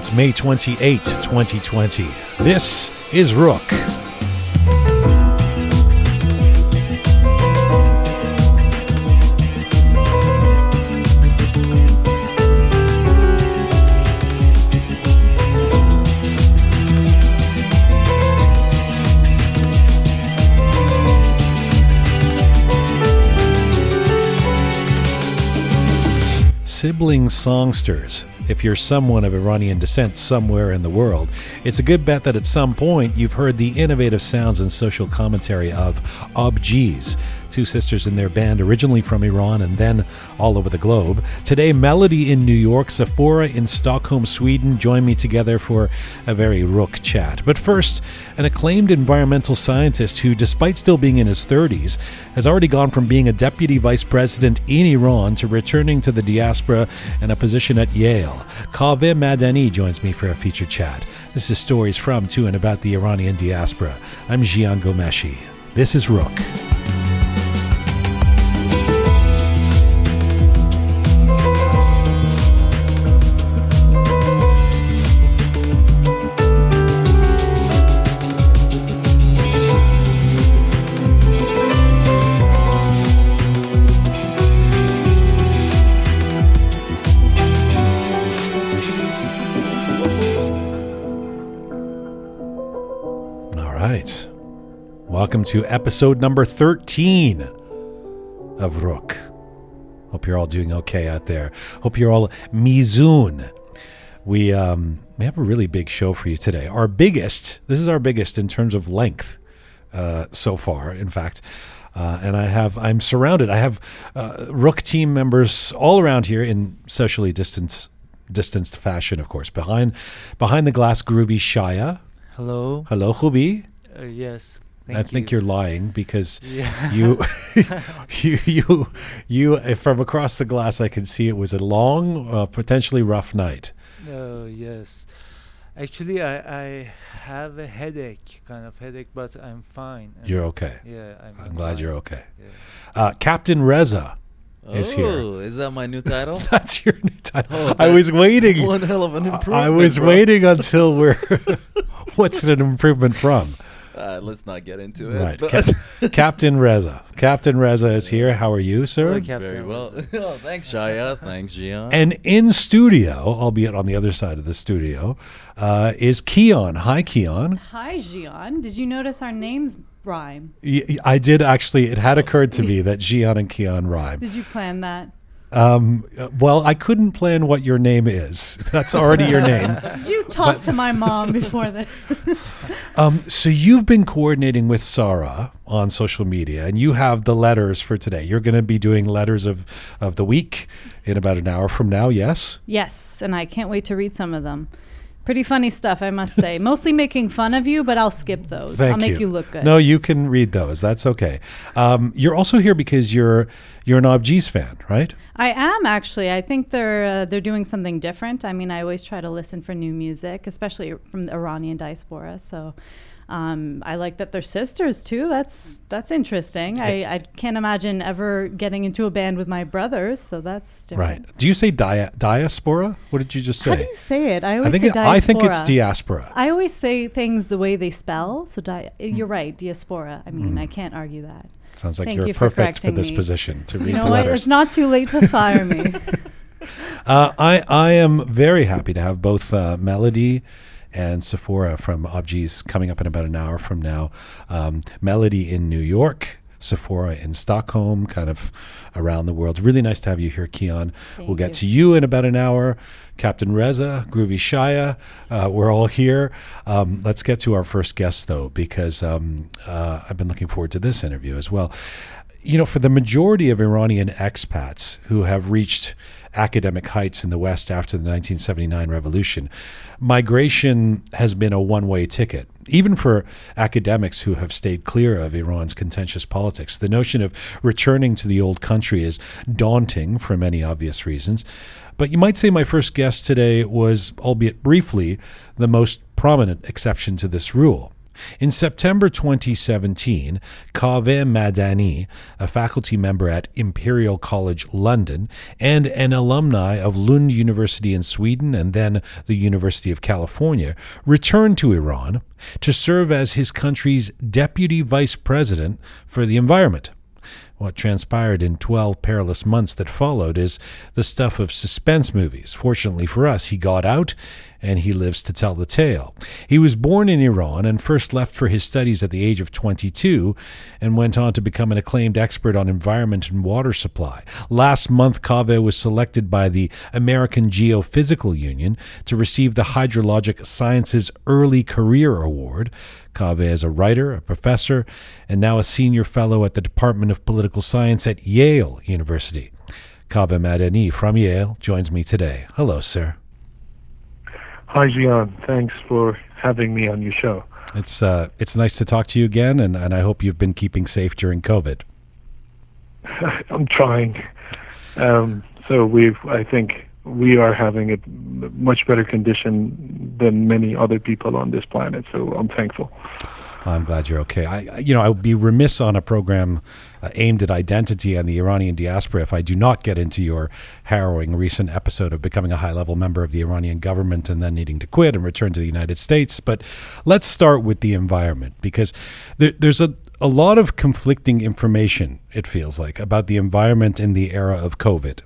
It's May 28, 2020. This is Rook. Sibling songsters. If you're someone of Iranian descent somewhere in the world, it's a good bet that at some point you've heard the innovative sounds and social commentary of Abjeez, two sisters in their band originally from Iran and then all over the globe. Today, Melody in New York, Safoura in Stockholm, Sweden join me together for a very rook chat. But first, an acclaimed environmental scientist who, despite still being in his 30s, has already gone from being a deputy vice president in Iran to returning to the diaspora and a position at Yale. Kaveh Madani joins me for a feature chat. This is stories from, to, and about the Iranian diaspora. I'm Jian Ghomeshi. This is Rook. Welcome to episode number 13 of Rook. Hope you're all doing okay out there. Hope you're all mizun. We um, we have a really big show for you today. Our biggest. This is our biggest in terms of length uh, so far. In fact, uh, and I have I'm surrounded. I have uh, Rook team members all around here in socially distanced distanced fashion, of course. Behind behind the glass, groovy Shaya. Hello. Hello, Hubi. Uh, yes. Thank I think you. you're lying because Yeah. you, you, you, you. uh, From across the glass, I can see it was a long, uh, potentially rough night. Oh yes. Actually, I I have a headache, kind of headache, but I'm fine. And You're okay. Yeah, I'm. I'm glad fine. you're okay. Yeah. Uh, Captain Reza is here. Oh, is that my new title? That's your new title. Oh, I was waiting. One hell of an improvement. I was bro. waiting until we're. What's it an improvement from? Uh, let's not get into it. Right, Cap- Captain Reza. Captain Reza is here. How are you, sir? Hello, Captain Very well. Oh, thanks, Shaya. Thanks, Jian. And in studio, albeit on the other side of the studio, uh, is Keon. Hi, Keon. Hi, Jian. Did you notice our names rhyme? Y- y- I did actually. It had occurred to me that Jian and Keon rhyme. Did you plan that? Um, well, I couldn't plan what your name is. That's already your name. Did you talk to my mom before this? Um, so you've been coordinating with Sarah on social media, and you have the letters for today. You're going to be doing letters of of the week in about an hour from now. Yes. yes, and I can't wait to read some of them. Pretty funny stuff, I must say. Mostly making fun of you, but I'll skip those. Thank I'll make you. look good. No, you can read those. That's okay. Um, you're also here because you're you're an Abjeez fan, right? I am actually. I think they're uh, they're doing something different. I mean, I always try to listen for new music, especially from the Iranian diaspora. So. Um, I like that they're sisters too. That's that's interesting. I, I can't imagine ever getting into a band with my brothers, so that's different. Right. Do you say dia- diaspora? What did you just say? How do you say it? I always I think say it- diaspora. I think it's diaspora. I always say things the way they spell. So di- Hmm. you're right, diaspora. I mean, I can't argue that. Sounds like Thank you're you perfect for correcting this me. position to read You know the what? letters. It's not too late to fire me. Uh, I I am very happy to have both uh, Melody and Safoura from Abjeez coming up in about an hour from now. Um, Melody in New York. Sephora in Stockholm, kind of around the world. Really nice to have you here, Keon. we'll get you. to you in about an hour. Captain Reza, Groovy Shaya, uh, we're all here. Um, let's get to our first guest, though, because um, uh, I've been looking forward to this interview as well. You know, for the majority of Iranian expats who have reached academic heights in the West after the 1979 revolution, migration has been a one way ticket. Even for academics who have stayed clear of Iran's contentious politics, the notion of returning to the old country is daunting for many obvious reasons. But you might say my first guest today was, albeit briefly, the most prominent exception to this rule. In September 2017, Kaveh Madani, a faculty member at Imperial College London and an alumni of Lund University in Sweden and then the University of California, returned to Iran to serve as his country's deputy vice president for the environment. What transpired in 12 perilous months that followed is the stuff of suspense movies. Fortunately for us, he got out and he lives to tell the tale. He was born in Iran and first left for his studies at the age of 22 and went on to become an acclaimed expert on environment and water supply. Last month, Kaveh was selected by the American Geophysical Union to receive the Hydrologic Sciences Early Career Award. Kaveh is a writer, a professor, and now a senior fellow at the Department of Political Science at Yale University. Kaveh Madani from Yale joins me today. Hello, sir. Hi, Jian. Thanks for having me on your show. It's uh, it's nice to talk to you again, and, and I hope you've been keeping safe during COVID. I'm trying. Um, so we've, I think, we are having a much better condition than many other people on this planet. So I'm thankful. I'm glad you're okay. I, you know, I would be remiss on a program uh, aimed at identity and the Iranian diaspora if I do not get into your harrowing recent episode of becoming a high-level member of the Iranian government and then needing to quit and return to the United States. But let's start with the environment because there, there's a a lot of conflicting information. It feels like about the environment in the era of COVID,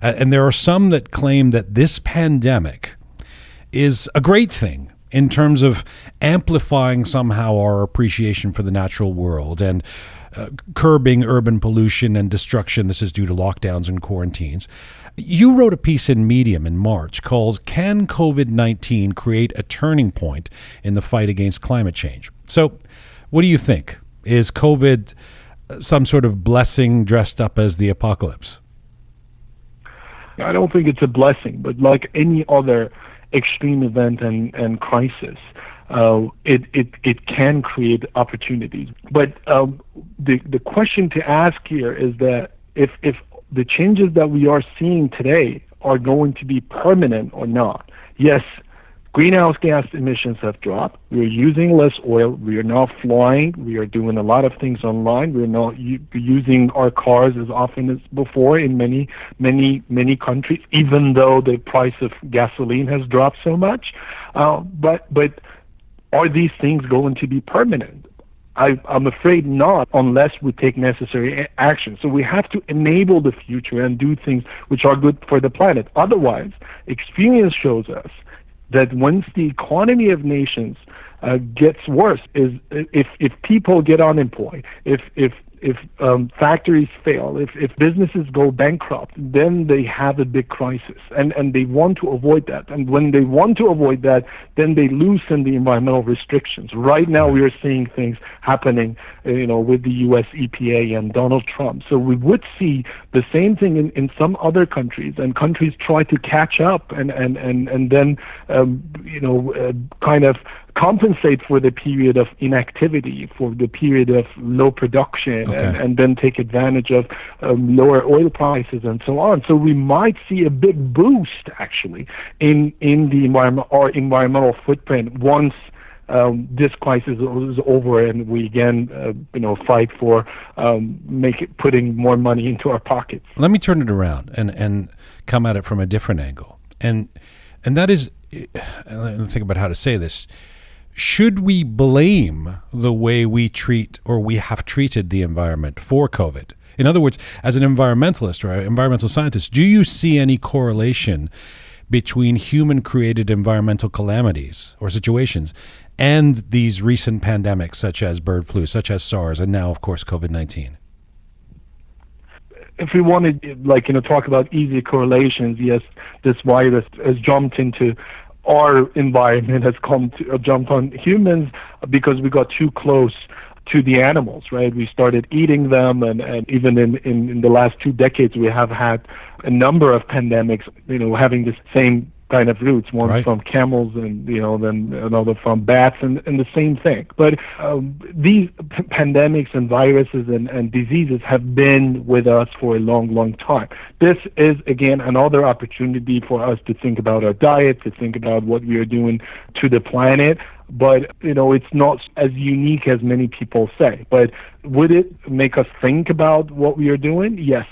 and there are some that claim that this pandemic is a great thing in terms of amplifying somehow our appreciation for the natural world and uh, curbing urban pollution and destruction. This is due to lockdowns and quarantines. You wrote a piece in Medium in March called Can COVID 19 Create a Turning Point in the Fight Against Climate Change? So, what do you think? Is COVID some sort of blessing dressed up as the apocalypse? I don't think it's a blessing, but like any other extreme event and, and crisis, uh, it, it, it can create opportunities. But um, the, the question to ask here is that if, if the changes that we are seeing today are going to be permanent or not. Yes, greenhouse gas emissions have dropped. We're using less oil. We are now flying. We are doing a lot of things online. We're not u- using our cars as often as before in many, many, many countries, even though the price of gasoline has dropped so much. Uh, but, but are these things going to be permanent? I, am afraid not unless we take necessary action. So we have to enable the future and do things which are good for the planet. Otherwise, experience shows us that once the economy of nations uh, gets worse, is if if people get unemployed, if if if um, factories fail, if, if businesses go bankrupt, then they have a big crisis, and and they want to avoid that. And when they want to avoid that, then they loosen the environmental restrictions. Right now, we are seeing things happening, uh, you know, with the U.S. EPA and Donald Trump. So we would see the same thing in, in some other countries, and countries try to catch up, and and and and then, um, you know, uh, kind of compensate for the period of inactivity, for the period of low production, Okay. and, and then take advantage of um, lower oil prices and so on. So we might see a big boost actually in in the environment or environmental footprint once. Um, this crisis is over, and we again, uh, you know, fight for um, make it, putting more money into our pockets. Let me turn it around and and come at it from a different angle, and and that is, let me think about how to say this. Should we blame the way we treat or we have treated the environment for COVID? In other words, as an environmentalist or environmental scientist, do you see any correlation between human created environmental calamities or situations and these recent pandemics, such as bird flu, such as SARS, and now, of course, COVID 19? if we wanted, like you know, talk about easy correlations, yes, this virus has jumped into our environment, has come to uh, jumped on humans because we got too close to the animals, right? We started eating them, and, and even in, in, in the last two decades, we have had a number of pandemics, you know, having the same kind of roots. One Right. from camels, and you know, then another from bats, and, and the same thing. But um, these p- pandemics and viruses and, and diseases have been with us for a long, long time. This is again another opportunity for us to think about our diet, to think about what we are doing to the planet. But you know, it's not as unique as many people say. But would it make us think about what we are doing? Yes.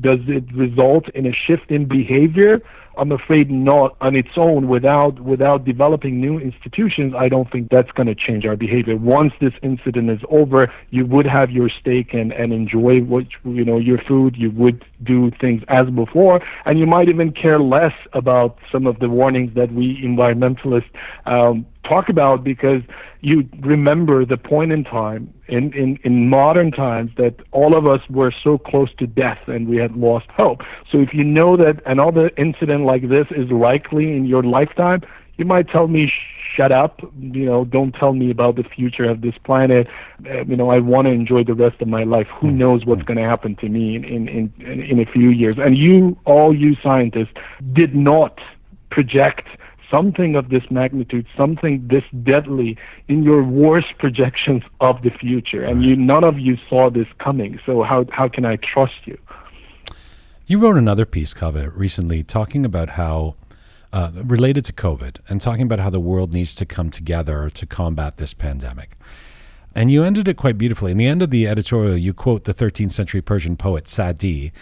Does it result in a shift in behavior? I'm afraid not on its own. Without without developing new institutions I don't think that's going to change our behavior. Once this incident is over you would have your steak and and enjoy what you know your food. You would do things as before. And you might even care less about some of the warnings that we environmentalists um, talk about because you remember the point in time in, in, in modern times that all of us were so close to death and we had lost hope. So if you know that another incident like this is likely in your lifetime, you might tell me, shut up, you know, don't tell me about the future of this planet. Uh, you know, I want to enjoy the rest of my life. Who knows what's going to happen to me in, in, in, in a few years? And you, all you scientists, did not project something of this magnitude, something this deadly in your worst projections of the future, and you none of you saw this coming. So how how can I trust you? You wrote another piece, Kaveh, recently talking about how, uh, related to COVID, and talking about how the world needs to come together to combat this pandemic. And you ended it quite beautifully. In the end of the editorial, you quote the 13th century Persian poet Sadi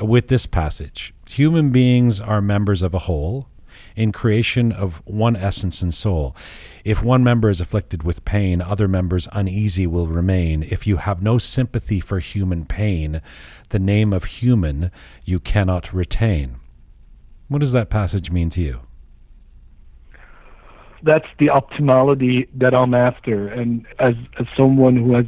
with this passage Human beings are members of a whole in creation of one essence and soul. If one member is afflicted with pain, other members uneasy will remain. If you have no sympathy for human pain, the name of human you cannot retain. What does that passage mean to you? That's the optimality that I'm after, and as as someone who has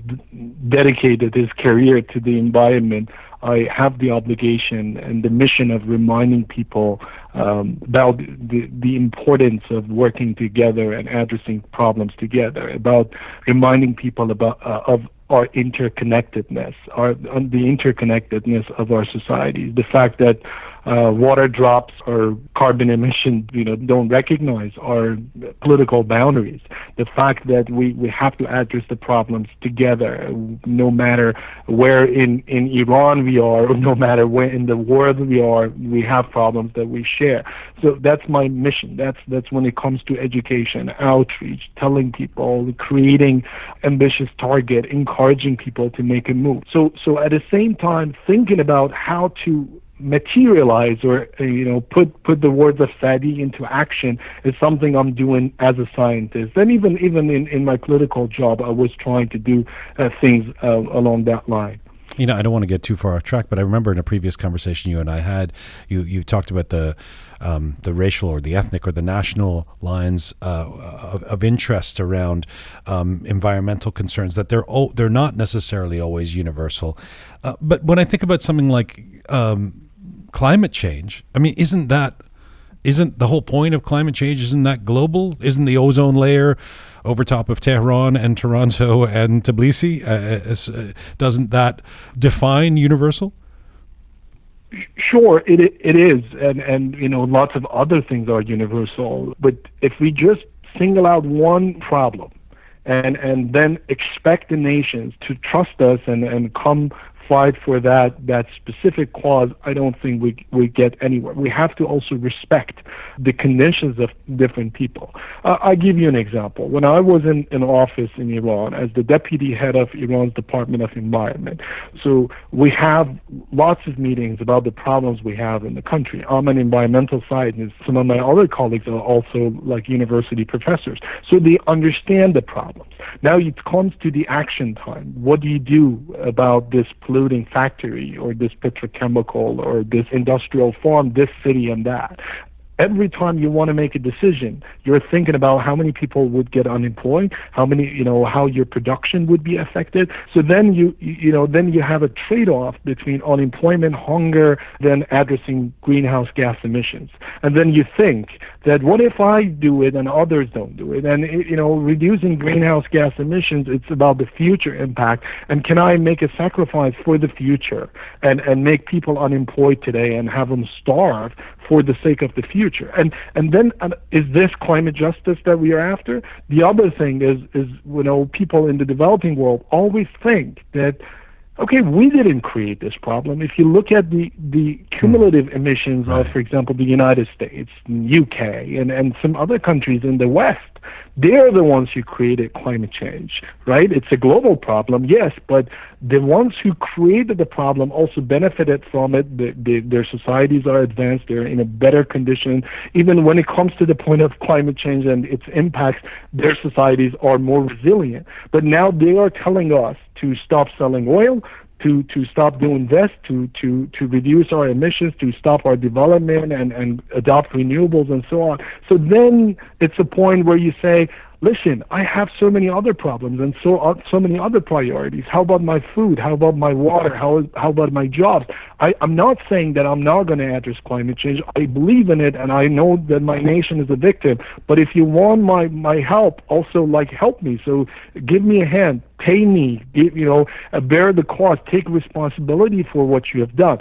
dedicated his career to the environment, I have the obligation and the mission of reminding people um, about the, the importance of working together and addressing problems together, about reminding people about uh, of our interconnectedness, our the interconnectedness of our societies, the fact that uh, water drops or carbon emissions, you know, don't recognize our political boundaries. The fact that we, we have to address the problems together, no matter where in, in Iran we are, no matter where in the world we are, we have problems that we share. So that's my mission. That's that's when it comes to education, outreach, telling people, creating ambitious target, encouraging people to make a move. So so at the same time, thinking about how to materialize or uh, you know put put the words of Sadi into action is something I'm doing as a scientist and even even in in my political job I was trying to do uh, things uh, along that line You know, I don't want to get too far off track, but I remember in a previous conversation you and I had, you you talked about the um, the racial or the ethnic or the national lines uh, of, of interest around um, environmental concerns. That they're o- they're not necessarily always universal. Uh, but when I think about something like um, climate change, I mean, isn't that isn't the whole point of climate change? Isn't that global? Isn't the ozone layer over top of Tehran and Toronto and Tbilisi? Uh, uh, doesn't that define universal? Sure, it it is, and and you know lots of other things are universal. But if we just single out one problem, and and then expect the nations to trust us and and come fight for that that specific cause, I don't think we we get anywhere. We have to also respect the conditions of different people. Uh, I'll give you an example. When I was in an office in Iran as the deputy head of Iran's Department of Environment, so we have lots of meetings about the problems we have in the country. I'm an environmental scientist. Some of my other colleagues are also like university professors, so they understand the problems. Now it comes to the action time. What do you do about this polluting factory or this petrochemical or this industrial farm, this city and that? Every time you want to make a decision, you're thinking about how many people would get unemployed, how many, you know, how your production would be affected. So then you, you know, then you have a trade-off between unemployment, hunger, then addressing greenhouse gas emissions. And then you think that what if I do it and others don't do it? And, you know, reducing greenhouse gas emissions, it's about the future impact. And can I make a sacrifice for the future and, and make people unemployed today and have them starve for the sake of the future. And and then uh, is this climate justice that we are after? The other thing is is you know people in the developing world always think that okay, we didn't create this problem. If you look at the, the cumulative emissions Right. of, for example, the United States, UK, and, and some other countries in the West, they're the ones who created climate change, right? It's a global problem, yes, but the ones who created the problem also benefited from it. The, the, their societies are advanced, they're in a better condition. Even when it comes to the point of climate change and its impacts, their societies are more resilient. But now they are telling us to stop selling oil, to to stop doing this, to to to reduce our emissions, to stop our development and and adopt renewables and so on. So then it's a point where you say, listen, I have so many other problems and so uh, so many other priorities. How about my food? How about my water? How how about my jobs? I, I'm not saying that I'm not going to address climate change. I believe in it, and I know that my nation is a victim. But if you want my my help, also like help me. So give me a hand, pay me, give, you know, uh, bear the cost, take responsibility for what you have done.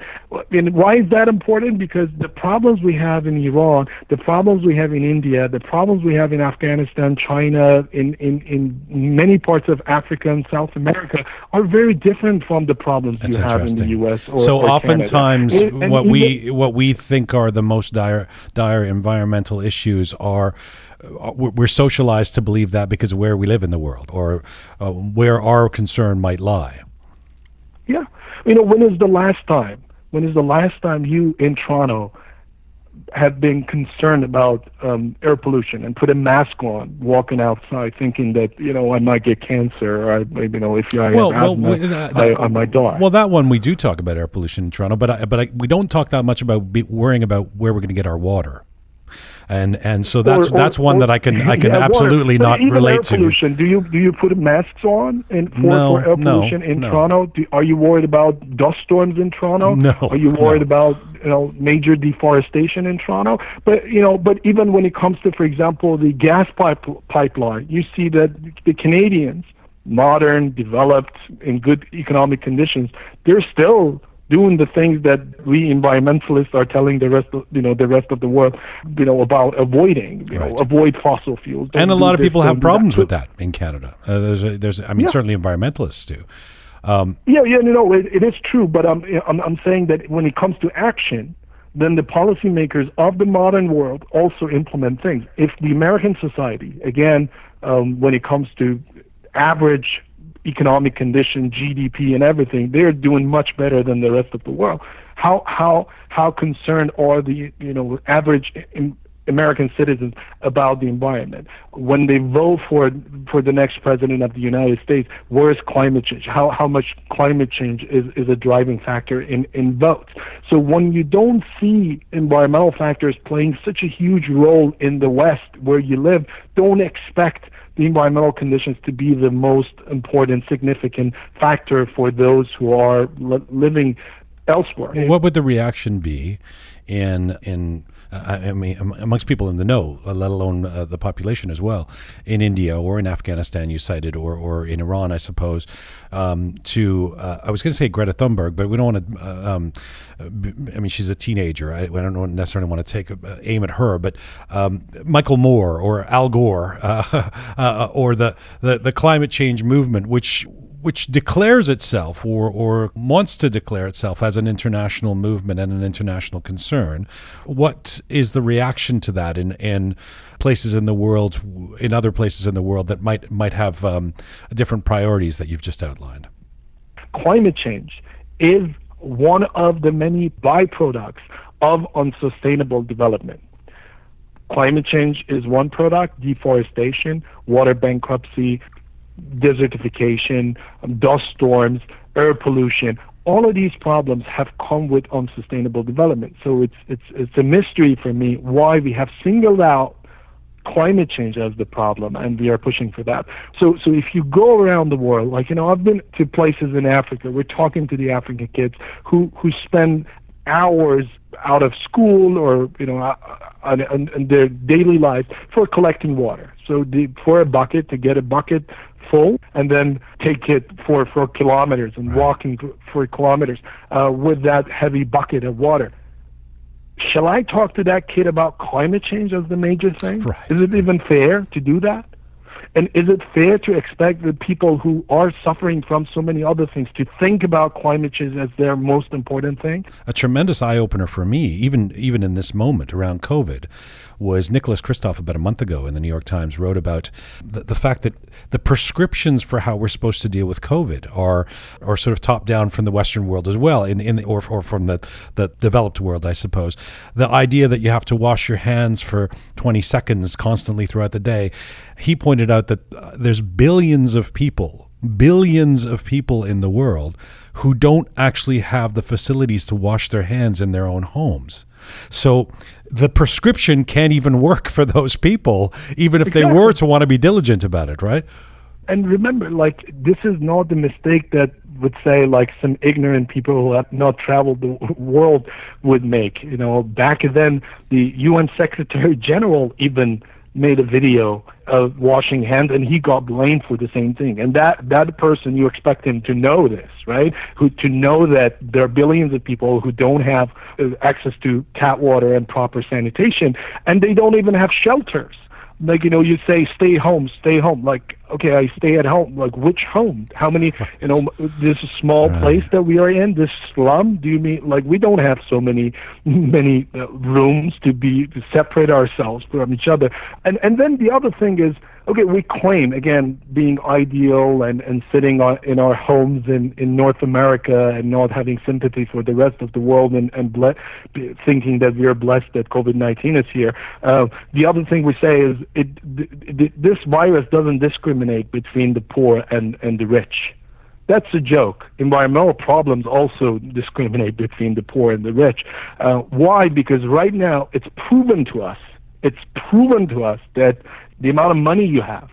And why is that important? Because the problems we have in Iran, the problems we have in India, the problems we have in Afghanistan, China, in in in many parts of Africa and South America are very different from the problems That's you have in the. U.S. Or, so or oftentimes, And- and what even- we what we think are the most dire dire environmental issues are. Uh, We're socialized to believe that because of where we live in the world, or uh, where our concern might lie. Yeah. You know, when is the last time? When is the last time you in Toronto have been concerned about um, air pollution and put a mask on, walking outside, thinking that you know I might get cancer, or I, you know if I Well, have well, asthma, uh, I, that- I might die. Well, that one we do talk about air pollution in Toronto, but I, but I, we don't talk that much about be worrying about where we're going to get our water, and and so that's Or- or- that's one or- that I can I can Yeah, absolutely not relate to. pollution. Do you do you put masks on in, for, No, for air no, pollution in no. Toronto? Do, are you worried about dust storms in Toronto? No, Are you worried no. about you know major deforestation in Toronto? But you know, but even when it comes to, for example, the gas pipe pipeline, you see that the Canadians, modern, developed, in good economic conditions, they're still doing the things that we environmentalists are telling the rest of you know the rest of the world you know about avoiding you know avoid fossil fuels and a Don't lot of people have problems with that in Canada. Uh, there's a, there's I mean Yeah. certainly environmentalists do. yeah yeah no no it, it is true but I'm, I'm I'm saying that when it comes to action then the policymakers of the modern world also implement things if the American society again um, when it comes to average economic condition, GDP, and everything, they're doing much better than the rest of the world. How how how concerned are the you know average in, American citizens about the environment when they vote for for the next president of the United States? Where is climate change? How how much climate change is, is a driving factor in in votes? So when you don't see environmental factors playing such a huge role in the West where you live, don't expect the environmental conditions to be the most important, significant factor for those who are li- living elsewhere. What would the reaction be in in uh, I mean amongst people in the know, uh, let alone uh, the population as well, in India or in Afghanistan you cited, or or in Iran, I suppose. Um, to uh, I was going to say Greta Thunberg, but we don't want to. Uh, um, I mean, she's a teenager. I, I don't necessarily want to take uh, aim at her, but um, Michael Moore or Al Gore or the, the the climate change movement, which which declares itself or, or wants to declare itself as an international movement and an international concern. What is the reaction to that in, in places in the world, in other places in the world that might might have um, different priorities that you've just outlined? climate change is one of the many byproducts of unsustainable development. Climate change is one product, deforestation, water bankruptcy, desertification, um, dust storms, air pollution. All of these problems have come with unsustainable development. So it's it's it's a mystery for me why we have singled out climate change as the problem and we are pushing for that. So so if you go around the world, like you know, I've been to places in Africa, we're talking to the African kids who who spend hours out of school or you know uh, on, on, on their daily life for collecting water. So the, for a bucket to get a bucket full and then take it for for kilometers and walking for, for kilometers uh, with that heavy bucket of water shall I talk to that kid about climate change as the major thing? Right. Is it even fair to do that? And is it fair to expect the people who are suffering from so many other things to think about climate change as their most important thing? a tremendous eye opener for me, even even in this moment around COVID, was Nicholas Kristof about a month ago in the New York Times wrote about the, the fact that the prescriptions for how we're supposed to deal with COVID are are sort of top down from the Western world as well, in in the, or or from the the developed world, I suppose. The idea that you have to wash your hands for 20 seconds constantly throughout the day. He pointed out that uh, there's billions of people, billions of people in the world who don't actually have the facilities to wash their hands in their own homes. So the prescription can't even work for those people, even if they were to want to be diligent about it, right? and remember, like this is not the mistake that would say like some ignorant people who have not traveled the world would make. You know, back then the UN Secretary General even made a video of washing hands and he got blamed for the same thing. And that that person you expect him to know this right? Who to know that there are billions of people who don't have uh, access to tap water and proper sanitation and they don't even have shelters. Like you know you say stay home stay home. Like okay i stay at home. Like which home? How many you know this small place that we are in this slum do you mean like we don't have so many many uh, rooms to be to separate ourselves from each other. And and then the other thing is okay we claim again being ideal and and sitting on, in our homes in in north america and not having sympathy for the rest of the world and and ble- thinking that we are blessed that covid-19 is here. Uh, the other thing we say is it th- th- this virus doesn't discriminate between the poor and and the rich that's a joke. Environmental problems also discriminate between the poor and the rich. Uh, why? Because right now it's proven to us, it's proven to us that the amount of money you have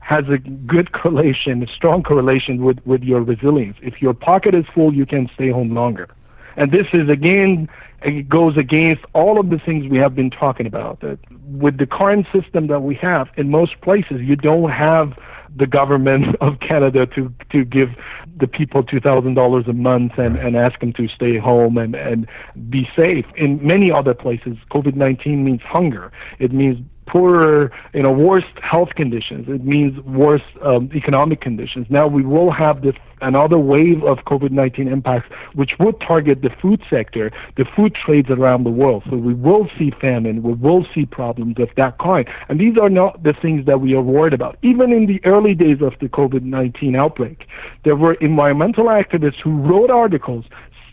has a good correlation, a strong correlation with, with your resilience. If your pocket is full, you can stay home longer. And this is again, it goes against all of the things we have been talking about. That with the current system that we have, in most places, you don't have the government of Canada to to give the people two thousand dollars a month and, and ask them to stay home and, and be safe. In many other places, COVID nineteen means hunger. It means poorer, you know, worse health conditions. It means worse um, economic conditions. Now we will have this another wave of COVID-19 impacts, which would target the food sector, the food trades around the world. So we will see famine, we will see problems of that kind. And these are not the things that we are worried about. Even in the early days of the COVID-19 outbreak, there were environmental activists who wrote articles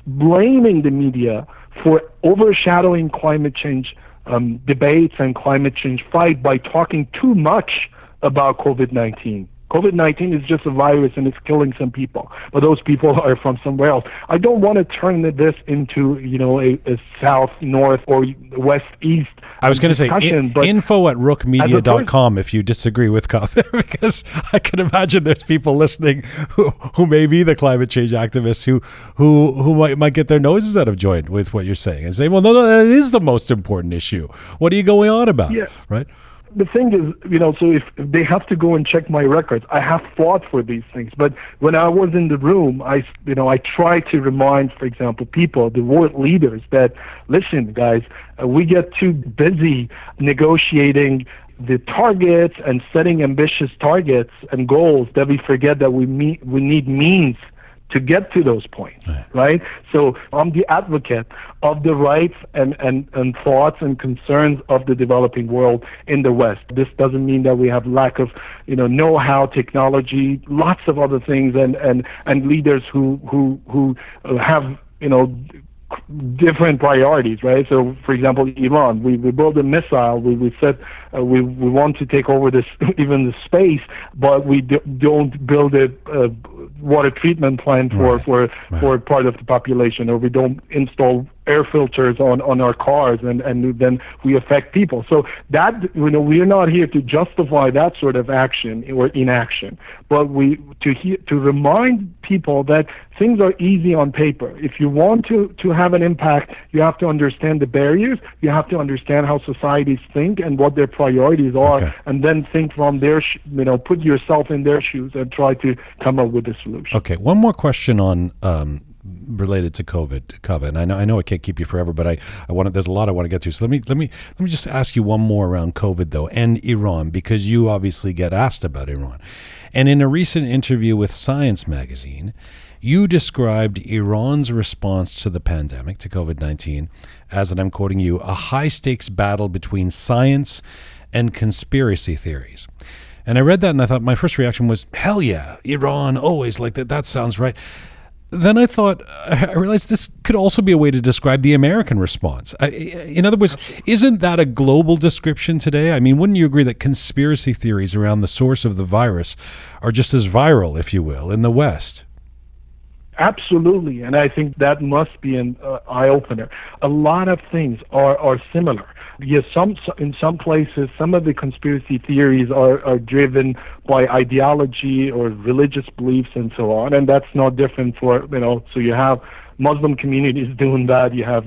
blaming the media for overshadowing climate change um, debates and climate change fight by talking too much about COVID 19. COVID 19 is just a virus and it's killing some people, but those people are from somewhere else. I don't want to turn this into, you know, a, a south, north, or west, east. I was going to say in, info at rookmedia.com if you disagree with COVID, because I can imagine there's people listening who, who may be the climate change activists who who who might, might get their noses out of joint with what you're saying and say, well, no, no, that is the most important issue. What are you going on about? Yeah. Right? The thing is, you know, so if, they have to go and check my records, I have fought for these things. But when I was in the room, I, you know, I try to remind, for example, people, the world leaders, that listen, guys, uh, we get too busy negotiating the targets and setting ambitious targets and goals that we forget that we meet, we need means to get to those points, right? So I'm the advocate of the rights and, and, and thoughts and concerns of the developing world in the West. This doesn't mean that we have lack of, you know, know-how, technology, lots of other things, and, and, and leaders who, who, who have, you know, different priorities, right? So, for example, Iran, we, we build a missile, we, we said uh, we, we want to take over this, even the space, but we do, don't build a, a water treatment plant for, Right. for, Right. for part of the population, or we don't install air filters on, on our cars, and, and then we affect people. So that, you know, we're not here to justify that sort of action or inaction, but we, to, he, to remind people that things are easy on paper. If you want to, to have an impact, you have to understand the barriers, you have to understand how societies think and what their priorities are, Okay. and then think from their, sh- you know, put yourself in their shoes and try to come up with a solution. Okay, one more question on um, related to COVID. COVID. And I know I know I can't keep you forever, but I, I want to, there's a lot I want to get to. So let me let me let me just ask you one more around COVID though and Iran because you obviously get asked about Iran. And in a recent interview with Science magazine, you described Iran's response to the pandemic, to COVID 19, as, and I'm quoting you, a high stakes battle between science and conspiracy theories. And I read that and I thought my first reaction was, hell yeah, Iran, always like that. That sounds right. Then I thought, I realized this could also be a way to describe the American response. in other words, isn't that a global description today? I mean, wouldn't you agree that conspiracy theories around the source of the virus are just as viral, if you will, in the West? Absolutely, and I think that must be an uh, eye opener. A lot of things are are similar. Yes, some in some places, some of the conspiracy theories are are driven by ideology or religious beliefs and so on, and that's not different for you know. So you have Muslim communities doing that. You have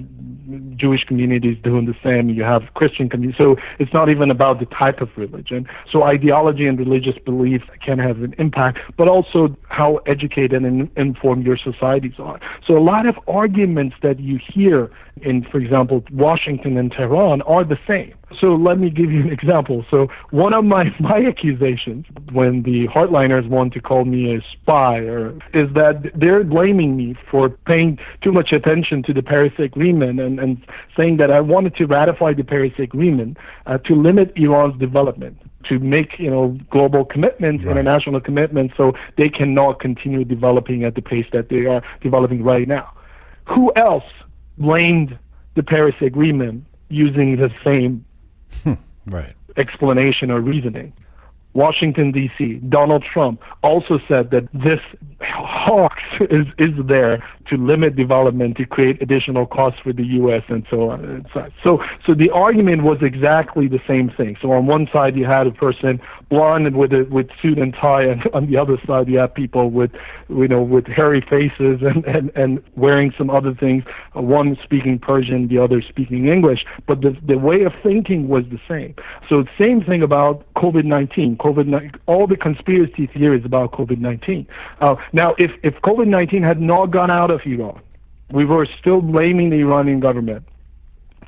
Jewish communities doing the same. You have Christian communities. So it's not even about the type of religion. So ideology and religious belief can have an impact, but also how educated and informed your societies are. So a lot of arguments that you hear in, for example, Washington and Tehran are the same. So let me give you an example. So one of my, my accusations when the hardliners want to call me a spy or is that they're blaming me for paying too much attention to the Paris Agreement and, and saying that I wanted to ratify the Paris Agreement uh, to limit Iran's development to make you know global commitments, right. international commitments, so they cannot continue developing at the pace that they are developing right now. Who else blamed the Paris Agreement using the same Hmm, right. explanation or reasoning. Washington D.C. Donald Trump also said that this hoax is is there to limit development, to create additional costs for the U.S. and so on and so So, so the argument was exactly the same thing. So on one side you had a person blonde with a with suit and tie, and on the other side you had people with, you know, with hairy faces and and and wearing some other things. One speaking Persian, the other speaking English, but the the way of thinking was the same. So the same thing about COVID-19. COVID, all the conspiracy theories about COVID-19. Uh, now, if if COVID-19 had not gone out of Iran. We were still blaming the Iranian government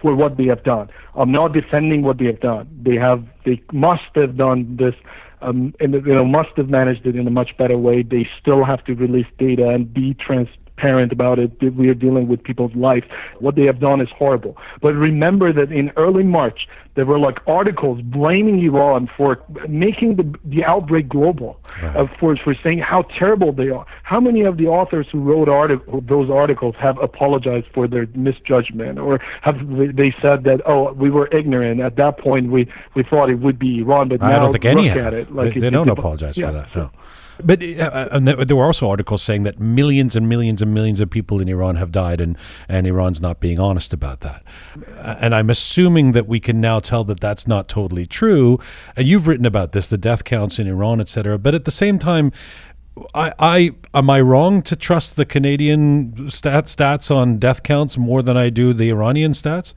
for what they have done. I'm not defending what they have done. They have, they must have done this, um, and you know, must have managed it in a much better way. They still have to release data and be transparent about it. We are dealing with people's life. What they have done is horrible. But remember that in early March, there were like articles blaming Iran for making the the outbreak global, right. uh, for for saying how terrible they are. How many of the authors who wrote article, those articles have apologized for their misjudgment, or have they said that oh we were ignorant at that point we we thought it would be Iran, but I now don't think any look have. at it like they, they it, don't it, apologize yeah, for that. No. But uh, uh and there were also articles saying that millions and millions and millions of people in Iran have died, and, and Iran's not being honest about that. Uh, and I'm assuming that we can now tell that that's not totally true. And you've written about this, the death counts in Iran, et cetera. But at the same time, I, I am I wrong to trust the Canadian stat, stats on death counts more than I do the Iranian stats?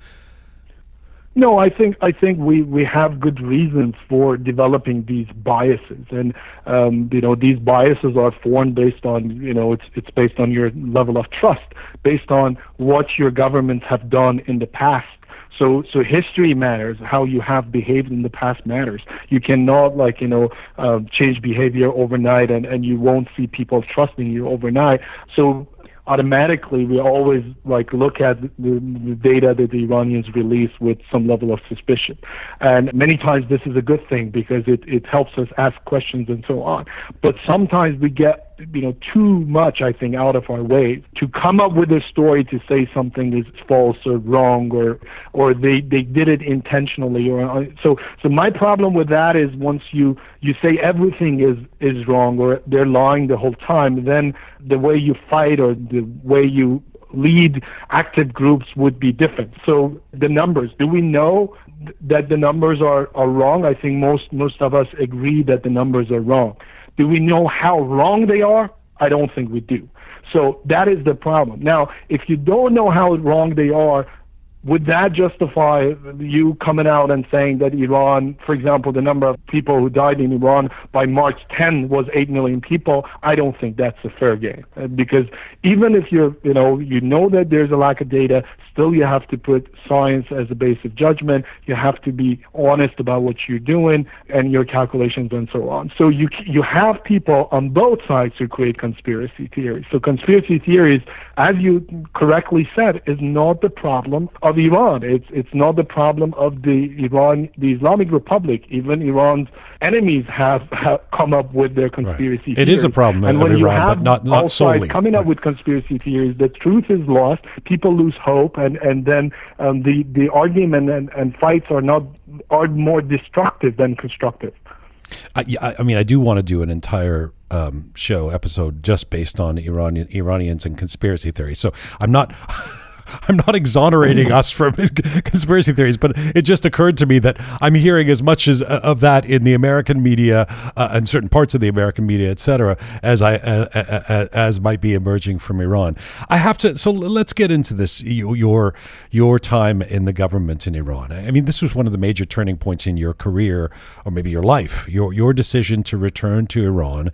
No, I think I think we, we have good reasons for developing these biases, and um, you know these biases are formed based on you know it's it's based on your level of trust, based on what your governments have done in the past. So, so history matters. How you have behaved in the past matters. You cannot, like, you know, uh, change behavior overnight, and and you won't see people trusting you overnight. So, automatically we always like look at the, the, data that the Iranians release with some level of suspicion. And many times this is a good thing because it, it helps us ask questions and so on. But sometimes we get you know too much I think out of our way to come up with a story to say something is false or wrong or or they they did it intentionally or uh, so so my problem with that is once you you say everything is is wrong or they're lying the whole time then the way you fight or the way you lead active groups would be different. So the numbers do we know that the numbers are are wrong? I think most most of us agree that the numbers are wrong do we know how wrong they are? I don't think we do. So that is the problem. Now, if you don't know how wrong they are, would that justify you coming out and saying that Iran, for example, the number of people who died in Iran by March 10 was 8 million people? I don't think that's a fair game uh, because even if you're, you know, you know that there's a lack of data, still you have to put science as a base of judgment. You have to be honest about what you're doing and your calculations and so on. So you you have people on both sides who create conspiracy theories. So conspiracy theories, as you correctly said, is not the problem of Iran. It's it's not the problem of the Iran, the Islamic Republic. Even Iran's enemies have, have come up with their conspiracy right. theories. It is a problem and when Iran, you have but not not solely. coming up Right. with conspiracy theories, the truth is lost. People lose hope, and and then um, the the argument and, and fights are not are more destructive than constructive. I, I mean, I do want to do an entire um, show episode just based on Iranian Iranians and conspiracy theories. So I'm not. I'm not exonerating us from conspiracy theories, but it just occurred to me that I'm hearing as much as uh, of that in the American media uh, and certain parts of the American media, etc., as I uh, uh, as might be emerging from Iran. I have to. So let's get into this. Your your time in the government in Iran. I mean, this was one of the major turning points in your career, or maybe your life. Your your decision to return to Iran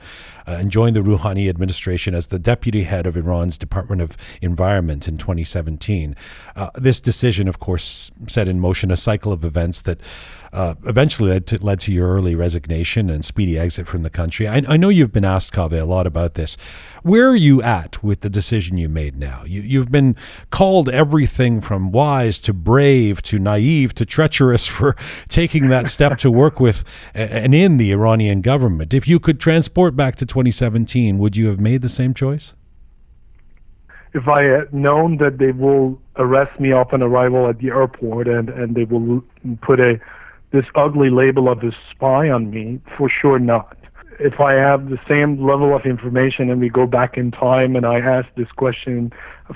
uh, and joined the Rouhani administration as the deputy head of Iran's Department of Environment in 2017. Uh, this decision, of course, set in motion a cycle of events that uh, eventually led to, led to your early resignation and speedy exit from the country. I, I know you've been asked, Kaveh, a lot about this. Where are you at with the decision you made now? You, you've been called everything from wise to brave to naive to treacherous for taking that step to work with and in the Iranian government. If you could transport back to 2017, would you have made the same choice? if I had known that they will arrest me upon arrival at the airport and, and they will put a this ugly label of a spy on me, for sure not. If I have the same level of information and we go back in time and I ask this question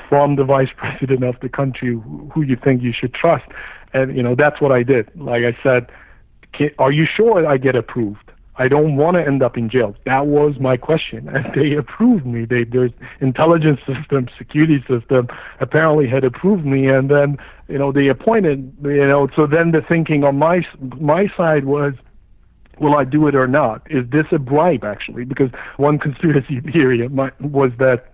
from the vice president of the country, who you think you should trust, and you know that's what I did. Like I said, are you sure I get approved? I don't want to end up in jail. That was my question, and they approved me. They, their intelligence system, security system, apparently had approved me, and then you know they appointed. You know, so then the thinking on my my side was, will I do it or not? Is this a bribe actually? Because one conspiracy theory was that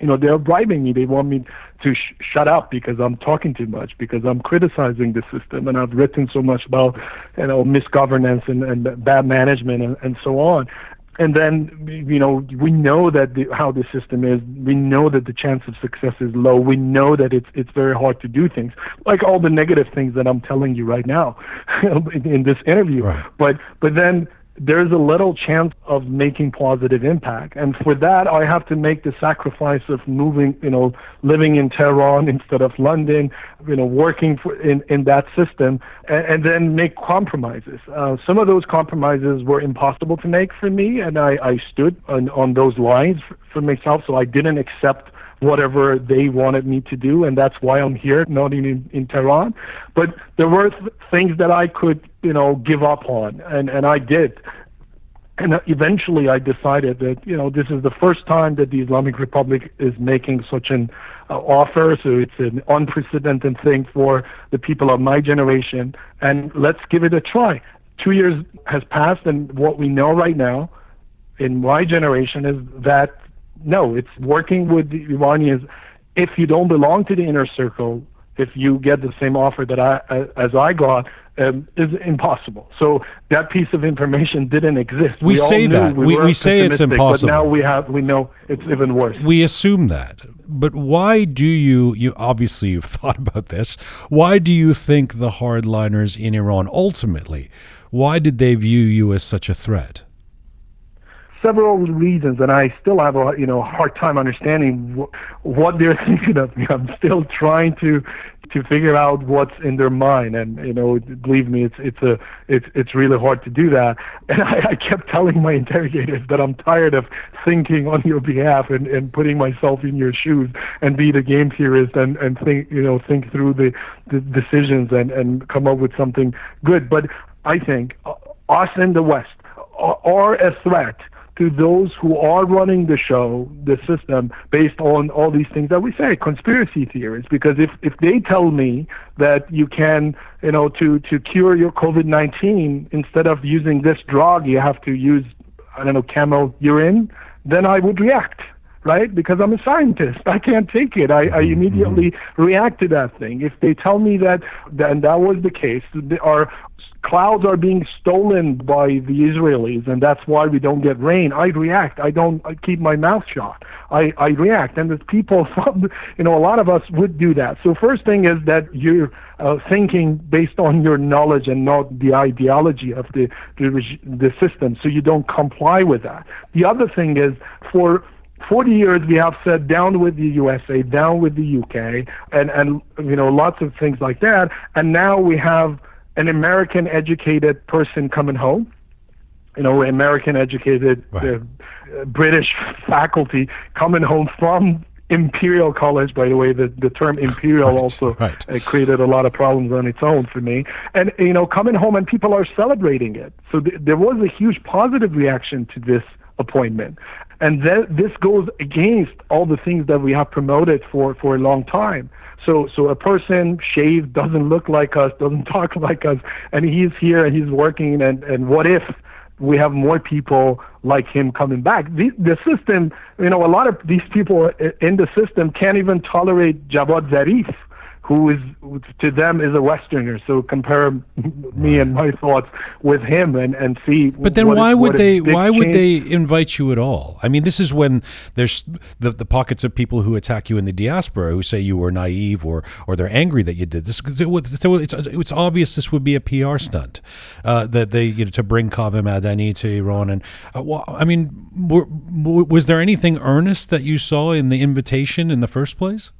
you know they're bribing me they want me to sh- shut up because i'm talking too much because i'm criticizing the system and i've written so much about you know misgovernance and, and bad management and, and so on and then you know we know that the, how the system is. We know that the chance of success is low. We know that it's it's very hard to do things. Like all the negative things that i'm telling you right now in, in this interview. Right. but but then there's a little chance of making positive impact. And for that, I have to make the sacrifice of moving, you know, living in Tehran instead of London, you know, working for, in, in that system, and, and then make compromises. Uh, some of those compromises were impossible to make for me, and I, I stood on, on those lines for, for myself, so I didn't accept whatever they wanted me to do, and that's why I'm here, not in in Tehran. But there were th- things that I could, you know, give up on, and and I did. And eventually, I decided that you know this is the first time that the Islamic Republic is making such an uh, offer, so it's an unprecedented thing for the people of my generation, and let's give it a try. Two years has passed, and what we know right now in my generation is that no, it's working with the Iranians. If you don't belong to the inner circle, if you get the same offer that I as I got, um, is impossible. So that piece of information didn't exist. We, we say that we, we, we say it's impossible. But now we have we know it's even worse. We assume that. But why do you you obviously you've thought about this. Why do you think the hardliners in Iran ultimately why did they view you as such a threat? Several reasons, and I still have a you know hard time understanding wh- what they're thinking of me. I'm still trying to to figure out what's in their mind, and you know, believe me, it's it's a it's it's really hard to do that. And I, I kept telling my interrogators that I'm tired of thinking on your behalf and and putting myself in your shoes and be the game theorist and and think you know think through the the decisions and and come up with something good. But I think uh, us in the West are a threat to those who are running the show, the system, based on all these things that we say, conspiracy theories. Because if, if they tell me that you can, you know, to, to cure your COVID 19, instead of using this drug, you have to use, I don't know, camel urine, then I would react right? Because I'm a scientist. I can't take it. I, I mm-hmm. immediately react to that thing. If they tell me that, and that was the case, our clouds are being stolen by the Israelis, and that's why we don't get rain. I react. I don't I keep my mouth shut. I, I react, and the people from, you know, a lot of us would do that. So first thing is that you're uh, thinking based on your knowledge and not the ideology of the, the the system, so you don't comply with that. The other thing is for 40 years we have said down with the USA, down with the UK, and, and you know, lots of things like that. And now we have an American educated person coming home, you know, American educated right. uh, British faculty coming home from Imperial College, by the way, the, the term Imperial right, also right. Uh, created a lot of problems on its own for me. And, you know, coming home and people are celebrating it. So th- there was a huge positive reaction to this appointment. And th- this goes against all the things that we have promoted for, for a long time. So, so a person shaved doesn't look like us, doesn't talk like us, and he's here and he's working. And, and what if we have more people like him coming back? The, the system, you know, a lot of these people in the system can't even tolerate Javad Zarif who is to them is a Westerner. So compare me and my thoughts with him and, and see. But then why would they why change. would they invite you at all? I mean, this is when there's the, the pockets of people who attack you in the diaspora who say you were naive or or they're angry that you did this. So it's it's obvious this would be a PR stunt uh, that they you know to bring Kaveh Madani to Iran. And uh, well, I mean, were, was there anything earnest that you saw in the invitation in the first place?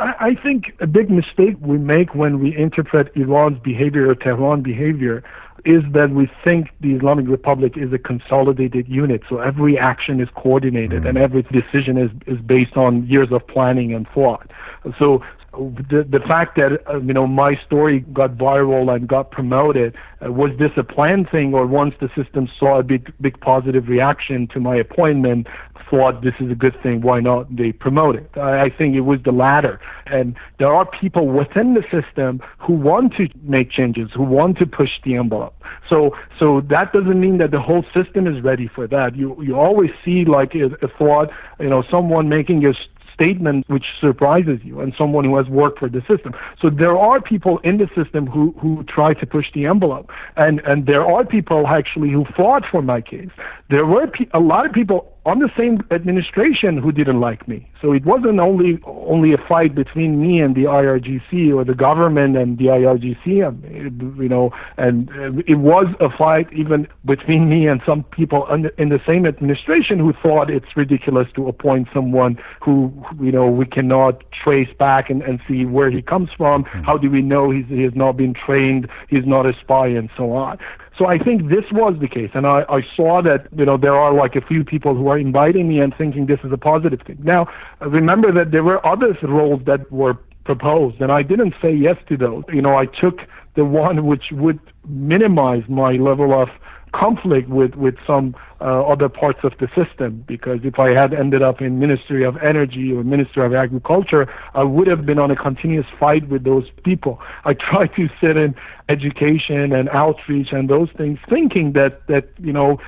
I think a big mistake we make when we interpret Iran's behavior or Tehran behavior is that we think the Islamic Republic is a consolidated unit. So every action is coordinated mm. and every decision is, is based on years of planning and thought. So the the fact that uh, you know my story got viral and got promoted uh, was this a planned thing or once the system saw a big big positive reaction to my appointment thought this is a good thing, why not they promote it? I, think it was the latter. And there are people within the system who want to make changes, who want to push the envelope. So, so that doesn't mean that the whole system is ready for that. You, you always see like a, a thought, you know, someone making a statement which surprises you and someone who has worked for the system. So there are people in the system who, who try to push the envelope. And, and there are people actually who fought for my case. There were pe- a lot of people on the same administration who didn't like me. So it wasn't only only a fight between me and the IRGC or the government and the IRGC, um, you know, and it was a fight even between me and some people in the same administration who thought it's ridiculous to appoint someone who, you know, we cannot trace back and, and see where he comes from. Mm-hmm. How do we know he's, he has not been trained? He's not a spy and so on. So I think this was the case, and I, I saw that you know there are like a few people who are inviting me and thinking this is a positive thing. Now remember that there were other roles that were proposed, and I didn't say yes to those. You know, I took the one which would minimize my level of conflict with with some uh, other parts of the system because if I had ended up in Ministry of Energy or Ministry of Agriculture, I would have been on a continuous fight with those people. I try to sit in education and outreach and those things, thinking that that you know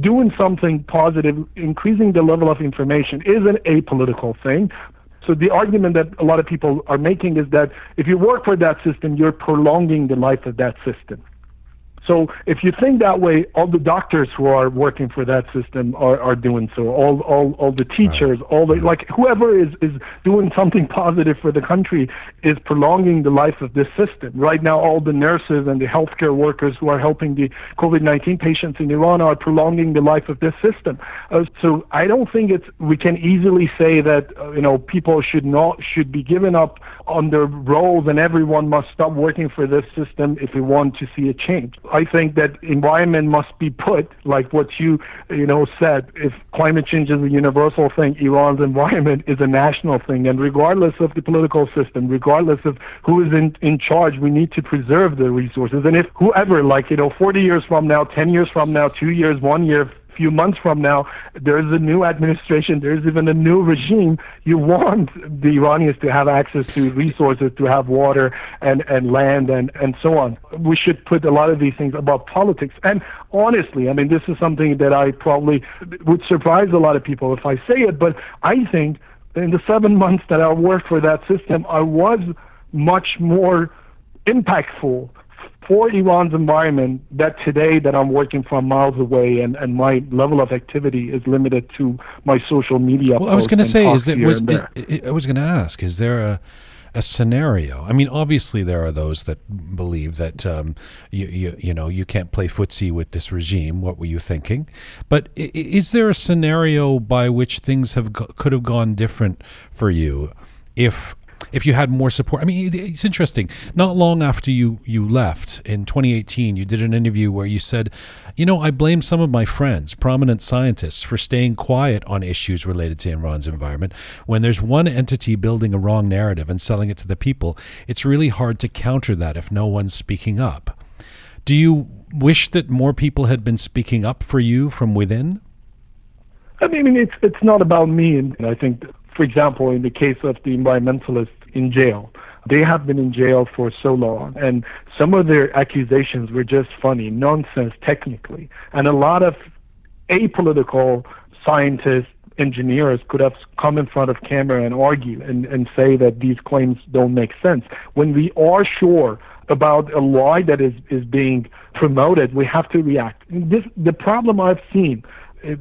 doing something positive, increasing the level of information is an apolitical thing. So the argument that a lot of people are making is that if you work for that system, you're prolonging the life of that system. So if you think that way, all the doctors who are working for that system are, are doing so. All, all, all the teachers, right. all the, like whoever is, is doing something positive for the country is prolonging the life of this system. Right now, all the nurses and the healthcare workers who are helping the COVID-19 patients in Iran are prolonging the life of this system. Uh, so I don't think it's, we can easily say that, uh, you know, people should not, should be given up on their roles and everyone must stop working for this system if we want to see a change. I think that environment must be put, like what you, you know, said. If climate change is a universal thing, Iran's environment is a national thing. And regardless of the political system, regardless of who is in, in charge, we need to preserve the resources. And if whoever, like, you know, 40 years from now, 10 years from now, two years, one year, few months from now, there's a new administration, there's even a new regime. You want the Iranians to have access to resources, to have water and, and land and, and so on. We should put a lot of these things above politics. And honestly, I mean, this is something that I probably would surprise a lot of people if I say it, but I think in the seven months that I worked for that system, I was much more impactful for Iran's environment that today that I'm working from miles away and, and my level of activity is limited to my social media. Well, I was going to say, is there was I was going to ask, is there a a scenario? I mean, obviously there are those that believe that um, you, you you know you can't play footsie with this regime. What were you thinking? But is there a scenario by which things have could have gone different for you if if you had more support. I mean, it's interesting. Not long after you you left in 2018, you did an interview where you said, "You know, I blame some of my friends, prominent scientists, for staying quiet on issues related to Iran's environment. When there's one entity building a wrong narrative and selling it to the people, it's really hard to counter that if no one's speaking up." Do you wish that more people had been speaking up for you from within? I mean, it's it's not about me, and I think for example, in the case of the environmentalists in jail, they have been in jail for so long, and some of their accusations were just funny, nonsense technically. And a lot of apolitical scientists, engineers could have come in front of camera and argue and, and say that these claims don't make sense. When we are sure about a lie that is, is being promoted, we have to react. This, the problem I've seen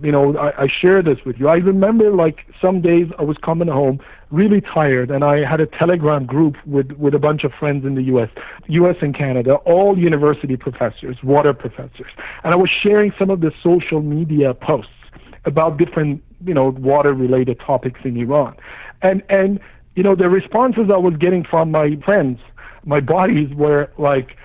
you know, I, I share this with you. I remember like some days I was coming home really tired, and I had a Telegram group with with a bunch of friends in the U.S., U.S. and Canada, all university professors, water professors, and I was sharing some of the social media posts about different, you know, water-related topics in Iran, and and you know the responses I was getting from my friends, my buddies were like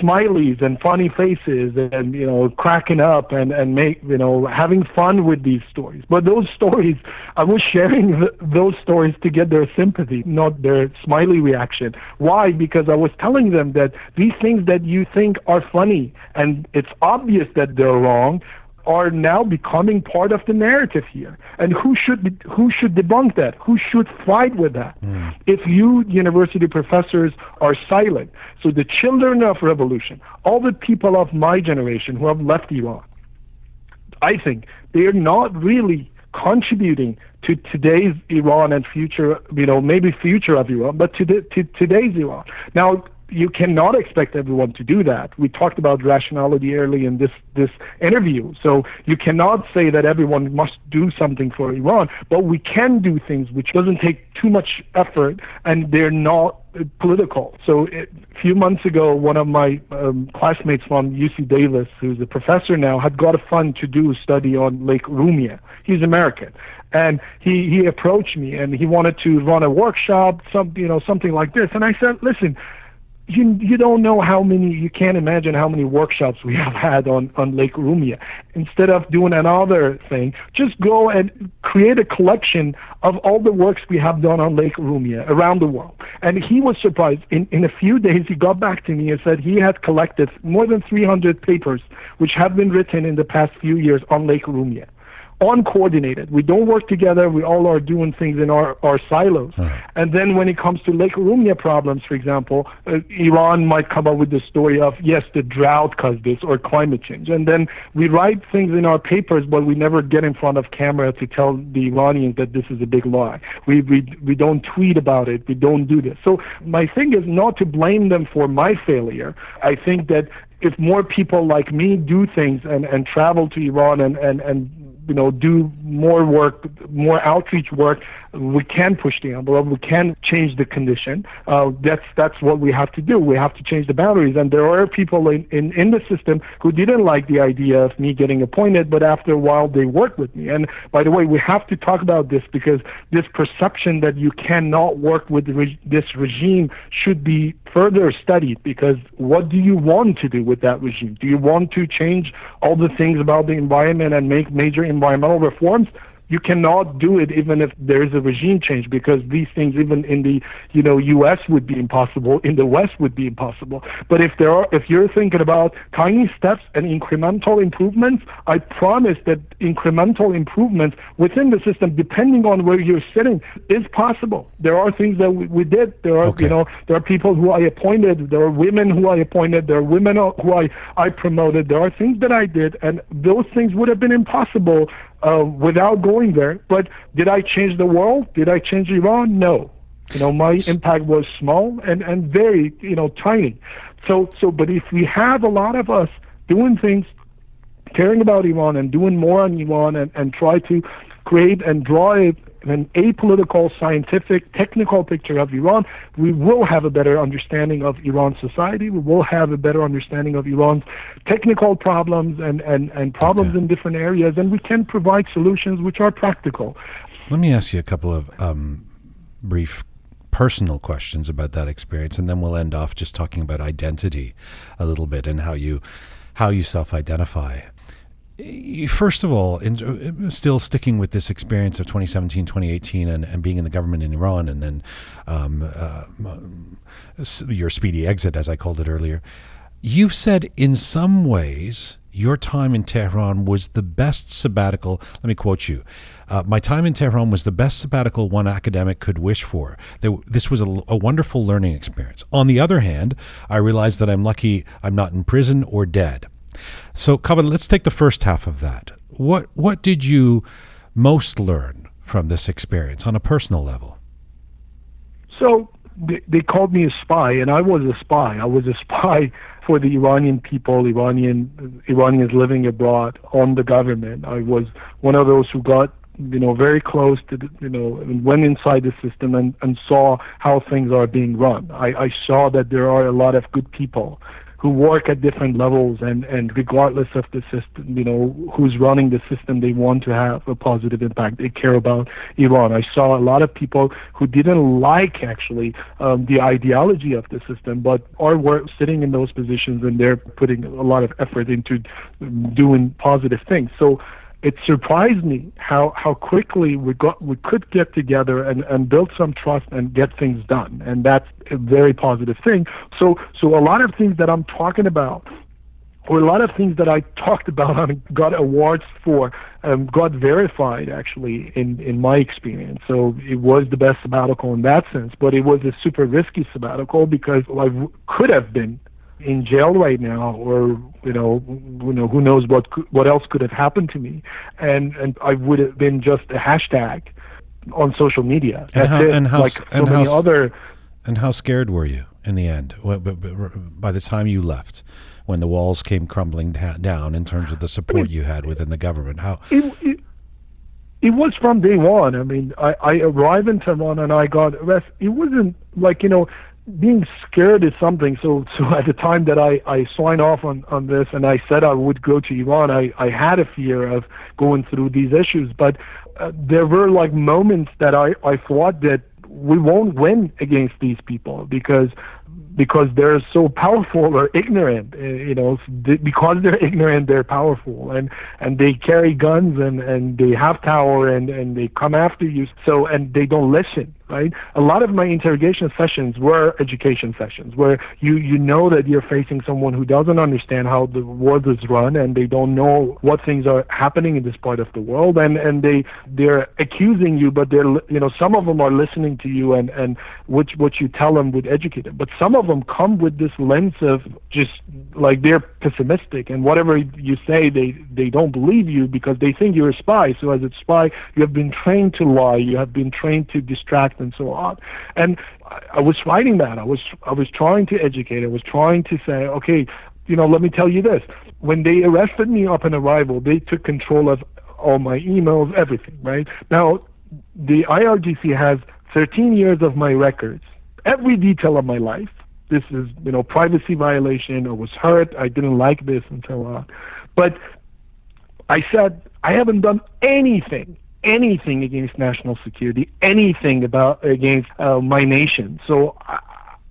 smileys and funny faces and you know cracking up and and make you know having fun with these stories. But those stories i was sharing th- those stories to get their sympathy not their smiley reaction. Why? Because i was telling them that these things that you think are funny and it's obvious that they're wrong are now becoming part of the narrative here. And who should who should debunk that? Who should fight with that? Mm. If you university professors are silent, so the children of revolution, all the people of my generation who have left Iran, I think they are not really contributing to today's Iran and future, you know, maybe future of Iran, but to, the, to today's Iran. Now, you cannot expect everyone to do that. We talked about rationality early in this this interview. So you cannot say that everyone must do something for Iran, but we can do things which doesn't take too much effort and they're not political. So a few months ago, one of my um, classmates from UC Davis, who's a professor now, had got a fund to do a study on Lake Urmia. He's American, and he he approached me and he wanted to run a workshop, some you know something like this. And I said, listen you you don't know how many you can't imagine how many workshops we have had on on Lake Urmia. Instead of doing another thing, just go and create a collection of all the works we have done on Lake Urmia around the world. And he was surprised. In in a few days, he got back to me and said he had collected more than 300 papers which have been written in the past few years on Lake Urmia uncoordinated. We don't work together. We all are doing things in our, our silos. Right. And then when it comes to Lake Urmia problems, for example, uh, Iran might come up with the story of, yes, the drought caused this or climate change. And then we write things in our papers, but we never get in front of camera to tell the Iranians that this is a big lie. We, we, we don't tweet about it. We don't do this. So my thing is not to blame them for my failure. I think that if more people like me do things and, and travel to Iran and, and, and you know do more work, more outreach work, we can push the envelope. We can change the condition. Uh, that's that's what we have to do. We have to change the boundaries. And there are people in, in in the system who didn't like the idea of me getting appointed, but after a while they worked with me. And by the way, we have to talk about this because this perception that you cannot work with re- this regime should be further studied. Because what do you want to do with that regime? Do you want to change all the things about the environment and make major environmental reforms? You cannot do it even if there is a regime change because these things even in the you know US would be impossible in the West would be impossible. But if there are if you're thinking about tiny steps and incremental improvements I promise that incremental improvements within the system depending on where you're sitting is possible. There are things that we, we did. There are Okay. you know there are people who I appointed there are women who I appointed there are women who I I promoted. There are things that I did and those things would have been impossible uh, without going there. But did I change the world? Did I change Iran? No. You know, my impact was small and, and very, you know, tiny. So, so, but if we have a lot of us doing things, caring about Iran and doing more on Iran and, and try to create and draw a, an apolitical, scientific, technical picture of Iran, we will have a better understanding of Iran's society. We will have a better understanding of Iran's technical problems and, and, and problems Okay. in different areas, and we can provide solutions which are practical. Let me ask you a couple of um, brief personal questions about that experience, and then we'll end off just talking about identity a little bit and how you how you self-identify. First of all, in, uh, still sticking with this experience of 2017, 2018, and, and being in the government in Iran, and then um, uh, your speedy exit, as I called it earlier. You've said in some ways your time in Tehran was the best sabbatical. Let me quote you. Uh, My time in Tehran was the best sabbatical one academic could wish for. There, this was a, a wonderful learning experience. On the other hand, I realized that I'm lucky I'm not in prison or dead. So, Kaveh, let's take the first half of that. What what did you most learn from this experience on a personal level? So they, called me a spy, and I was a spy. I was a spy for the Iranian people, Iranian Iranians living abroad on the government. I was one of those who got you know very close to the, you know went inside the system and, and saw how things are being run. I, I saw that there are a lot of good people who work at different levels and, and regardless of the system, you know, who's running the system, they want to have a positive impact. They care about Iran. I saw a lot of people who didn't like actually um, the ideology of the system, but are work, sitting in those positions and they're putting a lot of effort into doing positive things. So it surprised me how how quickly we got we could get together and and build some trust and get things done and that's a very positive thing so so a lot of things that i'm talking about or a lot of things that I talked about and got awards for um, got verified actually in, in my experience. So it was the best sabbatical in that sense, but it was a super risky sabbatical because I could have been in jail right now, or you know, you know, who knows what what else could have happened to me, and and I would have been just a hashtag on social media. And That's how- it. and how like s- so and how many other. And how scared were you in the end? Wh- b- b- By the time you left, when the walls came crumbling down in terms of the support you had within the government, how? it, it, it was from day one. I mean, I, I arrived in Tehran and I got arrested. It wasn't like, you know, being scared is something. So, so at the time that I, I signed off on, on this and I said I would go to Iran, I, I had a fear of going through these issues. But uh, there were like moments that I, I thought that we won't win against these people because because they're so powerful or ignorant uh, you know because they're ignorant they're powerful and and they carry guns and and they have power and and they come after you so and they don't listen right? A lot of my interrogation sessions were education sessions where you you know that you're facing someone who doesn't understand how the world is run and they don't know what things are happening in this part of the world and and they they're accusing you but they're you know some of them are listening to you and and which what you tell them would educate them. But some of them come with this lens of just like they're pessimistic and whatever you say they they don't believe you because they think you're a spy. So as a spy you have been trained to lie. You have been trained to distract and so on. And I, was fighting that. I was i was trying to educate. I was trying to say okay you know let me tell you this. When they arrested me upon arrival they took control of all my emails everything right? Now the irgc has 13 years of my records. Every detail of my life. This is you know privacy violation. I was hurt. I didn't like this and so on. But i said i haven't done anything anything against national security anything about against uh, my nation so I,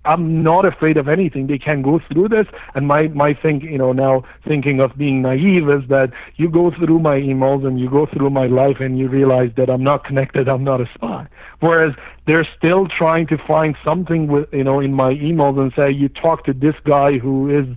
I'm not afraid of anything. They can go through this, and my my think, you know, now thinking of being naive is that you go through my emails and you go through my life, and you realize that I'm not connected. I'm not a spy. Whereas they're still trying to find something with, you know, in my emails and say you talk to this guy who is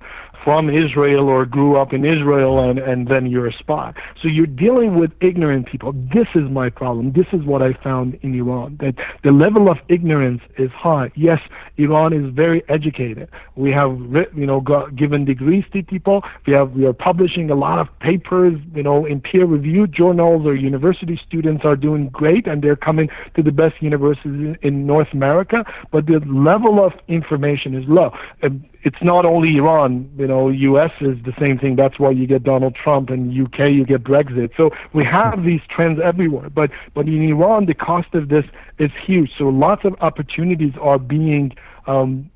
from Israel or grew up in Israel and, and then you're a spy. So you're dealing with ignorant people. This is my problem. This is what I found in Iran, that the level of ignorance is high. Yes, Iran is very educated. We have, you know, given degrees to people. We have, we are publishing a lot of papers, you know, in peer-reviewed journals or university students are doing great and they're coming to the best universities in North America, but the level of information is low. It's not only Iran, you know, US is the same thing. That's why you get Donald Trump and UK you get Brexit. So we have these trends everywhere. But but in Iran the cost of this is huge. So lots of opportunities are being um,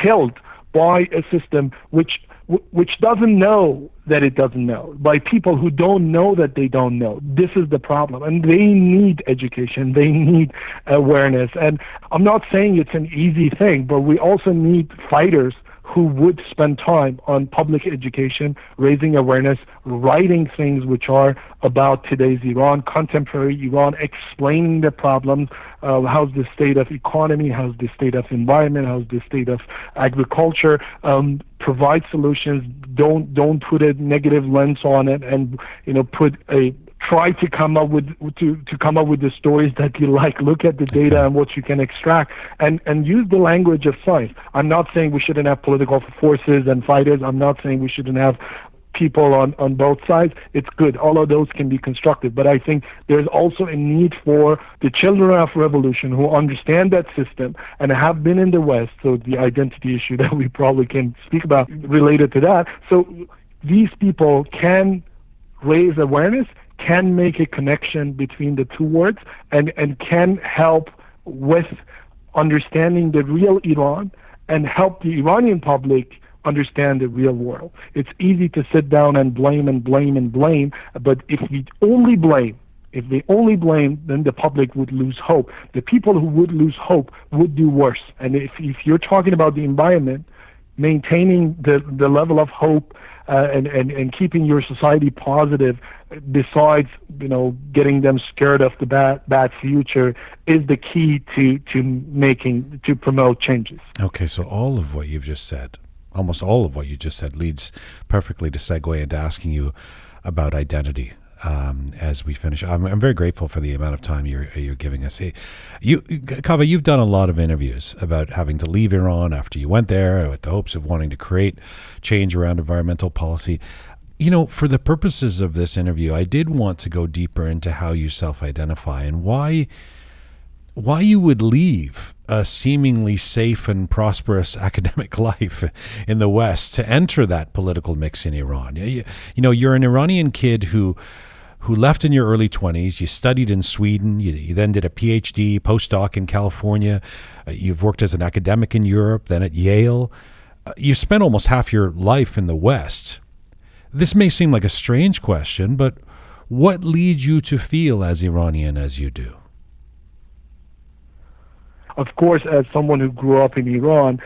killed by a system which which doesn't know that it doesn't know. By people who don't know that they don't know this is the problem. And they need education. They need awareness. And i'm not saying it's an easy thing but we also need fighters who would spend time on public education, raising awareness, writing things which are about today's Iran, contemporary Iran, explaining the problems, uh, how's the state of economy, how's the state of environment, how's the state of agriculture, um, provide solutions. Don't don't put a negative lens on it, and you know put a try to come up with to to come up with the stories that you like. Look at the data okay. and what you can extract and and use the language of science. I'm not saying we shouldn't have political forces and fighters. I'm not saying we shouldn't have people on on both sides. It's good. All of those can be constructive. But i think there's also a need for the children of revolution who understand that system and have been in the west. So the identity issue that we probably can speak about related to that. So these people can raise awareness can make a connection between the two words and, and can help with understanding the real Iran and help the Iranian public understand the real world. It's easy to sit down and blame and blame and blame, but if we only blame, if we only blame, then the public would lose hope. The people who would lose hope would do worse. And if, if you're talking about the environment, maintaining the, the level of hope uh, and, and, and keeping your society positive besides you know getting them scared of the bad bad future is the key to to making to promote changes. Okay so all of what you've just said almost all of what you just said leads perfectly to segue into asking you about identity um, as we finish. I'm, I'm, very grateful for the amount of time you're you're giving us. Hey, you, Kaveh, you've done a lot of interviews about having to leave Iran after you went there with the hopes of wanting to create change around environmental policy. You know, for the purposes of this interview, I did want to go deeper into how you self-identify and why why you would leave a seemingly safe and prosperous academic life in the West to enter that political mix in Iran. You know, you're an Iranian kid who who left in your early 20s. You studied in Sweden. You, you then did a PhD, postdoc in California. Uh, you've worked as an academic in Europe, then at Yale. Uh, you've spent almost half your life in the West. This may seem like a strange question, but what leads you to feel as Iranian as you do? Of course, as someone who grew up in Iran,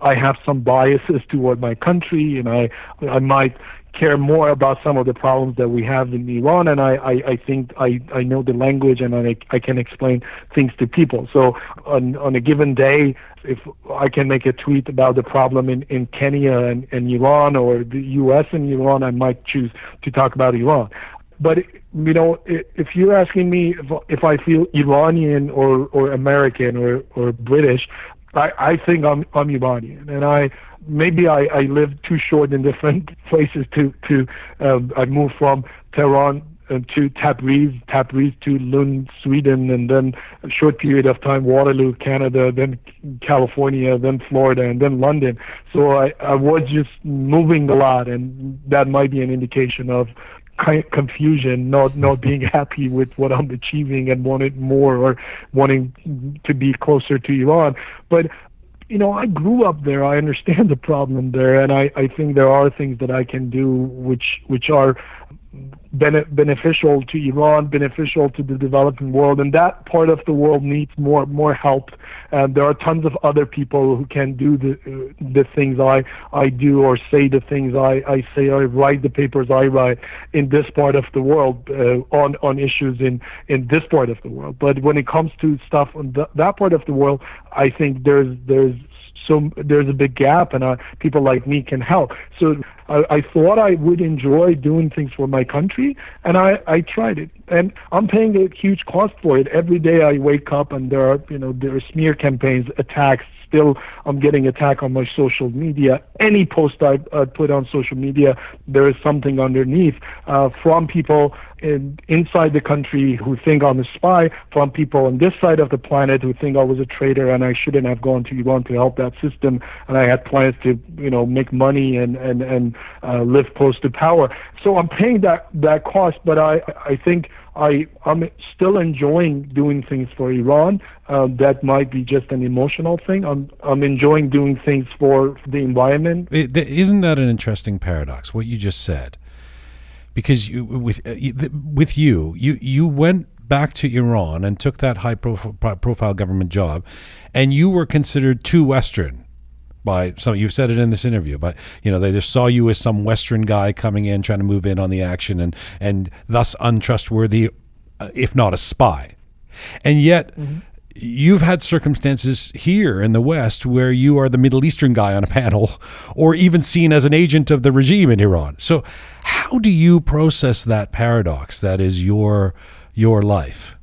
I have some biases toward my country, and I I might care more about some of the problems that we have in Iran, and I, I, I think I, I know the language and I, I can explain things to people. So on, on a given day, if I can make a tweet about the problem in, in Kenya and, and Iran or the U.S. and Iran, I might choose to talk about Iran. But you know, if you're asking me if, if I feel Iranian or, or American or, or British, I, I think I'm I'm Iranian, and I maybe I, I lived too short in different places to to um, I moved from Tehran uh, to Tabriz, Tabriz to Lund, Sweden, and then a short period of time Waterloo, Canada, then California, then Florida, and then London. So I, I was just moving a lot, and that might be an indication of confusion, not not being happy with what I'm achieving and wanted more or wanting to be closer to Iran. But you know, I grew up there. I understand the problem there, and I, I think there are things that I can do which which are bene- beneficial to Iran, beneficial to the developing world, and that part of the world needs more more help. And there are tons of other people who can do the uh, the things I I do or say the things I I say or write the papers I write in this part of the world uh, on on issues in in this part of the world. But when it comes to stuff on th- that part of the world, I think there's there's so there's a big gap, and uh, people like me can help. So I, I thought I would enjoy doing things for my country, and I, I tried it. And I'm paying a huge cost for it. Every day I wake up, and there are you know there are smear campaigns, attacks. Still, I'm getting attacked on my social media. Any post I, I put on social media, there is something underneath uh, from people in, inside the country who think I'm a spy, from people on this side of the planet who think I was a traitor and I shouldn't have gone to Iran to help that system, and I had plans to, you know, make money and and and uh, live close to power. So I'm paying that that cost, but I I think I I'm still enjoying doing things for Iran. Uh, that might be just an emotional thing. I'm I'm enjoying doing things for the environment. Isn't that an interesting paradox? What you just said because you, with uh, with you, you you went back to Iran and took that high profile, profile government job, and you were considered too Western by some. You've said it in this interview, but you know they just saw you as some Western guy coming in trying to move in on the action, and and thus untrustworthy, uh, if not a spy. And yet, mm-hmm you've had circumstances here in the West where you are the Middle Eastern guy on a panel or even seen as an agent of the regime in Iran. So how do you process that paradox that is your your life?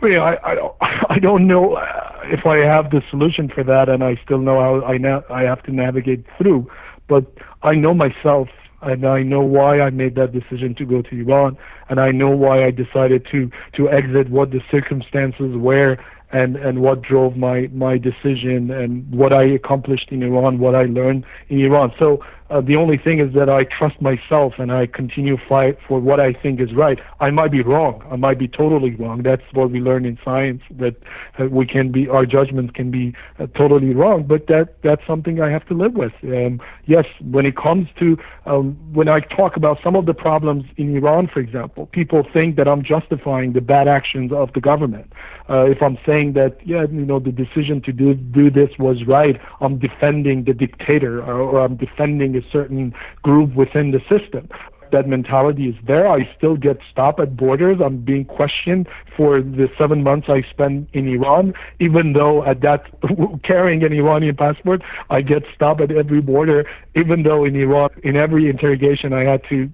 I mean, I, I don't, I don't know uh, if I have the solution for that, and I still know how I na- I have to navigate through. But I know myself and I know why I made that decision to go to Iran, and I know why I decided to to exit, what the circumstances were, and and what drove my my decision, and what I accomplished in Iran, what I learned in Iran. So uh, the only thing is that I trust myself and I continue fight for what I think is right. I might be wrong. I might be totally wrong. That's what we learn in science that uh, we can be our judgments can be uh, totally wrong. But that that's something I have to live with. Um, yes, when it comes to um, when I talk about some of the problems in Iran, for example, people think that I'm justifying the bad actions of the government. Uh, if I'm saying that yeah, you know, the decision to do do this was right, I'm defending the dictator or, or I'm defending a certain group within the system that mentality is there. I still get stopped at borders. I'm being questioned for the seven months I spent in Iran, even though at that carrying an Iranian passport, I get stopped at every border. Even though in Iran, in every interrogation, I had to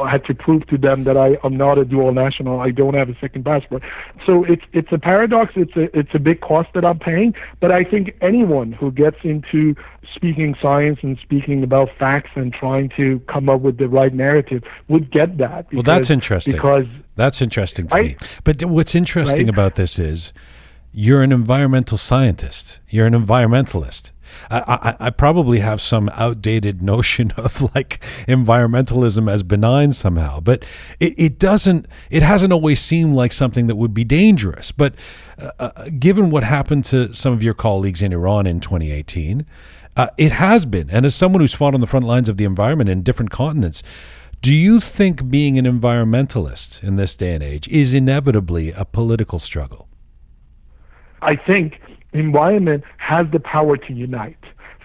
I had to prove to them that I am not a dual national. I don't have a second passport. So it's it's a paradox. It's a it's a big cost that I'm paying. But I think anyone who gets into speaking science and speaking about facts and trying to come up with the right narrative would get that. Because, well, that's interesting. Because that's interesting to I, me. But what's interesting right? about this is you're an environmental scientist. You're an environmentalist. I, I, I, probably have some outdated notion of like environmentalism as benign somehow, but it, it doesn't, it hasn't always seemed like something that would be dangerous. But uh, uh given what happened to some of your colleagues in Iran in 2018, uh, it has been. And as someone who's fought on the front lines of the environment in different continents, do you think being an environmentalist in this day and age is inevitably a political struggle? I think environment has the power to unite.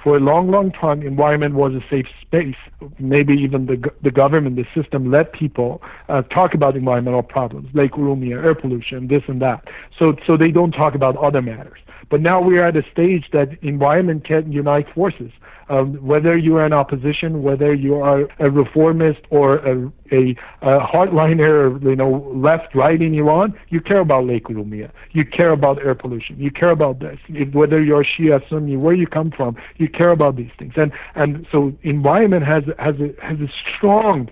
For a long, long time, environment was a safe space. Maybe even the the government, the system, let people uh, talk about environmental problems, Lake Urumia, air pollution, this and that. So, so they don't talk about other matters. But now we are at a stage that environment can unite forces. Um, whether you are in opposition, whether you are a reformist or a, a, a hardliner, you know, left, right in Iran, you care about Lake Urumia. You care about air pollution. You care about this. If, whether you're Shia, Sunni, where you come from, you care about these things. And and so environment has has a has a strong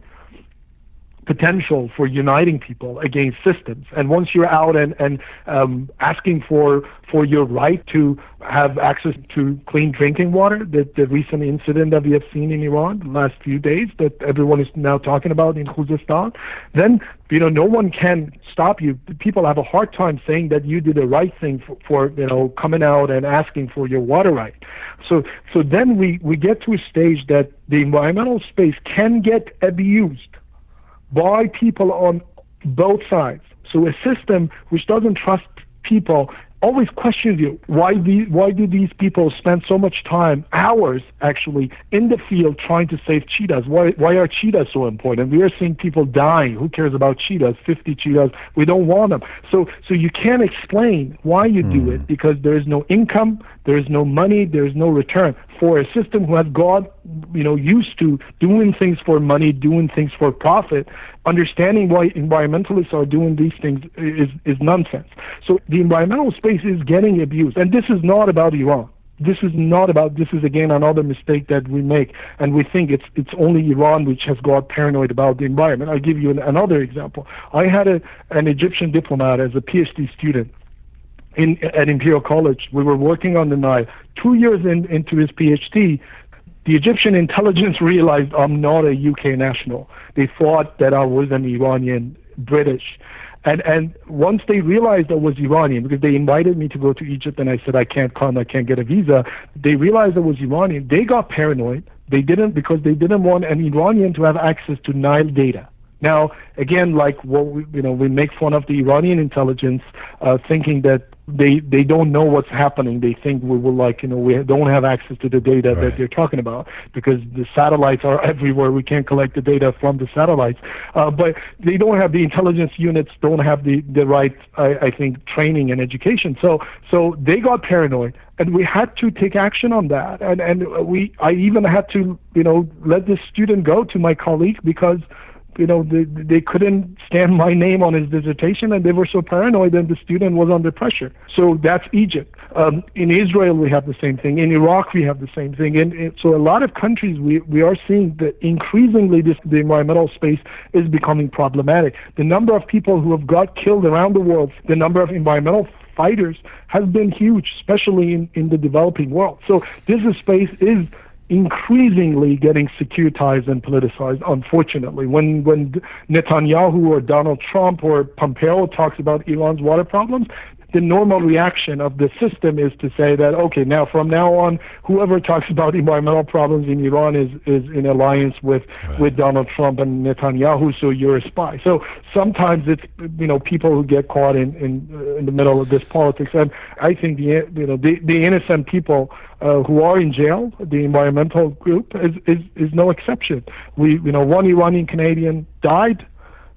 potential for uniting people against systems. And once you're out and, and um, asking for for your right to have access to clean drinking water, the, the recent incident that we have seen in Iran the last few days that everyone is now talking about in Khuzestan, then you know no one can stop you. People have a hard time saying that you did the right thing for, for you know coming out and asking for your water right. So so then we we get to a stage that the environmental space can get abused by people on both sides. So a system which doesn't trust people always questions you why the, why do these people spend so much time hours actually in the field trying to save cheetahs? Why why are cheetahs so important? We are seeing people dying. Who cares about cheetahs? 50 cheetahs. We don't want them. So so you can't explain why you mm. do hmm. it because there is no income there is no money there is no return. For a system who has got you know used to doing things for money doing things for profit understanding why environmentalists are doing these things is is nonsense so the environmental space is getting abused and this is not about iran this is not about this is again another mistake that we make and we think it's it's only Iran which has got paranoid about the environment. I'll give you an, another example. I had a, an Egyptian diplomat as a PhD student in at Imperial College. We were working on the Nile. Two years in, into his PhD, the Egyptian intelligence realized I'm not a UK national. They thought that I was an Iranian British. And and once they realized I was Iranian, because they invited me to go to Egypt and I said I can't come, I can't get a visa, they realized I was Iranian. They got paranoid. They didn't because they didn't want an Iranian to have access to Nile data. Now, again, like what we, you know, we make fun of the Iranian intelligence, uh, thinking that they they don't know what's happening. They think we will like you know we don't have access to the data right. that they're talking about because the satellites are everywhere. We can't collect the data from the satellites, uh, but they don't have the intelligence units don't have the the right I, I think training and education. So so they got paranoid and we had to take action on that and and we I even had to you know let this student go to my colleague because you know, they, they couldn't stand my name on his dissertation and they were so paranoid that the student was under pressure. So that's Egypt. Um, in Israel, we have the same thing. In Iraq, we have the same thing. And, and so a lot of countries, we, we are seeing that increasingly this, the environmental space is becoming problematic. The number of people who have got killed around the world, the number of environmental fighters has been huge, especially in, in the developing world. So this space is increasingly getting securitized and politicized, unfortunately. When when Netanyahu or Donald Trump or Pompeo talks about Iran's water problems, the normal reaction of the system is to say that okay now from now on whoever talks about environmental problems in Iran is is in alliance with right. with Donald Trump and Netanyahu so you're a spy. So sometimes it's you know people who get caught in in, uh, in the middle of this politics. And I think the you know the the innocent people uh, who are in jail the environmental group is is is no exception. We you know one Iranian Canadian died.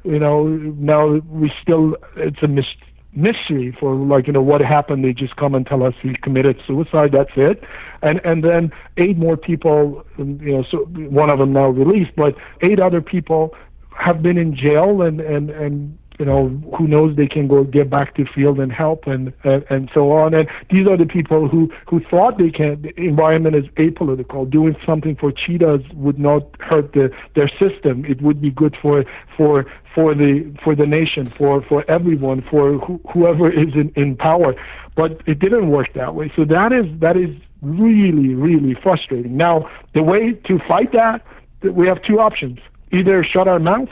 You know now we still it's a mis- mystery for like you know what happened. They just come and tell us he committed suicide. That's it. And and then eight more people um, you know so one of them now released but eight other people have been in jail and and and you know, who knows they can go get back to field and help and, and and so on. And these are the people who who thought they can. The environment is apolitical. Doing something for cheetahs would not hurt the their system. It would be good for for for the for the nation, for for everyone, for who, whoever is in, in power. But it didn't work that way. So that is that is really really frustrating. Now the way to fight that, we have two options: either shut our mouth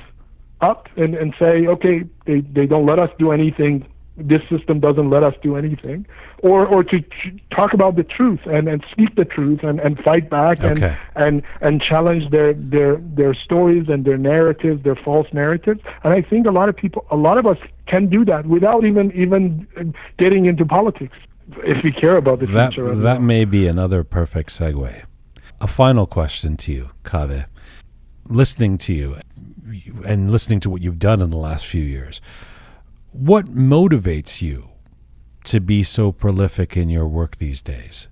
up and, and say, okay, they, they don't let us do anything. This system doesn't let us do anything, or or to talk about the truth and, and speak the truth and, and fight back and, okay. and and challenge their their their stories and their narratives, their false narratives. And I think a lot of people, a lot of us can do that without even even getting into politics if we care about the that, future. That may be another perfect segue. A final question to you, Kaveh. Listening to you, and listening to what you've done in the last few years, what motivates you to be so prolific in your work these days?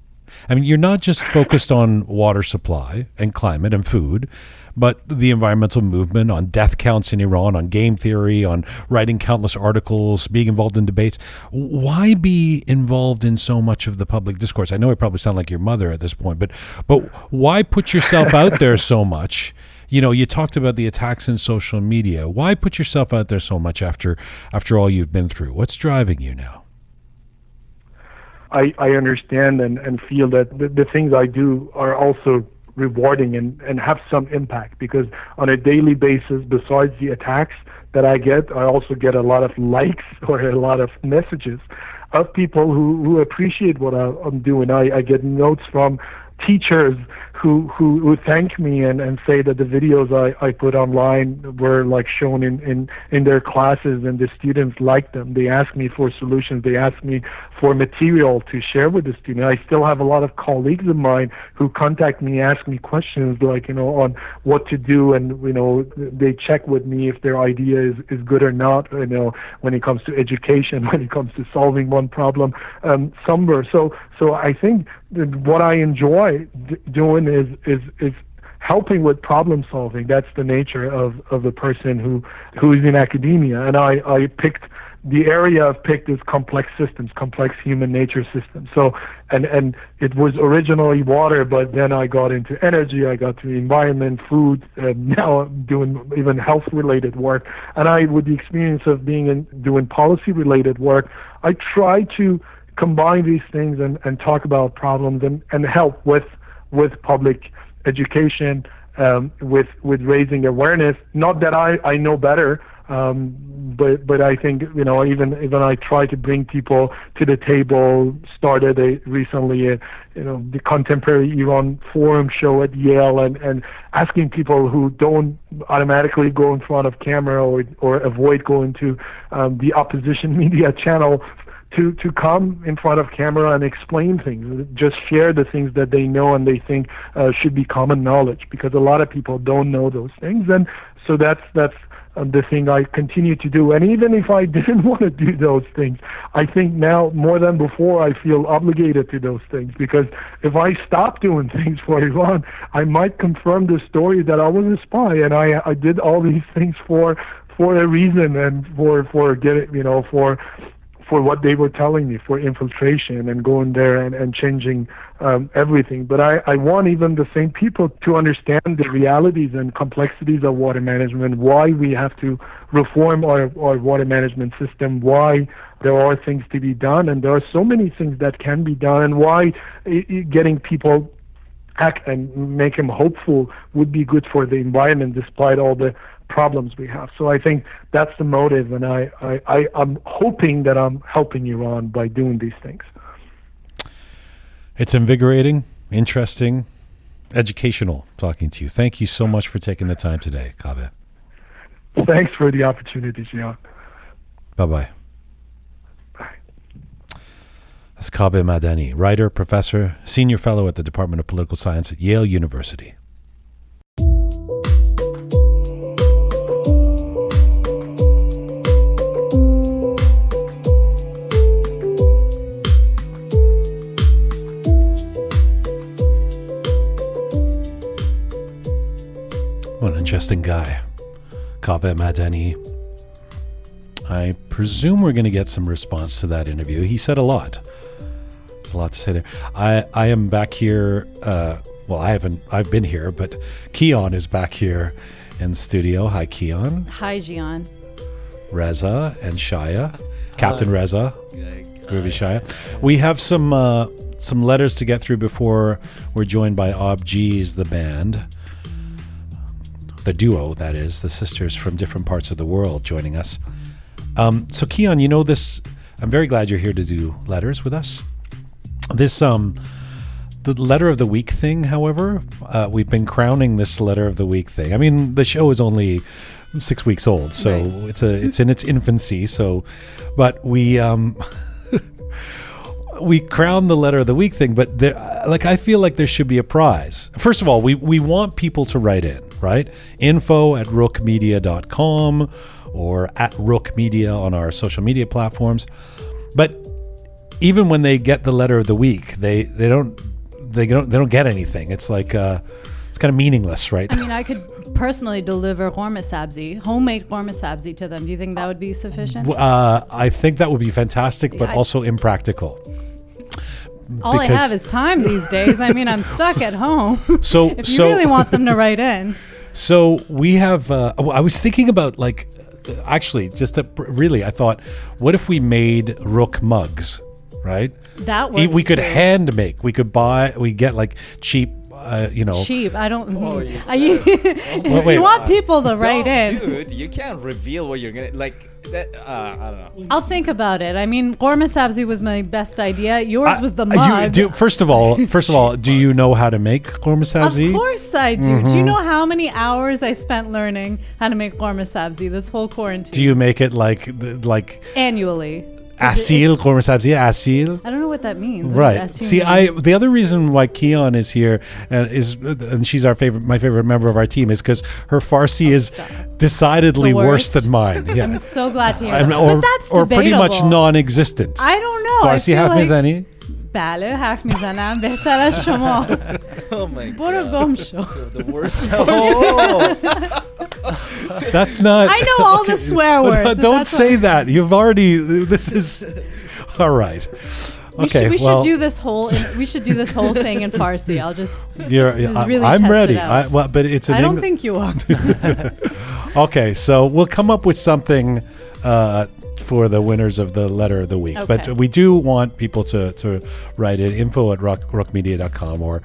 I mean, you're not just focused on water supply and climate and food, but the environmental movement, on death counts in Iran, on game theory, on writing countless articles, being involved in debates. Why be involved in so much of the public discourse? I know I probably sound like your mother at this point, but but why put yourself out there so much? You know, you talked about the attacks in social media. Why put yourself out there so much after after all you've been through? What's driving you now? I, I understand and, and feel that the, the things I do are also rewarding and, and have some impact because on a daily basis, besides the attacks that I get, I also get a lot of likes or a lot of messages of people who, who appreciate what I, I'm doing. I, I get notes from teachers who who, who thank me and, and say that the videos I, I put online were like shown in, in, in their classes and the students like them. They ask me for solutions. They ask me for material to share with the student. I still have a lot of colleagues of mine who contact me, ask me questions like, you know, on what to do and, you know, they check with me if their idea is, is good or not, you know, when it comes to education, when it comes to solving one problem um, somewhere. So, so I think what I enjoy d- doing is, is, is helping with problem solving. That's the nature of, of the person who, who is in academia. And I, I picked the area I've picked is complex systems, complex human nature systems. So, and and it was originally water, but then I got into energy, I got to environment, food, and now I'm doing even health related work. And I, with the experience of being in doing policy related work, I try to combine these things and, and talk about problems and, and help with with public education, um, with with raising awareness. Not that I, I know better, um, but but I think you know even even I try to bring people to the table. Started a recently a you know the contemporary Iran forum show at Yale and and asking people who don't automatically go in front of camera or or avoid going to um, the opposition media channel to to come in front of camera and explain things just share the things that they know and they think uh, should be common knowledge because a lot of people don't know those things and so that's that's um, the thing I continue to do. And even if I didn't want to do those things, I think now more than before I feel obligated to those things because if I stop doing things for Iran, I might confirm the story that I was a spy and I I did all these things for for a reason and for for getting you know for for what they were telling me for infiltration and going there and, and changing um, everything. But I, I want even the same people to understand the realities and complexities of water management, why we have to reform our, our water management system, why there are things to be done, and there are so many things that can be done, and why getting people act and make them hopeful would be good for the environment despite all the problems we have. So I think that's the motive, and I, I, I, I'm hoping that I'm helping Iran by doing these things. It's invigorating, interesting, educational talking to you. Thank you so much for taking the time today, Kaveh. Thanks for the opportunity, Jian. Bye bye. That's Kaveh Madani, writer, professor, senior fellow at the Department of Political Science at Yale University. Interesting guy. Kaveh Madani. I presume we're going to get some response to that interview. He said a lot. There's a lot to say there. I, I am back here. Uh, well, I haven't. I've been here, but Keon is back here in studio. Hi, Keon. Hi, Jian. Reza and Shaya. Captain Reza. Groovy Shaya. We have some uh, some letters to get through before we're joined by Abjeez the band the duo, that is, the sisters from different parts of the world joining us. Um, so, Keon, you know this. I'm very glad you're here to do letters with us. This, um, the letter of the week thing, however, uh, we've been crowning this letter of the week thing. I mean, the show is only six weeks old, so Right. it's a it's in its infancy. So, but we um, we crown the letter of the week thing, but there, like I feel like there should be a prize. First of all, we we want people to write in, right? Info at rookmedia.com or at rookmedia on our social media platforms. But even when they get the letter of the week, they they don't they don't they don't get anything. It's like uh, it's kind of meaningless, right? I mean, I could personally deliver ghormeh sabzi, homemade ghormeh sabzi to them. Do you think that would be sufficient? Uh, I think that would be fantastic, but I- also impractical. All I have is time these days. I mean, I'm stuck at home. So if you so really want them to write in, So we have. Uh, I was thinking about like, uh, actually, just really, I thought, what if we made rook mugs, right? That We- works we could too. hand make. We could buy. We get like cheap. Uh, you know. cheap. I don't. Oh, you I, if wait, you want uh, people to write Don't, in, dude. You can't reveal what you're gonna like. That uh, I don't know. I'll think about it. I mean, Ghormeh Sabzi was my best idea. Yours was the Uh, mug. You, do, first of all, first of all, do you know how to make korma Of course I do. Do Mm-hmm. you know how many hours I spent learning how to make Ghormeh Sabzi this whole quarantine? Do you make it like like Annually. Asil, ghormeh sabzi, asil. I don't know what that means. Right. See. I the other reason why Keon is here and is and she's our favorite, my favorite member of our team is because her Farsi oh, is stop. decidedly worse than mine. Yeah. I'm so glad to hear. That. Or, but that's debatable. or pretty much non-existent. I don't know. Farsi half like... any? بله حرف میزنم بهتر از شما Oh my برو god. گم شو The worst. oh. That's not. I know all the swear But words. and Don't that's say why- that. You've already. This is. All right. We, Okay. should, we well, should do this whole. We should do this whole thing in Farsi. I'll just. You're, Just I- really I'm test it ready. out. I, well, but it's an I don't Engl- think you are. Okay, so we'll come up with something uh, for the winners of the letter of the week. But we do want people to, to write it info at rock, rockmedia.com or.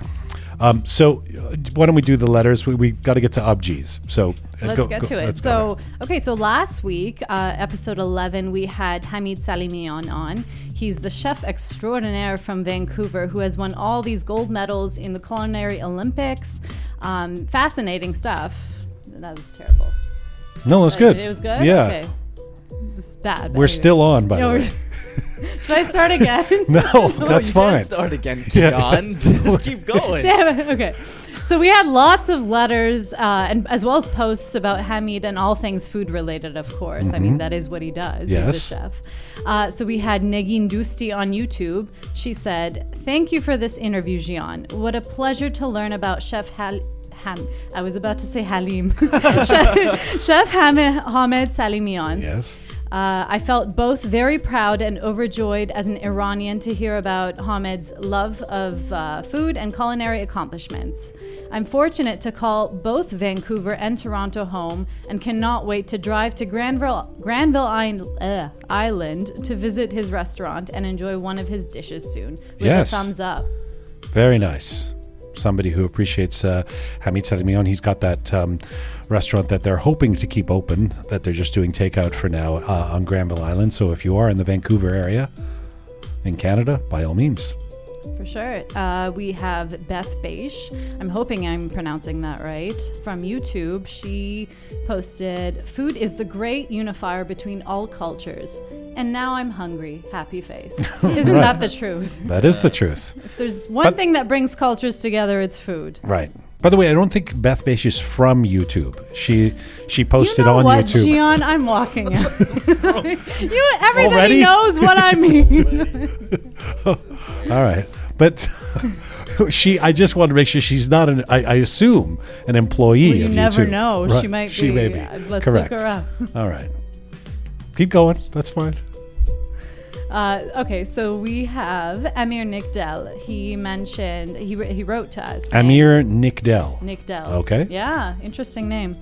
Um, so uh, why don't we do the letters? We, we've got to get to Abjeez. So uh, Let's go- get go- to it. So, okay, so last week, uh, episode 11, we had Hamid Salimian on. He's the chef extraordinaire from Vancouver who has won all these gold medals in the Culinary Olympics. Um, fascinating stuff. That was terrible. no, it was good. It was good? Yeah. Okay. It was bad. We're anyway. still on, by Yeah, the way. Should I start again? No, that's you fine. Can't start again, Yeah. Keon. Just keep going. Damn it. Okay. So we had lots of letters uh, and as well as posts about Hamid and all things food related, of course. I mean, that is what he does. Mm-hmm. Yes. He's a chef. Uh, so we had Negin Dusti on YouTube. She said, Thank you for this interview, Jian. What a pleasure to learn about Chef Hal. Ham. I was about to say Halim. Chef, Chef Ham- Hamed Salimian. Yes. Uh, I felt both very proud and overjoyed as an Iranian to hear about Hamed's love of uh, food and culinary accomplishments. I'm fortunate to call both Vancouver and Toronto home and cannot wait to drive to Granville, Granville Island, uh, Island to visit his restaurant and enjoy one of his dishes soon. With Yes. a thumbs up. Very nice. Somebody who appreciates uh, Hamid Salimian. He's got that um, restaurant that they're hoping to keep open, that they're just doing takeout for now uh, on Granville Island. So if you are in the Vancouver area in Canada, by all means. For sure. Uh, we have Beth Beish. I'm hoping I'm pronouncing that right. From YouTube, she posted Food is the great unifier between all cultures. And now I'm hungry. Happy face. Isn't that the truth? That is the truth. If there's one But- thing that brings cultures together, it's food. Right. By the way, I don't think Beth Beish is from YouTube. She she posted you know on what, YouTube. Jian? I'm walking out. you everybody Already? knows what I mean. All right, but she. I just want to make sure she's not an. I, I assume an employee Well, you of never YouTube. know. Right. She might She be. may be. Uh, Let's Correct. look her up. All right. Keep going. That's fine. Uh, okay, so we have Amir Nickdell. He mentioned he wr- he wrote to us. saying- Amir Nickdell. Nickdell. Okay. Yeah, interesting name.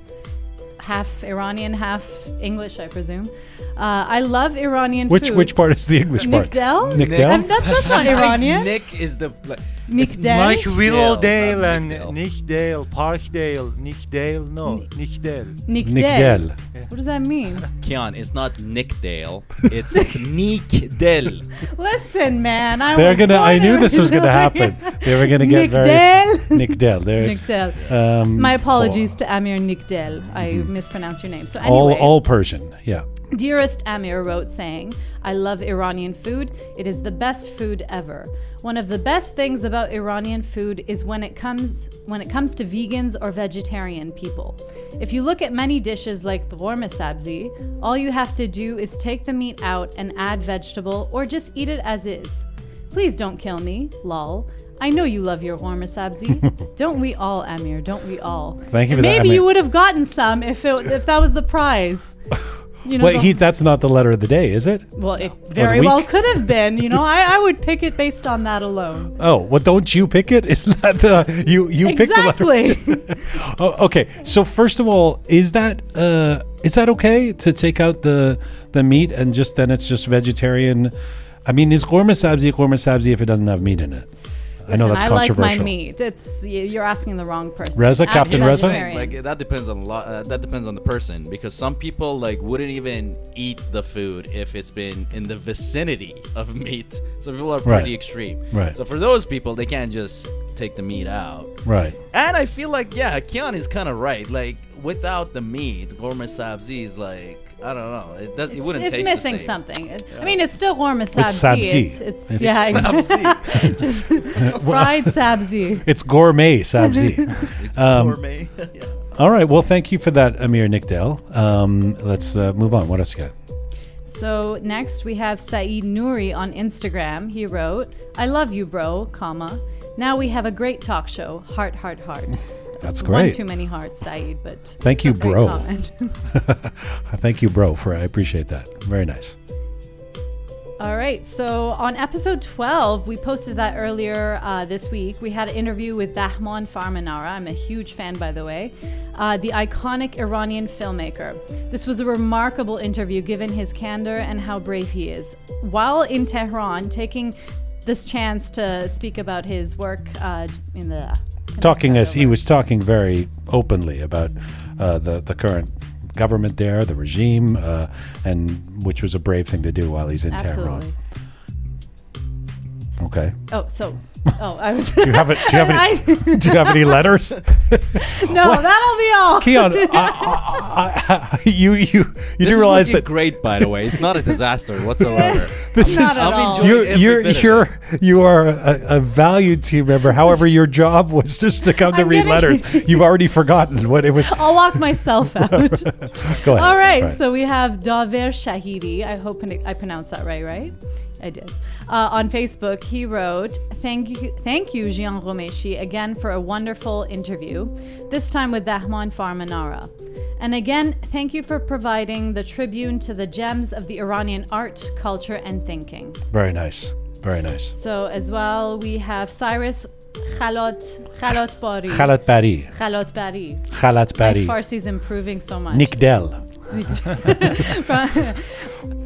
Half Iranian, half English, I presume. Uh, I love Iranian Which food. which part is the English part? Nickdell? Nickdell? Um, that's, that's not Iranian. Nick is the like, Nickdell. Like Willowdale not and Nickdale. Nickdale, Parkdale, Nickdale, no, Nick Nickdale. Nickdell. Nickdell. What does that mean? Keon. It's not Nick Dale. It's Nick Dell. Listen, man. I They're was gonna. I knew this was gonna happen. They were gonna get Nickdell. very Nickdell. They're, Nickdell. um, My apologies to Amir Nickdell. I mispronounced your name. So All anyway. all Persian. Yeah. Dearest Amir wrote saying, I love Iranian food. It is the best food ever. One of the best things about Iranian food is when it comes when it comes to vegans or vegetarian people. If you look at many dishes like the ghormeh sabzi, all you have to do is take the meat out and add vegetable or just eat it as is. Please don't kill me, lol. I know you love your ghormeh sabzi. don't we all, Amir? Don't we all? Thank you for that, Maybe you would have gotten some if it, if that was the prize. You know, Wait, the- he, that's not the letter of the day, is it? well, it very well could have been. You know, I, I would pick it based on that alone. Oh, well, don't you pick it? Is that the you you pick the letter? exactly. Oh, okay. So first of all, is that uh, is that okay to take out the the meat and just then it's just vegetarian? I mean, is ghormeh sabzi ghormeh sabzi if it doesn't have meat in it? I know Listen, that's I like my meat. It's you're asking the wrong person. Reza, Ask Captain Reza? Like that depends on a lot. Uh, that depends on the person because some people like wouldn't even eat the food if it's been in the vicinity of meat. Some people are pretty Right. extreme. Right. So for those people, they can't just take the meat out. Right. And I feel like yeah, Kian is kind of right. Like without the meat, ghormeh sabzi is like I don't know. It does. it It's, wouldn't it's taste missing the same. something. It- I mean, it's still warm sabzi. It's sabzi. It's, it's, It's yeah, exactly. just fried sabzi. It's ghormeh sabzi. It's Um, gourmet. yeah. all right. Well, thank you for that, Amir Nickdale. Um, let's uh, move on. What else you got? So next we have Saeed Nouri on Instagram. He wrote, "I love you, bro, comma. Now we have a great talk show. Heart, heart, heart. That's great. One too many hearts, Saeed, but Thank you, bro. Thank you, bro. For I appreciate that. Very nice. All right. So on episode 12, we posted that earlier uh, this week. We had an interview with Bahman Farmanara. I'm a huge fan, by the way, uh, the iconic Iranian filmmaker. This was a remarkable interview given his candor and how brave he is. While in Tehran, taking this chance to speak about his work uh, in the. Talking as he was talking very openly about uh, the the current government there, the regime, uh, and which was a brave thing to do while he's in Absolutely. Tehran. Okay. Oh, so. Oh, I was. Do you have it? Do you have any? I- do you have any letters? no, that'll be all. Keon, I, I, I, you you you This do realize looking that great, by the way. It's not a disaster whatsoever. this Not is at all. enjoying you're you're you're you are a, a valued team member. However, your job was just to come to I'm read letters. You've already forgotten what it was. I'll walk myself out. Go ahead. All right, Right. so we have Daver Shahidi. I hope I pronounced that right, right? I did. Uh, on Facebook, he wrote, "Thank you, thank you, Jian Ghomeshi, again for a wonderful interview. This time with Bahman Farmanara, and again, thank you for providing the tribune to the gems of the Iranian art, culture, and thinking. very nice, very nice. So as well, we have Cyrus Khalot Khalot Bari. Khalat Bari, Khalot Bari. Khalat My Bari, Farsi's improving so much. Nikdel. From,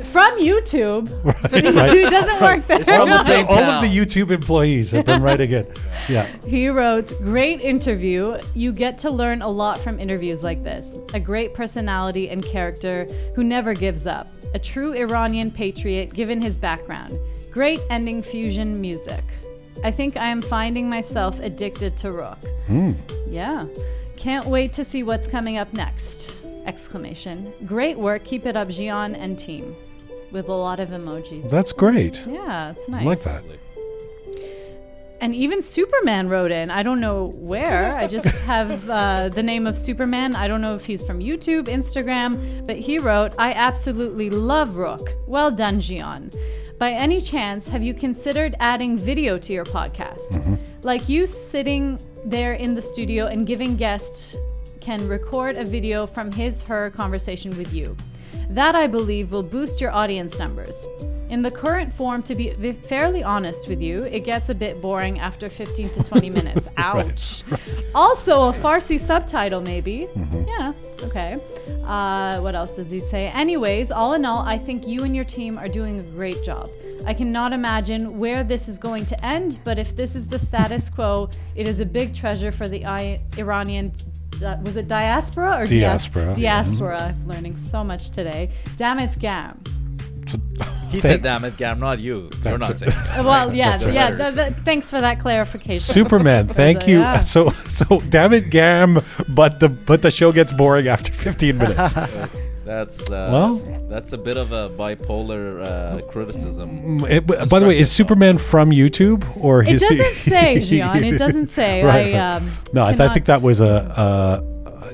from YouTube. right. It doesn't work there. from the same All town. of the YouTube employees have been right again. Yeah. He wrote, Great interview. You get to learn a lot from interviews like this. A great personality and character who never gives up. A true Iranian patriot given his background. Great ending fusion music. I think I am finding myself addicted to rock. Hmm. Yeah. Can't wait to see what's coming up next. Exclamation. Great work. Keep it up, Jian and team. With a lot of emojis. That's great. yeah, it's nice. I like that. And even Superman wrote in. I don't know where. I just have uh, the name of Superman. I don't know if he's from YouTube, Instagram, but he wrote, I absolutely love Rook. Well done, Jian. By any chance, have you considered adding video to your podcast? Like you sitting there in the studio and giving guests can record a video from his her conversation with you. That I believe will boost your audience numbers. In the current form, to be fairly honest with you, it gets a bit boring after 15 to 20 minutes. Ouch. Also, a Farsi subtitle, maybe. Yeah, okay. Uh, what else does he say? Anyways, all in all, I think you and your team are doing a great job. I cannot imagine where this is going to end, but if this is the status quo, it is a big treasure for the I- Iranian. Di- was it diaspora or dias- Diaspora. Diaspora. I'm learning so much today. Damn it, Gam. He said, "Damn it, Gam, not you. You're not saying." Uh, Well, yeah, That's yeah. th- th- thanks for that clarification. Superman, thank you. Yeah. So, so damn it, Gam, but the but the show gets boring after 15 minutes. That's uh, Well- that's a bit of a bipolar uh, criticism. It- by the way, is Superman from YouTube or It is he- doesn't say, Jian. It doesn't say. Right, I um, No, I, I think that was a. Uh,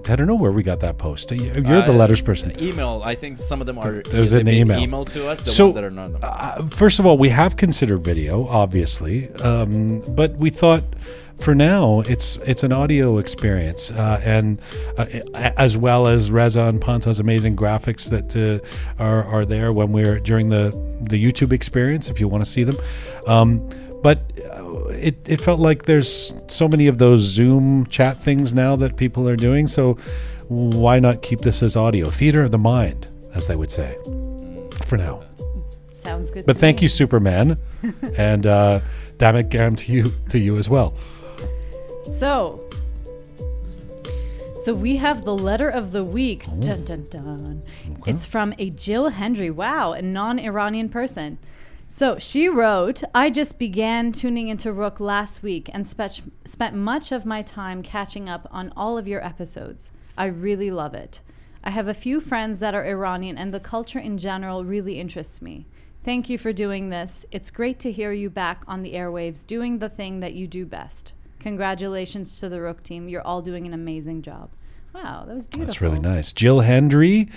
I don't know where we got that post. You- You're the Uh, letters person. Email. I think some of them are. It was they've in the been email. To us. The So, ones that are not. Uh, first of all, we have considered video, obviously, um, but we thought for now it's it's an audio experience, uh, and uh, as well as Reza and Panta's amazing graphics that uh, are are there when we're during the the YouTube experience. If you want to see them, um, but. Uh, it, it felt like there's so many of those Zoom chat things now that people are doing. So why not keep this as audio? Theater of the mind, as they would say, for now. Sounds good. But thank me. you, Superman, and uh, damn it, Gam, to you to you as well. So, so we have the letter of the week. Dun dun dun. It's from a Jill Hendry. Wow, a non-Iranian person. So she wrote, I just began tuning into Rook last week and spent, spent much of my time catching up on all of your episodes. I really love it. I have a few friends that are Iranian, and the culture in general really interests me. Thank you for doing this. It's great to hear you back on the airwaves doing the thing that you do best. Congratulations to the Rook team. You're all doing an amazing job. Wow, that was beautiful. That's really nice. Jill Hendry,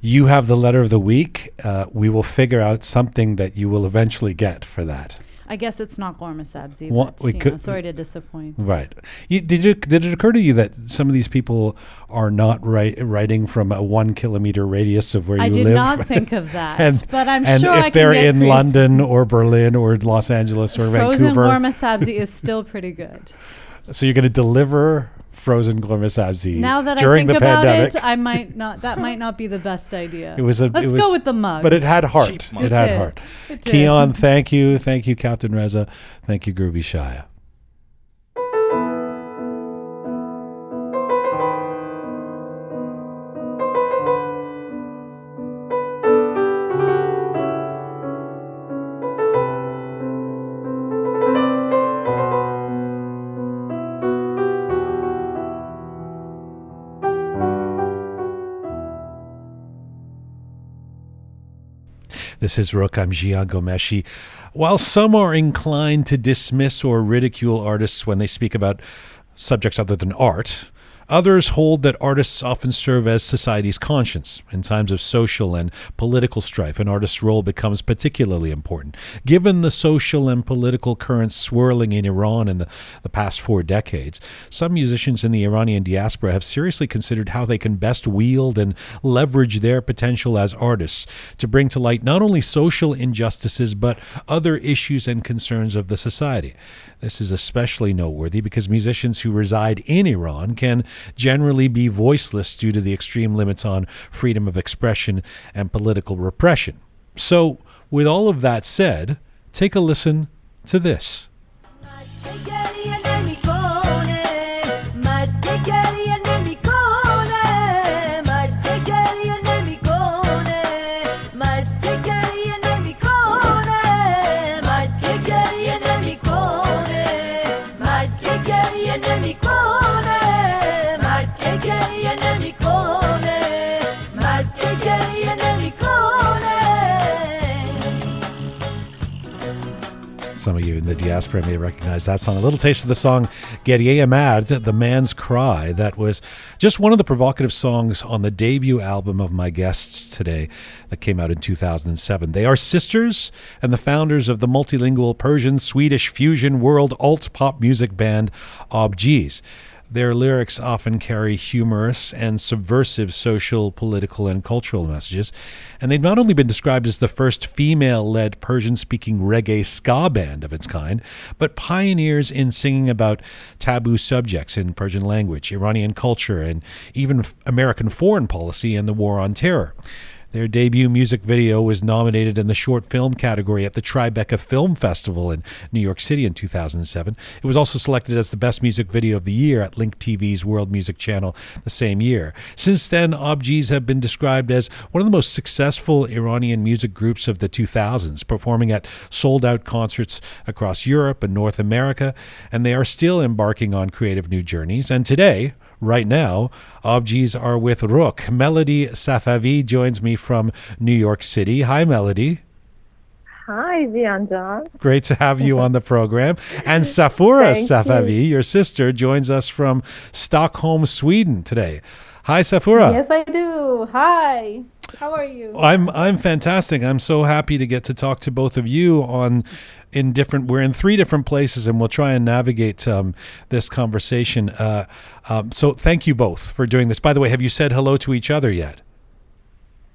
you have the letter of the week. Uh, we will figure out something that you will eventually get for that. I guess it's not Ghormeh Sabzi. But, know, sorry to disappoint. Right. You, did it did it occur to you that some of these people are not write, writing from a one kilometer radius of where I you live? I did not think of that, and, but I'm and sure if I they're in creative. London or Berlin or Los Angeles or Frozen Vancouver, Ghormeh Sabzi is still pretty good. so you're going to deliver frozen ghormeh sabzi Now that I during think the about pandemic. it, I might not. That might not be the best idea. It was a. Let's it was, go with the mug. But it had heart. It It had did. heart. It did. Keon, thank you, thank you, Captain Reza, thank you, Groovy Shaya. This is Rook. I'm Jian Ghomeshi. While some are inclined to dismiss or ridicule artists when they speak about subjects other than art, others hold that artists often serve as society's conscience. In times of social and political strife, an artist's role becomes particularly important. Given the social and political currents swirling in Iran in the, the past four decades, some musicians in the Iranian diaspora have seriously considered how they can best wield and leverage their potential as artists to bring to light not only social injustices but other issues and concerns of the society. This is especially noteworthy because musicians who reside in Iran can generally be voiceless due to the extreme limits on freedom of expression and political repression. So, with all of that said, take a listen to this. Some of you in the diaspora may recognize that song. A little taste of the song Guerrier The Man's Cry. That was just one of the provocative songs on the debut album of my guests today that came out in 2007. They are sisters and the founders of the multilingual Persian Swedish fusion world alt pop music band Abjeez. Their lyrics often carry humorous and subversive social, political, and cultural messages, and they've not only been described as the first female led Persian speaking reggae ska band of its kind, but pioneers in singing about taboo subjects in Persian language, Iranian culture, and even American foreign policy and the war on terror. Their debut music video was nominated in the short film category at the Tribeca Film Festival in New York City in 2007. It was also selected as the best music video of the year at Link TV's World Music Channel the same year. Since then, Abjeez have been described as one of the most successful Iranian music groups of the 2000s, performing at sold out concerts across Europe and North America, and they are still embarking on creative new journeys. And today, Right now, Abjeez are with Rook. Melody Safavi joins me from New York City. Hi, Melody. Hi, Jian jan. Great to have you on the program. And Safoura Safavi, your sister, joins us from Stockholm, Sweden today. Hi, Safoura. Yes, I do. Hi. How are you? I'm I'm fantastic. I'm so happy to get to talk to both of you on in different. We're in three different places, and we'll try and navigate um, this conversation. Uh, um, so thank you both for doing this. By the way, have you said hello to each other yet?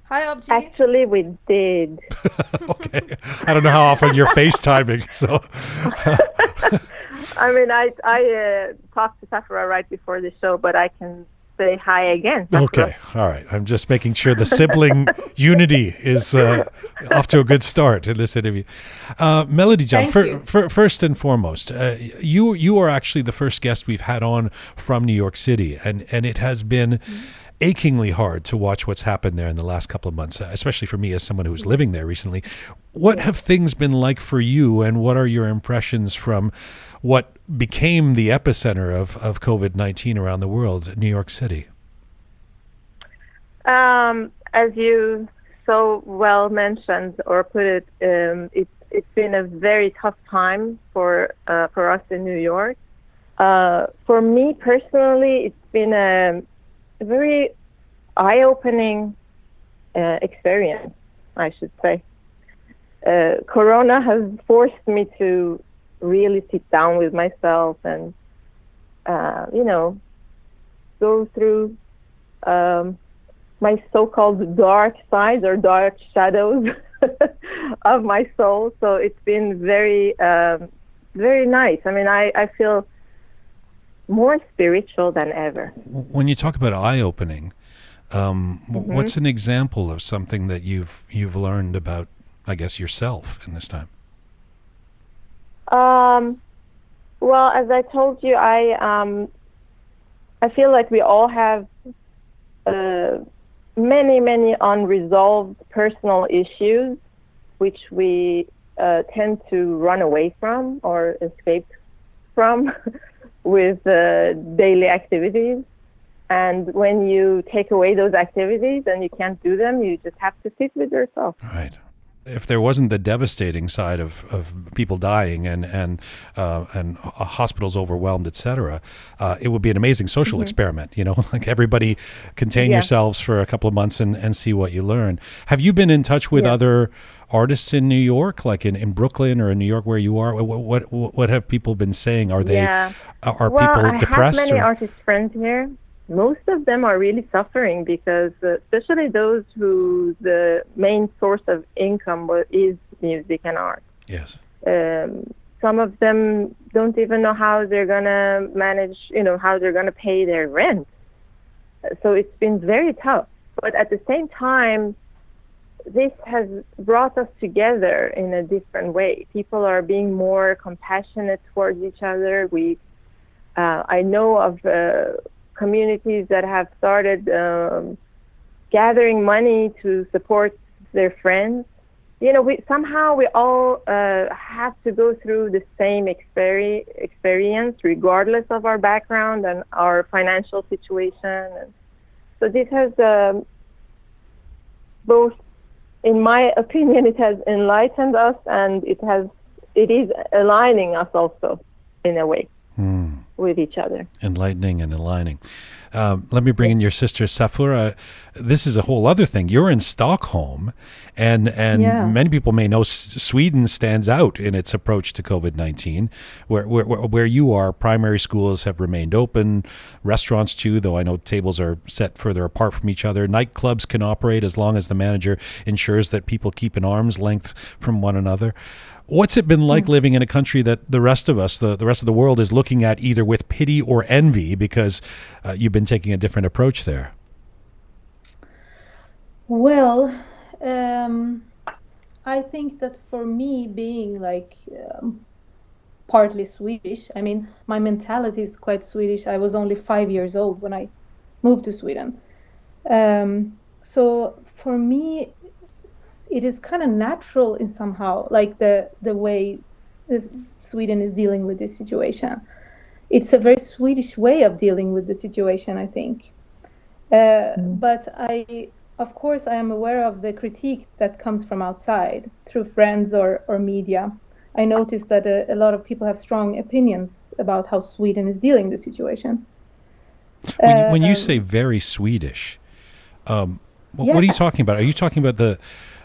Hi, Obji. Actually, we did. okay. I don't know how often you're FaceTiming, so I mean, I I uh, talked to Safra right before the show, but I can say hi again. Safra. okay. All right. I'm just making sure the sibling unity is uh, off to a good start in this interview. Uh, Melody John, Thank fir- you. fir- first and foremost, uh, you you are actually the first guest we've had on from New York City, and and it has been. Achingly hard to watch what's happened there in the last couple of months, uh, especially for me as someone who's living there recently. What have things been like for you, and what are your impressions from what became the epicenter of, of COVID 19 around the world, New York City? Um, as you so well mentioned or put it, um, it's it's been a very tough time for uh, for us in New York. Uh, for me personally, it's been a, a very eye-opening uh, experience, I should say. Uh, Corona has forced me to really sit down with myself and, uh, you know, go through um, my so-called dark sides or dark shadows of my soul. So it's been very, um, very nice. I mean, I, I feel more spiritual than ever. When you talk about eye opening, um, w what's an example of something that you've you've learned about, I guess, yourself in this time? Um, well, as I told you, I um, I feel like we all have uh, many, many unresolved personal issues, which we uh, tend to run away from or escape from with uh, daily activities. And when you take away those activities and you can't do them, you just have to sit with yourself. Right. If there wasn't the devastating side of, of people dying and and uh, and uh, hospitals overwhelmed, et cetera, uh, it would be an amazing social experiment. You know, like everybody contain Yeah. yourselves for a couple of months and, and see what you learn. Have you been in touch with Yeah. other artists in New York, like in, in Brooklyn or in New York, where you are? What what, what have people been saying? Are they Yeah. are are well, people I depressed? have many or- artist friends here. Most of them are really suffering because, uh, especially those who the main source of income is music and art. yes. Um, some of them don't even know how they're gonna manage, you know, how they're gonna pay their rent. So it's been very tough. But at the same time, this has brought us together in a different way. People are being more compassionate towards each other. We, uh, I know of uh, communities that have started um, gathering money to support their friends. You know, we somehow we all uh, have to go through the same experi- experience, regardless of our background and our financial situation. And so this has um, both, in my opinion, it has enlightened us and it has it is aligning us also in a way Hmm. With each other. enlightening and aligning. Um, let me bring in your sister Safoura. This is a whole other thing. You're in Stockholm, and and Yeah. many people may know S- Sweden stands out in its approach to COVID nineteen. Where, where where where you are, primary schools have remained open, restaurants too. Though I know tables are set further apart from each other. Nightclubs can operate as long as the manager ensures that people keep an arm's length from one another. What's it been like living in a country that the rest of us, the, the rest of the world, is looking at either with pity or envy because uh, you've been taking a different approach there? Well, um, I think that for me, being like um, partly Swedish, I mean, my mentality is quite Swedish. I was only five years old when I moved to Sweden. Um, so for me, it is kind of natural in somehow, like the the way this, Sweden is dealing with this situation. It's a very Swedish way of dealing with the situation, I think. Uh, But I of course, I am aware of the critique that comes from outside through friends or, or media. I noticed that a, a lot of people have strong opinions about how Sweden is dealing with the situation. When, you- when you Um, say very Swedish, um, wh- what are you talking about? Are you talking about the,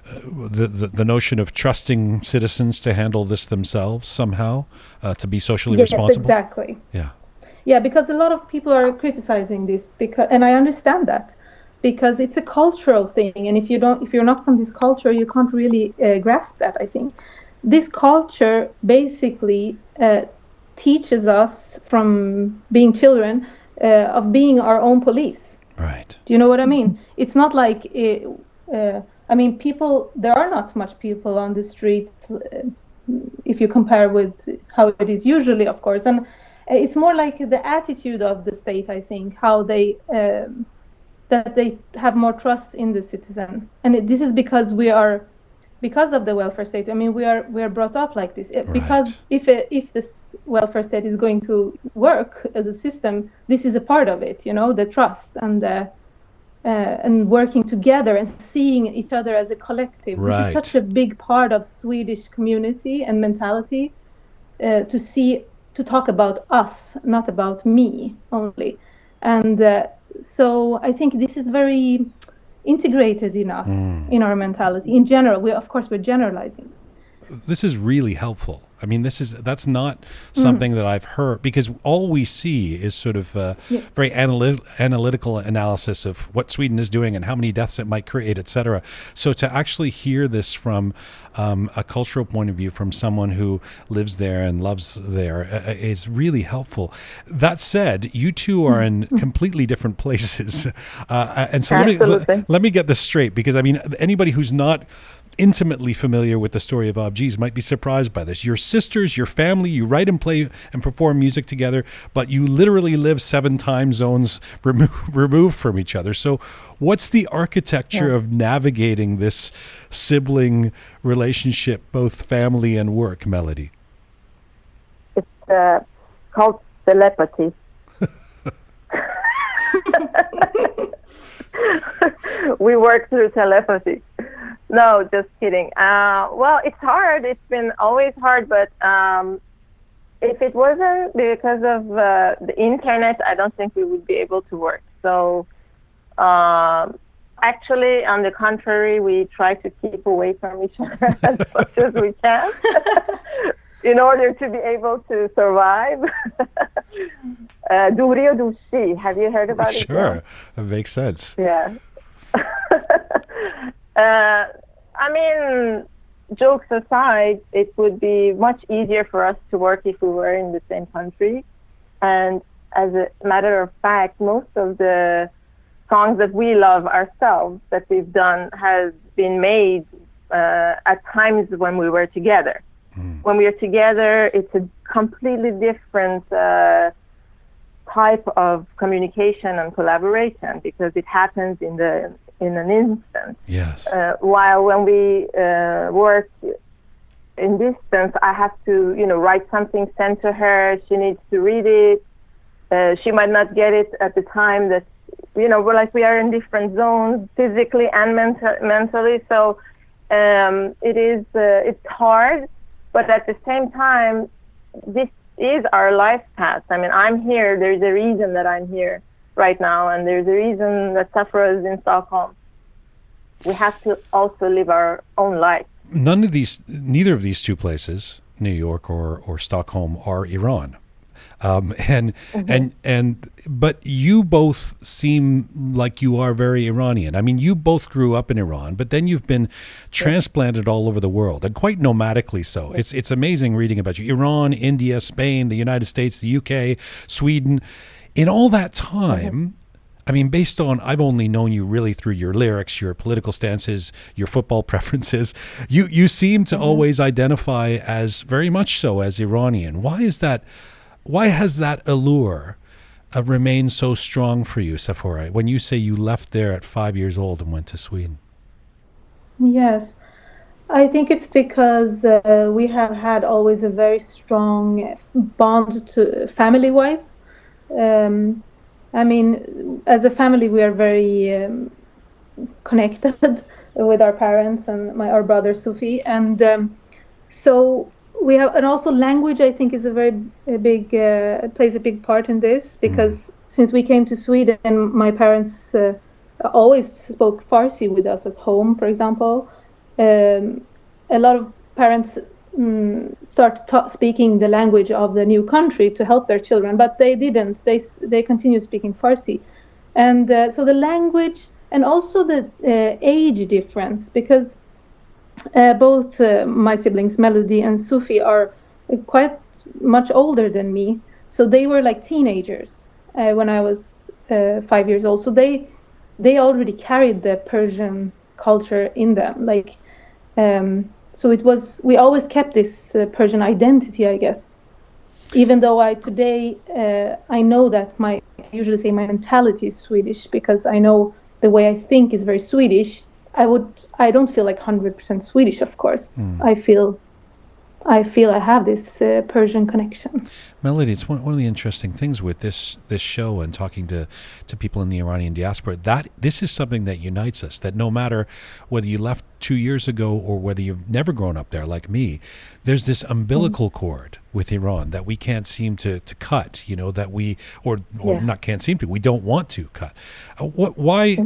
uh, the the the notion of trusting citizens to handle this themselves somehow, uh, to be socially yes, responsible? exactly. Yeah. Yeah, because a lot of people are criticizing this because, and I understand that because it's a cultural thing, and if you don't, if you're not from this culture, you can't really uh, grasp that. I think this culture basically uh, teaches us from being children uh, of being our own police. Right. Do you know what I mean? It's not like, it, uh, I mean, people, there are not much people on the street uh, if you compare with how it is usually, of course. And it's more like the attitude of the state, I think, how they, um, that they have more trust in the citizen. And it, this is because we are, because of the welfare state. I mean, we are we are brought up like this. Uh, Because if if this welfare state is going to work as a system, this is a part of it. You know, the trust and the uh, and working together and seeing each other as a collective. This is such a big part of Swedish community and mentality uh, to see to talk about us, not about me only. And uh, so I think this is very integrated in us, in our mentality in general. We of course we're generalizing. This is really helpful. I mean, this is that's not something that I've heard because all we see is sort of uh, Yeah. very analyt- analytical analysis of what Sweden is doing and how many deaths it might create, etc. So to actually hear this from um, a cultural point of view, from someone who lives there and loves there, uh, uh, is really helpful. That said, you two are in completely different places, uh, and so let me let, let me get this straight because I mean, anybody who's not intimately familiar with the story of Abjeez might be surprised by this. Your sisters, your family, you write and play and perform music together, but you literally live seven time zones remo- removed from each other. So, what's the architecture of navigating this sibling relationship, both family and work, Melody? It's uh, called telepathy. we work through telepathy. No, just kidding. Uh, well, it's hard. It's been always hard, but um, if it wasn't because of uh, the internet, I don't think we would be able to work. So, um, actually, on the contrary, we try to keep away from each other as much as we can in order to be able to survive. uh, Duri och Dushi, have you heard about it? Sure, that makes sense. Yeah. Uh, I mean, jokes aside, it would be much easier for us to work if we were in the same country. And as a matter of fact, most of the songs that we love ourselves that we've done has been made uh, at times when we were together. When we are together, it's a completely different uh, type of communication and collaboration because it happens in the in an instant. Yes. Uh, while when we uh, work in distance, I have to, you know, write something, send to her. She needs to read it. Uh, she might not get it at the time that, you know, we're like we are in different zones, physically and menta- mentally. So um, it is, uh, it's hard, but at the same time, this is our life path. I mean, I'm here. There's a reason that I'm here right now, and there's a reason that Safoura is in Stockholm. We have to also live our own life. None of these, neither of these two places, New York or or Stockholm, are Iran. Um, and and and but you both seem like you are very Iranian. I mean, you both grew up in Iran, but then you've been transplanted all over the world and quite nomadically so. It's it's amazing reading about you. Iran, India, Spain, the United States, the UK, Sweden. In all that time, I mean, based on I've only known you really through your lyrics, your political stances, your football preferences. You you seem to always identify as very much so as Iranian. Why is that? Why has that allure uh, remained so strong for you, Safoura? When you say you left there at five years old and went to Sweden, Yes, I think it's because uh, we have had always a very strong bond to family-wise. Um, I mean, as a family, we are very um, connected with our parents and my our brother Sufi, and um, so we have, and also language. I think is a very a big uh, plays a big part in this because since we came to Sweden, my parents uh, always spoke Farsi with us at home. For example, um, a lot of parents mm, start ta- speaking the language of the new country to help their children, but they didn't. They they continued speaking Farsi, and uh, so the language and also the uh, age difference because uh, both uh, my siblings Melody and Sufi are quite much older than me, so they were like teenagers uh, when I was uh, five years old. So they they already carried the Persian culture in them, like. Um, so it was we always kept this uh, Persian identity, I guess. Even though I today uh, I know that my I usually say my mentality is Swedish because I know the way I think is very Swedish. I would I don't feel like hundred percent Swedish, of course. I feel I feel I have this uh, Persian connection. Melody, it's one, one of the interesting things with this this show and talking to, to people in the Iranian diaspora that this is something that unites us. That no matter whether you left two years ago or whether you've never grown up there like me, there's this umbilical cord with Iran that we can't seem to, to cut. You know that we or or Yeah. not can't seem to. We don't want to cut. Uh, what? Why?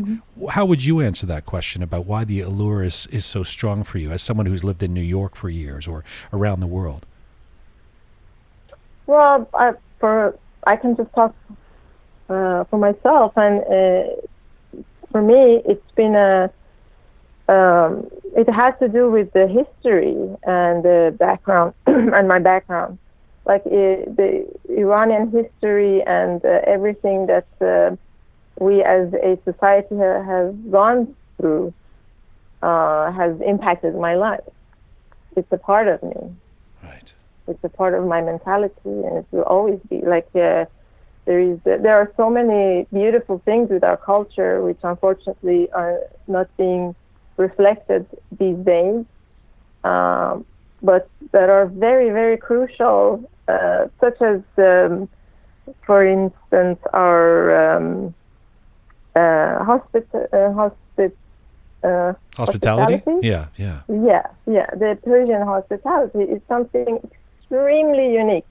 How would you answer that question about why the allure is is so strong for you as someone who's lived in New York for years or around the world? Well, I, for I can just talk uh, for myself, and uh, for me, it's been a. Um, it has to do with the history and the background and my background, like uh, the Iranian history and uh, everything that uh, we as a society ha- have gone through uh, has impacted my life. It's a part of me Right. it's a part of my mentality and it will always be like uh, there is there are so many beautiful things with our culture which unfortunately are not being reflected these days um, but that are very very crucial uh, such as um, for instance our um, uh, hospital uh, hospit- uh, Hospitality? Hospitality? Yeah, yeah. yeah, yeah. The Persian hospitality is something extremely unique.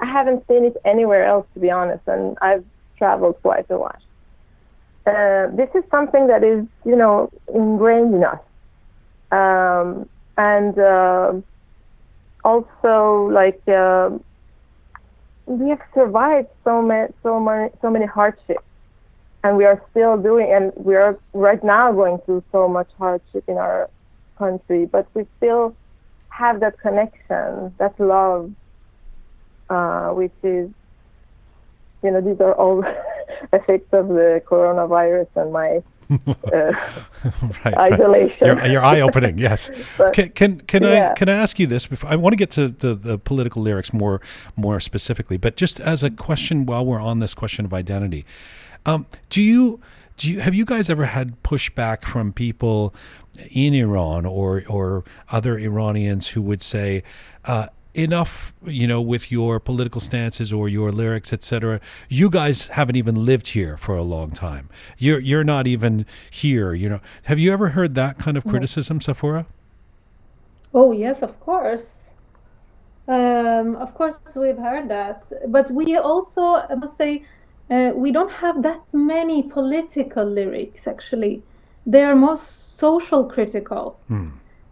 I haven't seen it anywhere else, to be honest, and I've traveled quite a lot. Uh, this is something that is, you know, ingrained in us, um, and uh, also like uh, we have survived so many, so many, so many hardships. And we are still doing and we are right now going through so much hardship in our country but we still have that connection that love uh, which is you know these are all effects of the coronavirus and my uh, right, Isolation. Right. You're, you're eye opening. Yes. But- can can, can I can I ask you this? Before I want to get to the, the political lyrics more more specifically, but just as a question while we're on this question of identity, um, do you do you have you guys ever had pushback from people in Iran or or other Iranians who would say? Uh, enough you know with your political stances or your lyrics etc you guys haven't even lived here for a long time. You're you're not even here you know. Have you ever heard that kind of criticism Safoura Oh yes, of course. Um, of course, we've heard that, but we also, I must say, uh, we don't have that many political lyrics. Actually, they are more social critical,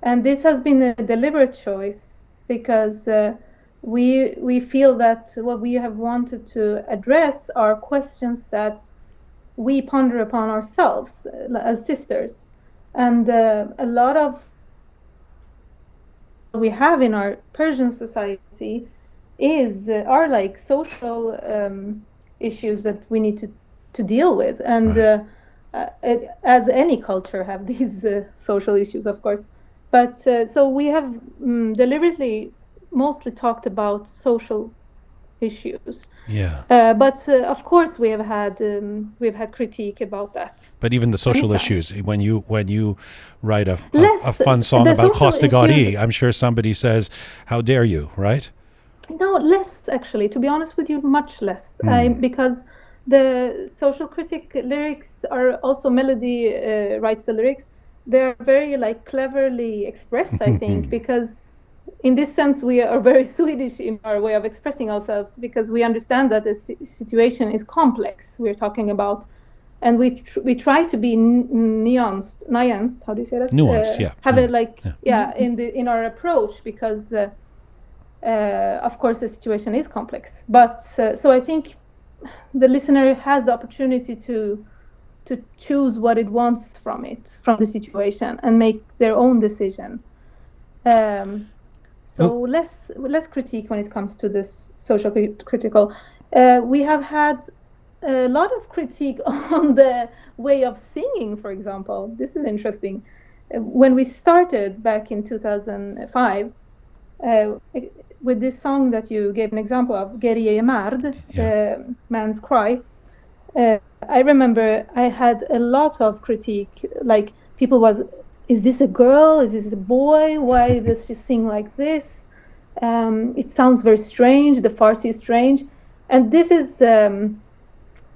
and this has been a deliberate choice because uh, we we feel that what we have wanted to address are questions that we ponder upon ourselves uh, as sisters, and uh, a lot of we have in our Persian society is uh, are like social um, issues that we need to to deal with, and uh, uh, it, as any culture have these uh, social issues, of course. But uh, so we have um, deliberately mostly talked about social issues, yeah uh, but uh, of course we have had um, we've had critique about that. but even the social issues when you when you write a, a, Less- a fun song about social Khostegari i'm sure somebody says how dare you right No, less actually. To be honest with you, much less. I, because the social critic lyrics are also melody uh, writes the lyrics. They're very like cleverly expressed, I think, because in this sense we are very Swedish in our way of expressing ourselves because we understand that the situation is complex. We're talking about, and we tr- we try to be n- nuanced, nuanced. How do you say that? Nuanced, yeah. Have Mm. it like Yeah. yeah, in the in our approach because. Uh, uh, of course, the situation is complex, but uh, so I think the listener has the opportunity to to choose what it wants from it, from the situation, and make their own decision. Um, so Oh. less less critique when it comes to this social cri- critical. Uh, we have had a lot of critique on the way of singing, for example. This is interesting. Uh, When we started back in 2005, uh, with this song that you gave an example of, Geriye Mard, Yeah. uh, Man's Cry, uh, I remember I had a lot of critique. Like people was, is this a girl? Is this a boy? Why does she sing like this? Um, it sounds very strange. The Farsi is strange, and this is um,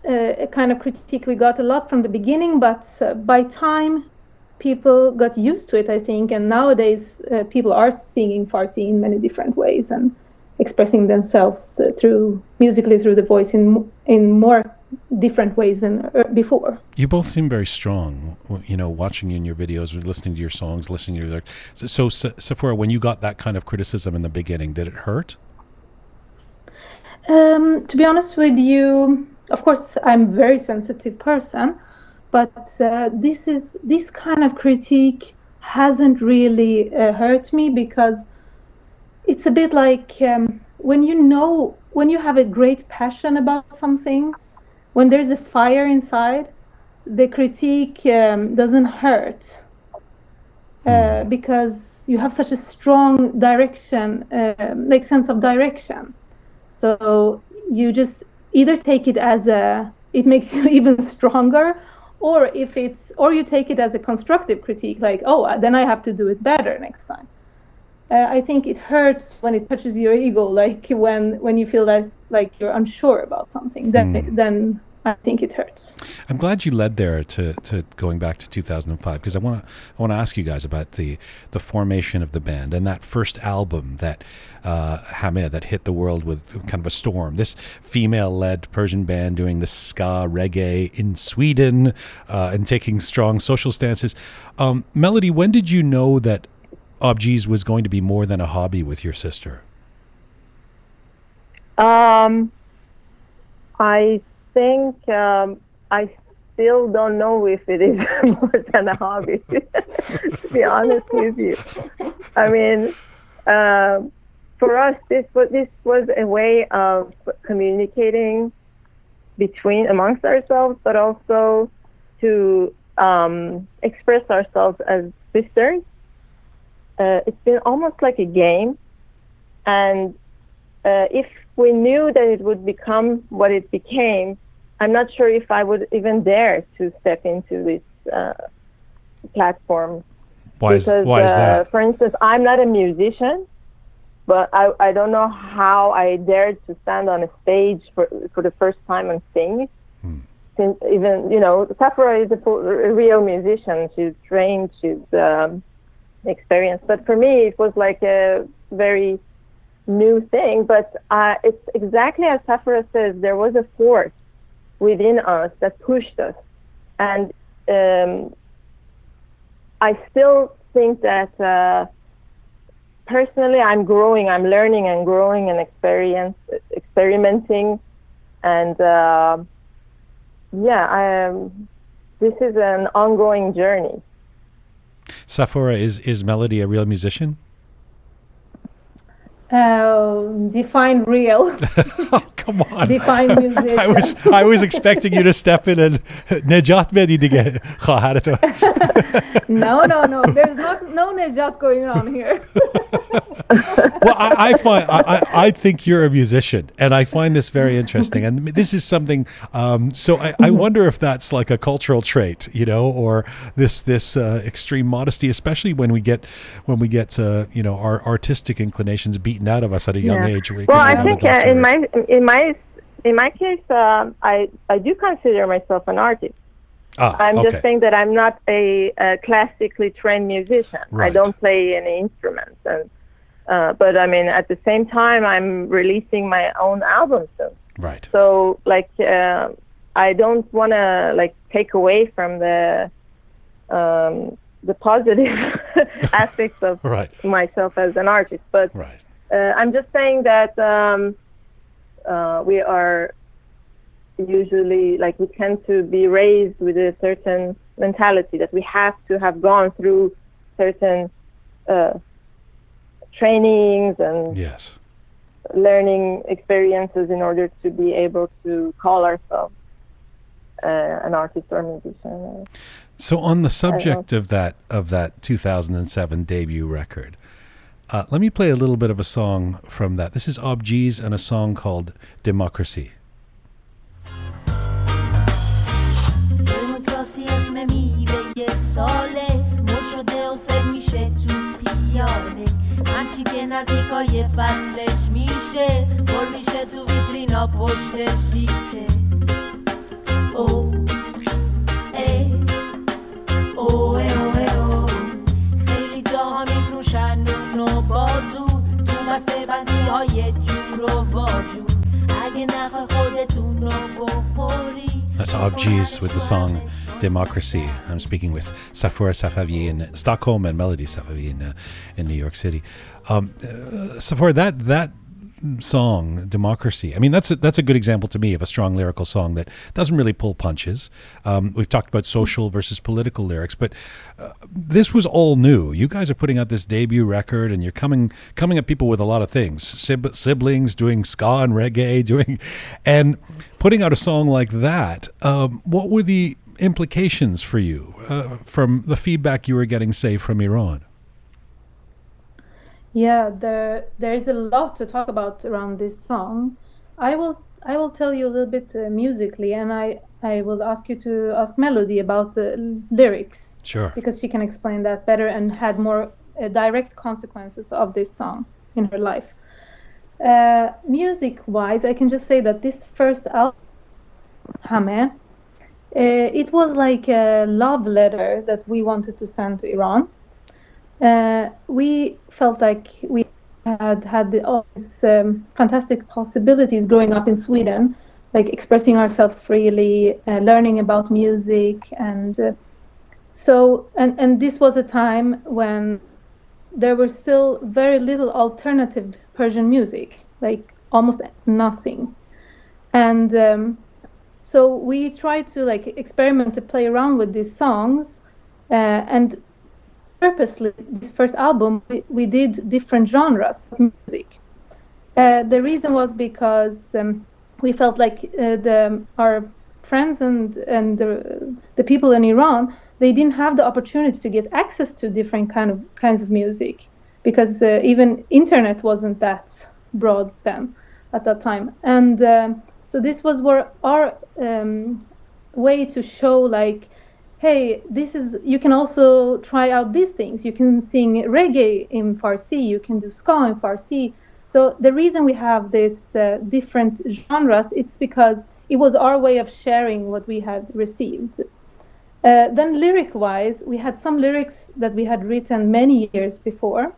a, a kind of critique we got a lot from the beginning. But uh, by time, people got used to it, I think, and nowadays uh, people are singing Farsi in many different ways and expressing themselves uh, through musically through the voice in in more different ways than uh, before. You both seem very strong. You know, watching you in your videos, listening to your songs, listening to your lyrics. So, so Safoura, when you got that kind of criticism in the beginning, did it hurt? Um, to be honest with you, of course, I'm a very sensitive person, but uh, this is this kind of critique hasn't really uh, hurt me because it's a bit like um, when you know when you have a great passion about something, when there's a fire inside, the critique um, doesn't hurt uh, because you have such a strong direction, uh, like sense of direction. So you just either take it as a it makes you even stronger, or if it's or you take it as a constructive critique, like oh then I have to do it better next time. Uh, I think it hurts when it touches your ego, like when when you feel that like you're unsure about something. Then then I think it hurts. I'm glad you led there to, to going back to 2005 because I want to I want to ask you guys about the the formation of the band and that first album that uh, Hamid that hit the world with kind of a storm. This female-led Persian band doing the ska reggae in Sweden uh, and taking strong social stances. Um, Melody, when did you know that Abjeez was going to be more than a hobby with your sister? Um, I think um, I still don't know if it is more than a hobby. to be honest with you, I mean, uh, for us, this was this was a way of communicating between amongst ourselves, but also to um, express ourselves as sisters. Uh, it's been almost like a game, and uh, if we knew that it would become what it became, I'm not sure if I would even dare to step into this uh, platform. Why is because, why is uh, that? For instance, I'm not a musician, but I, I don't know how I dared to stand on a stage for for the first time and sing. Since even you know, Safoura is a, a real musician. She's trained. She's um, experienced. But for me, it was like a very new thing. But uh, it's exactly as Safoura says. There was a force within us that pushed us, and um, I still think that uh, personally, I'm growing. I'm learning and growing and experience experimenting, and uh, yeah, I am. This is an ongoing journey. Safoura, is, is Melody a real musician? Um, define real. oh, come on. Define musician. I was I was expecting you to step in and Nejat Medi dige No, no, no. There's not no Nejat going on here. well, I, I find I, I, think you're a musician, and I find this very interesting. And this is something. Um, so I, I wonder if that's like a cultural trait, you know, or this this uh, extreme modesty, especially when we get when we get uh, you know our artistic inclinations beaten out of us at a young Yeah. age. we- Well, I think uh, in my in my in my case, um, I I do consider myself an artist. Ah, I'm okay. just saying that I'm not a, a classically trained musician. I don't play any instruments, and uh, but I mean, at the same time, I'm releasing my own album soon. Right. So like, uh, I don't want to like take away from the um, the positive aspects of Right. myself as an artist, but Right. uh, I'm just saying that um, uh, we are usually like we tend to be raised with a certain mentality that we have to have gone through certain uh, trainings and Yes. learning experiences in order to be able to call ourselves uh, an artist or musician. So on the subject of that of that 2007 debut record, uh, let me play a little bit of a song from that. This is Abjeez and a song called Democracy. دموکراسی اسم ساله. مد شده و سر میشه تو پیاله. همچی که نزدیکای فصلش میشه پر میشه تو ویترینا پشت شیشه. او ای او ای او خیلی جاها تو بسته بندی های جور و اگه نخوای خودتون رو بخوری That's Obgees with the song. Democracy. I'm speaking with Safoura Safavi in Stockholm and Melody Safavi in, uh, in New York City. Um, uh, Safoura, that that song Democracy. I mean, that's a, that's a good example to me of a strong lyrical song that doesn't really pull punches. Um, we've talked about social versus political lyrics, but uh, this was all new. You guys are putting out this debut record, and you're coming coming at people with a lot of things: Sib- siblings doing ska and reggae, doing, and putting out a song like that. Um, what were the implications for you uh, from the feedback you were getting, say, from Iran? Yeah, there there is a lot to talk about around this song. I will I will tell you a little bit uh, musically, and I I will ask you to ask Melody about the lyrics Sure. because she can explain that better and had more uh, direct consequences of this song in her life. Uh, music wise, I can just say that this first album, Hame, it was like a love letter that we wanted to send to Iran. Uh, we felt like we had had all these um, fantastic possibilities growing up in Sweden, like expressing ourselves freely, uh, learning about music, and uh, so and and this was a time when there were still very little alternative Persian music, like almost nothing, and um, so we tried to like experiment to play around with these songs, uh, and purposely this first album we, we did different genres of music. Uh, the reason was because um, we felt like uh, the our friends and and the, the people in Iran they didn't have the opportunity to get access to different kind of kinds of music because uh, even internet wasn't that broad then at that time and um, so this was where our um, way to show like hey this is you can also try out these things. You can sing reggae in farsi you can do ska in farsi. So the reason we have this uh, different genres it's because it was our way of sharing what we had received. Uh, then lyric wise we had some lyrics that we had written many years before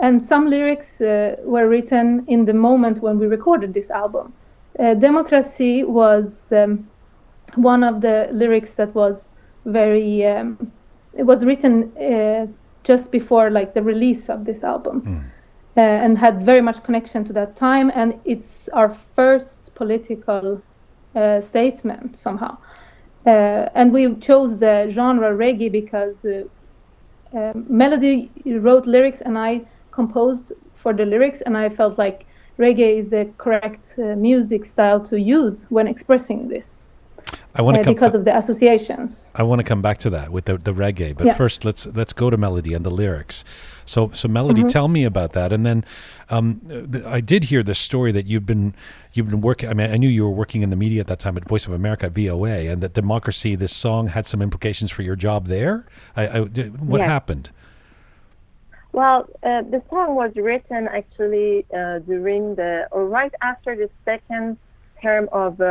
and some lyrics uh, were written in the moment when we recorded this album uh, democracy was um, one of the lyrics that was very um, it was written uh, just before like the release of this album. Uh, and had very much connection to that time and it's our first political uh, statement somehow. Uh, and we chose the genre reggae because uh, uh, melody wrote lyrics and i composed for the lyrics and i felt like reggae is the correct uh, music style to use when expressing this I want uh, come. because of the associations I want to come back to that with the, the reggae, but Yeah. first let's let's go to melody and the lyrics. So so melody, tell me about that, and then um, th- I did hear this story that you've been you've been working. I mean, I knew you were working in the media at that time at Voice of America VOA, and that democracy. This song had some implications for your job there. I, I what Yes. happened? Well, uh, the song was written actually uh, during the or right after the second term of uh,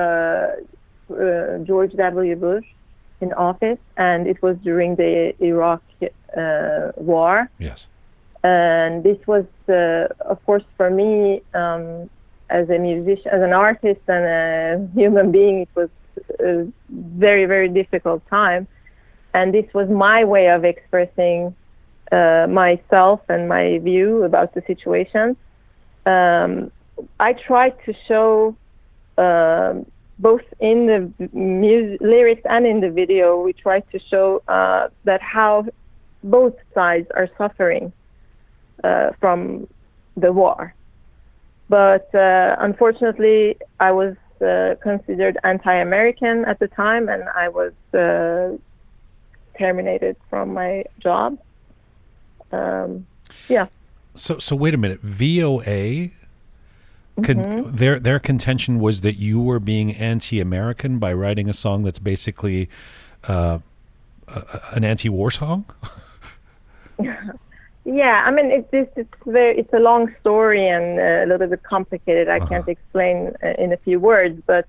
uh, George W. Bush in office, and it was during the Iraq uh, war. Yes. And this was, uh, of course, for me um, as a musician, as an artist, and a human being, it was a very, very difficult time. And this was my way of expressing uh, myself and my view about the situation. Um, I tried to show um, both in the music, lyrics and in the video, we tried to show uh, that how both sides are suffering uh, from the war. But uh, unfortunately, I was uh, considered anti-American at the time, and I was uh, terminated from my job. Um, yeah. So so wait a minute. VOA Con- their their contention was that you were being anti-American by writing a song that's basically uh, a, an anti-war song. Yeah, I mean, it, this it's very it's a long story and uh, a little bit complicated. I can't explain uh, in a few words, but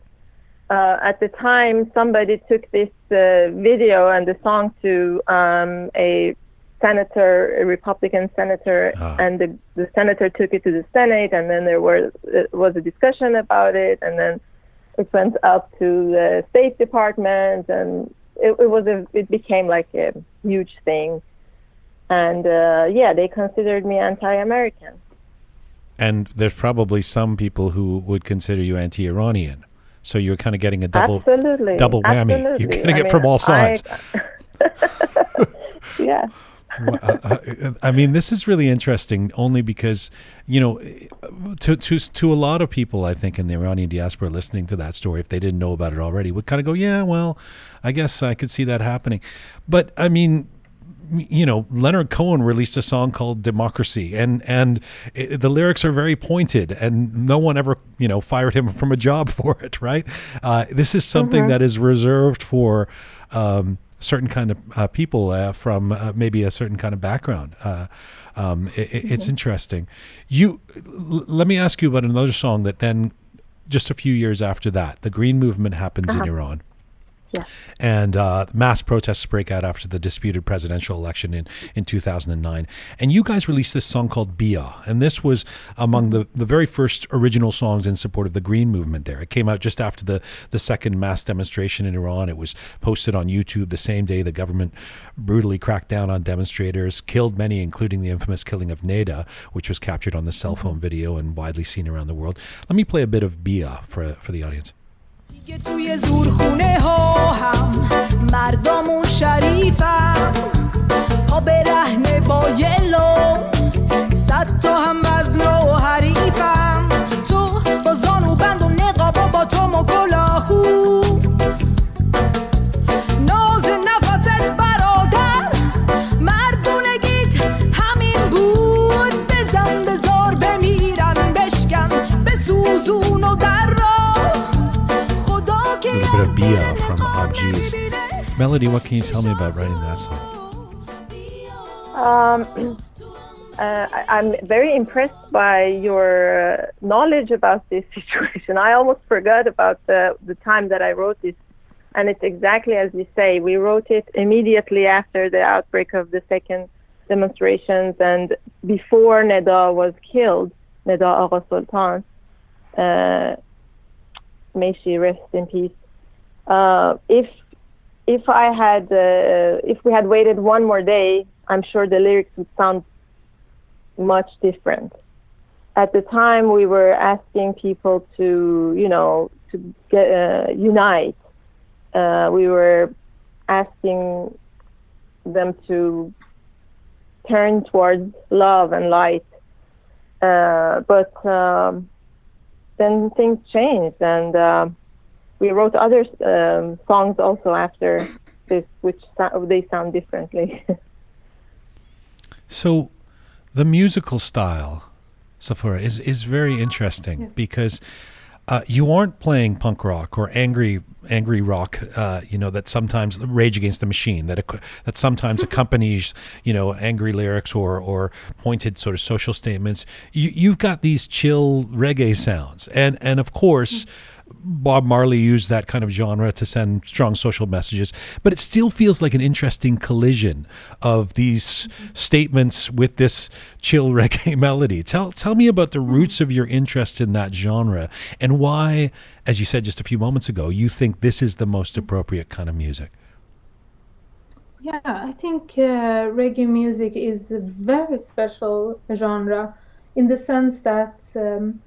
uh, at the time, somebody took this uh, video and the song to um, a senator, a Republican senator, Ah. and the, the senator took it to the Senate, and then there was uh, was a discussion about it, and then it went up to the State Department, and it, it was a it became like a huge thing, and uh, yeah, they considered me anti-American. And there's probably some people who would consider you anti-Iranian. So you're kind of getting a double Absolutely, double whammy. You're getting I it from all sides. I, yeah. Well, uh, uh, I mean, this is really interesting only because, you know, to, to, to a lot of people, I think, in the Iranian diaspora listening to that story, if they didn't know about it already, would kind of go, yeah, well, I guess I could see that happening. But I mean, you know, Leonard Cohen released a song called "Democracy," and and i the lyrics are very pointed, and no one ever, you know, fired him from a job for it. Right? Uh, this is something that is reserved for. Um, certain kind of uh, people uh, from uh, maybe a certain kind of background. Uh, um, i i- it's interesting. You l- let me ask you about another song that then, just a few years after that, the Green Movement happens in Iran. And uh, mass protests break out after the disputed presidential election in, in 2009. And you guys released this song called Bia. And this was among the, the very first original songs in support of the Green Movement there. It came out just after the, the second mass demonstration in Iran. It was posted on YouTube the same day the government brutally cracked down on demonstrators, killed many, including the infamous killing of Neda, which was captured on the cell phone video and widely seen around the world. Let me play a bit of Bia for, for the audience. دیگه توی زورخونه ها هم مردمون شریفم. پا برهنه با bit of Bia from Abjeez. Melody, what can you tell me about writing that song? Um, uh, I'm very impressed by your knowledge about this situation. I almost forgot about the, the time that I wrote this. And it's exactly as you say. We wrote it immediately after the outbreak of the second demonstrations and before Neda was killed, Neda Agha Soltan. Uh, may she rest in peace. Uh, if if I had uh, if we had waited one more day, I'm sure the lyrics would sound much different. At the time, we were asking people to, you know, to get, uh, unite. Uh, we were asking them to turn towards love and light. Uh, but um, then things changed, and we wrote other um, songs also after this, which so- they sound differently. So, the musical style, Safoura, is is very interesting because uh, you aren't playing punk rock or angry angry rock. Uh, you know that sometimes Rage Against the Machine that that sometimes accompanies you know angry lyrics or or pointed sort of social statements. You you've got these chill reggae sounds, and and of course. Bob Marley used that kind of genre to send strong social messages, but it still feels like an interesting collision of these statements with this chill reggae melody. Tell tell me about the roots of your interest in that genre and why, as you said just a few moments ago, you think this is the most appropriate kind of music. Yeah, I think uh, reggae music is a very special genre in the sense that um,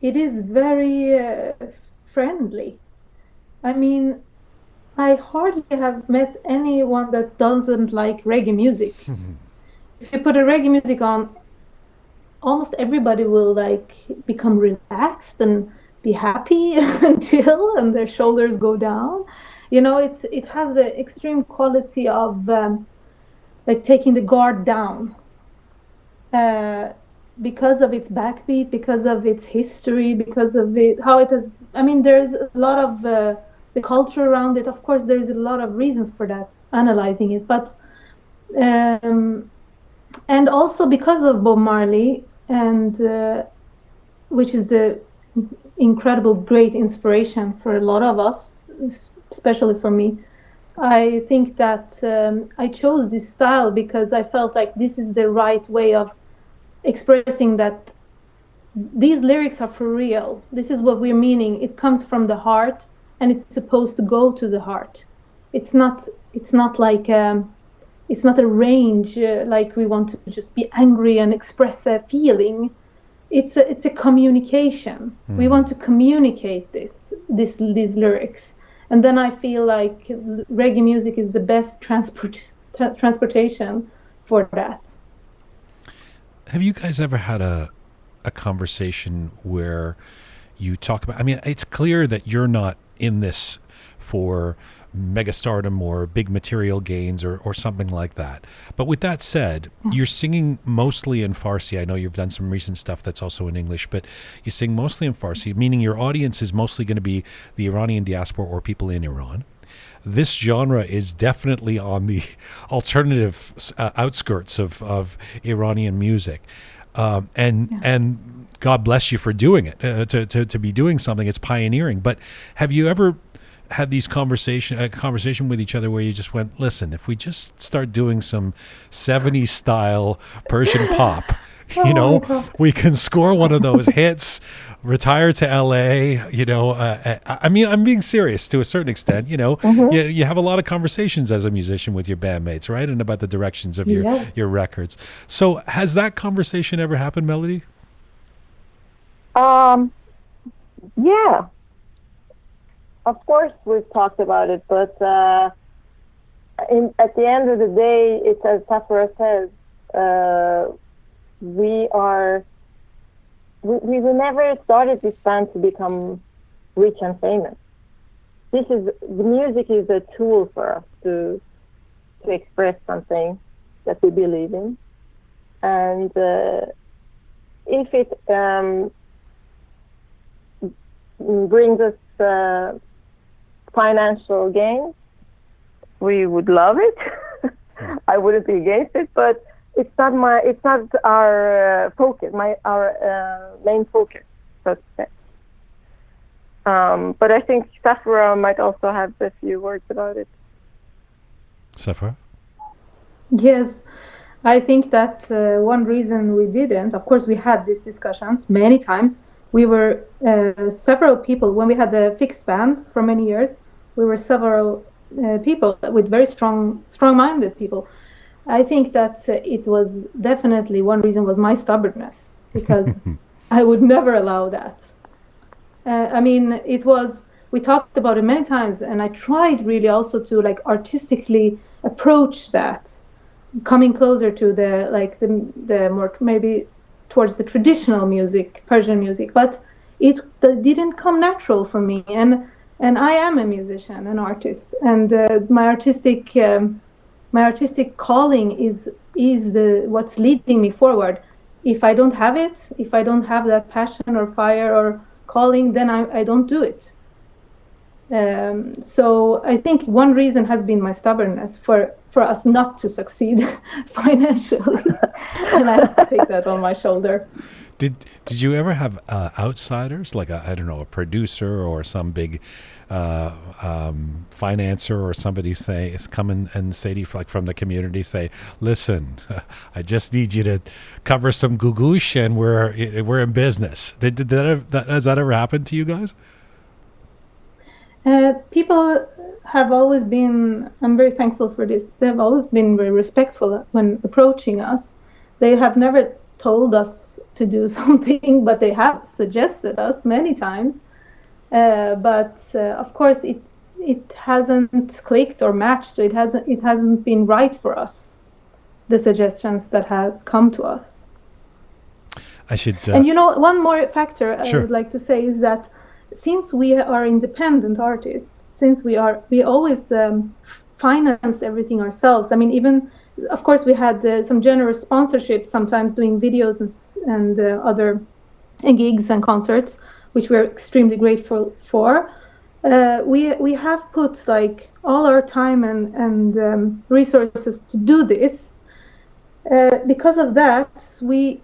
it is very uh, friendly. I mean, I hardly have met anyone that doesn't like reggae music. if you put a reggae music on, almost everybody will like become relaxed and be happy and chill, and their shoulders go down. You know, it it has the extreme quality of um, like taking the guard down. Uh, because of its backbeat, because of its history, because of it, how it has. I mean, there's a lot of uh, the culture around it. Of course, there's a lot of reasons for that. Analyzing it, but um, and also because of Bob Marley, and uh, which is the incredible, great inspiration for a lot of us, especially for me. I think that um, I chose this style because I felt like this is the right way of expressing that these lyrics are for real. This is what we're meaning. It comes from the heart, and it's supposed to go to the heart. It's not. It's not like. Um, it's not a range uh, like we want to just be angry and express a feeling. It's a. It's a communication. Mm. We want to communicate this. This these lyrics, and then I feel like reggae music is the best transport tra- transportation for that have you guys ever had a a conversation where you talk about? I mean, it's clear that you're not in this for megastardom or big material gains or, or something like that. But with that said, mm-hmm. you're singing mostly in Farsi. I know you've done some recent stuff that's also in English, but you sing mostly in Farsi, meaning your audience is mostly going to be the Iranian diaspora or people in Iran this genre is definitely on the alternative uh, outskirts of, of Iranian music. Um, and yeah. and God bless you for doing it uh, to, to to be doing something. It's pioneering. But have you ever had these conversation a conversation with each other where you just went, listen, if we just start doing some '70s style Persian pop, you oh know, we can score one of those hits retire to LA. You know, uh, uh, I mean, I'm being serious to a certain extent. You know, mm-hmm. you, you have a lot of conversations as a musician with your bandmates, right? And about the directions of your, yeah. your records. So has that conversation ever happened, Melody? Um, yeah. Of course, we've talked about it, but uh, in, at the end of the day, it's as Safoura says, uh, we are we, we never started this band to become rich and famous. This is the music is a tool for us to to express something that we believe in, and uh, if it um, brings us uh, financial gain, we would love it. I wouldn't be against it, but it's not my it's not our uh, focus my our uh, main focus so to say. Um, but I think Safoura might also have a few words about it. Safoura yes. I think that uh, one reason we didn't of course we had these discussions many times. We were uh, several people when we had the fixed band for many years we were several uh, people with very strong strong minded people I think that it was definitely one reason was my stubbornness because I would never allow that. Uh, I mean, it was we talked about it many times, and I tried really also to like artistically approach that, coming closer to the like the the more maybe towards the traditional music, Persian music, but it didn't come natural for me, and and I am a musician, an artist, and uh, my artistic um, my artistic calling is is the what's leading me forward. If i don't have it if i don't have that passion or fire or calling then i, I don't do it. Um, so I think one reason has been my stubbornness for for us not to succeed financially, and I have to take that on my shoulder. Did Did you ever have uh, outsiders, like I don't know, a producer or some big uh, um, financer or somebody say is coming and say to you, like from the community, say, "Listen, I just need you to cover some Googoosh, and we're we're in business." Did, did that, that has that ever happened to you guys? Uh, people have always been, I'm very thankful for this, they've always been very respectful when approaching us. They have never told us to do something, but they have suggested us many times. Uh, but uh, of course, it it hasn't clicked or matched. It hasn't it hasn't been right for us. The suggestions that has come to us. I should. Uh, and you know, one more factor sure. I would like to say is that since we are independent artists, since we are, we always um, financed everything ourselves. I mean, even of course we had uh, some generous sponsorships, sometimes doing videos and, and uh, other gigs and concerts, which we're extremely grateful for. Uh, we we have put like all our time and and um, resources to do this. Uh, because of that, we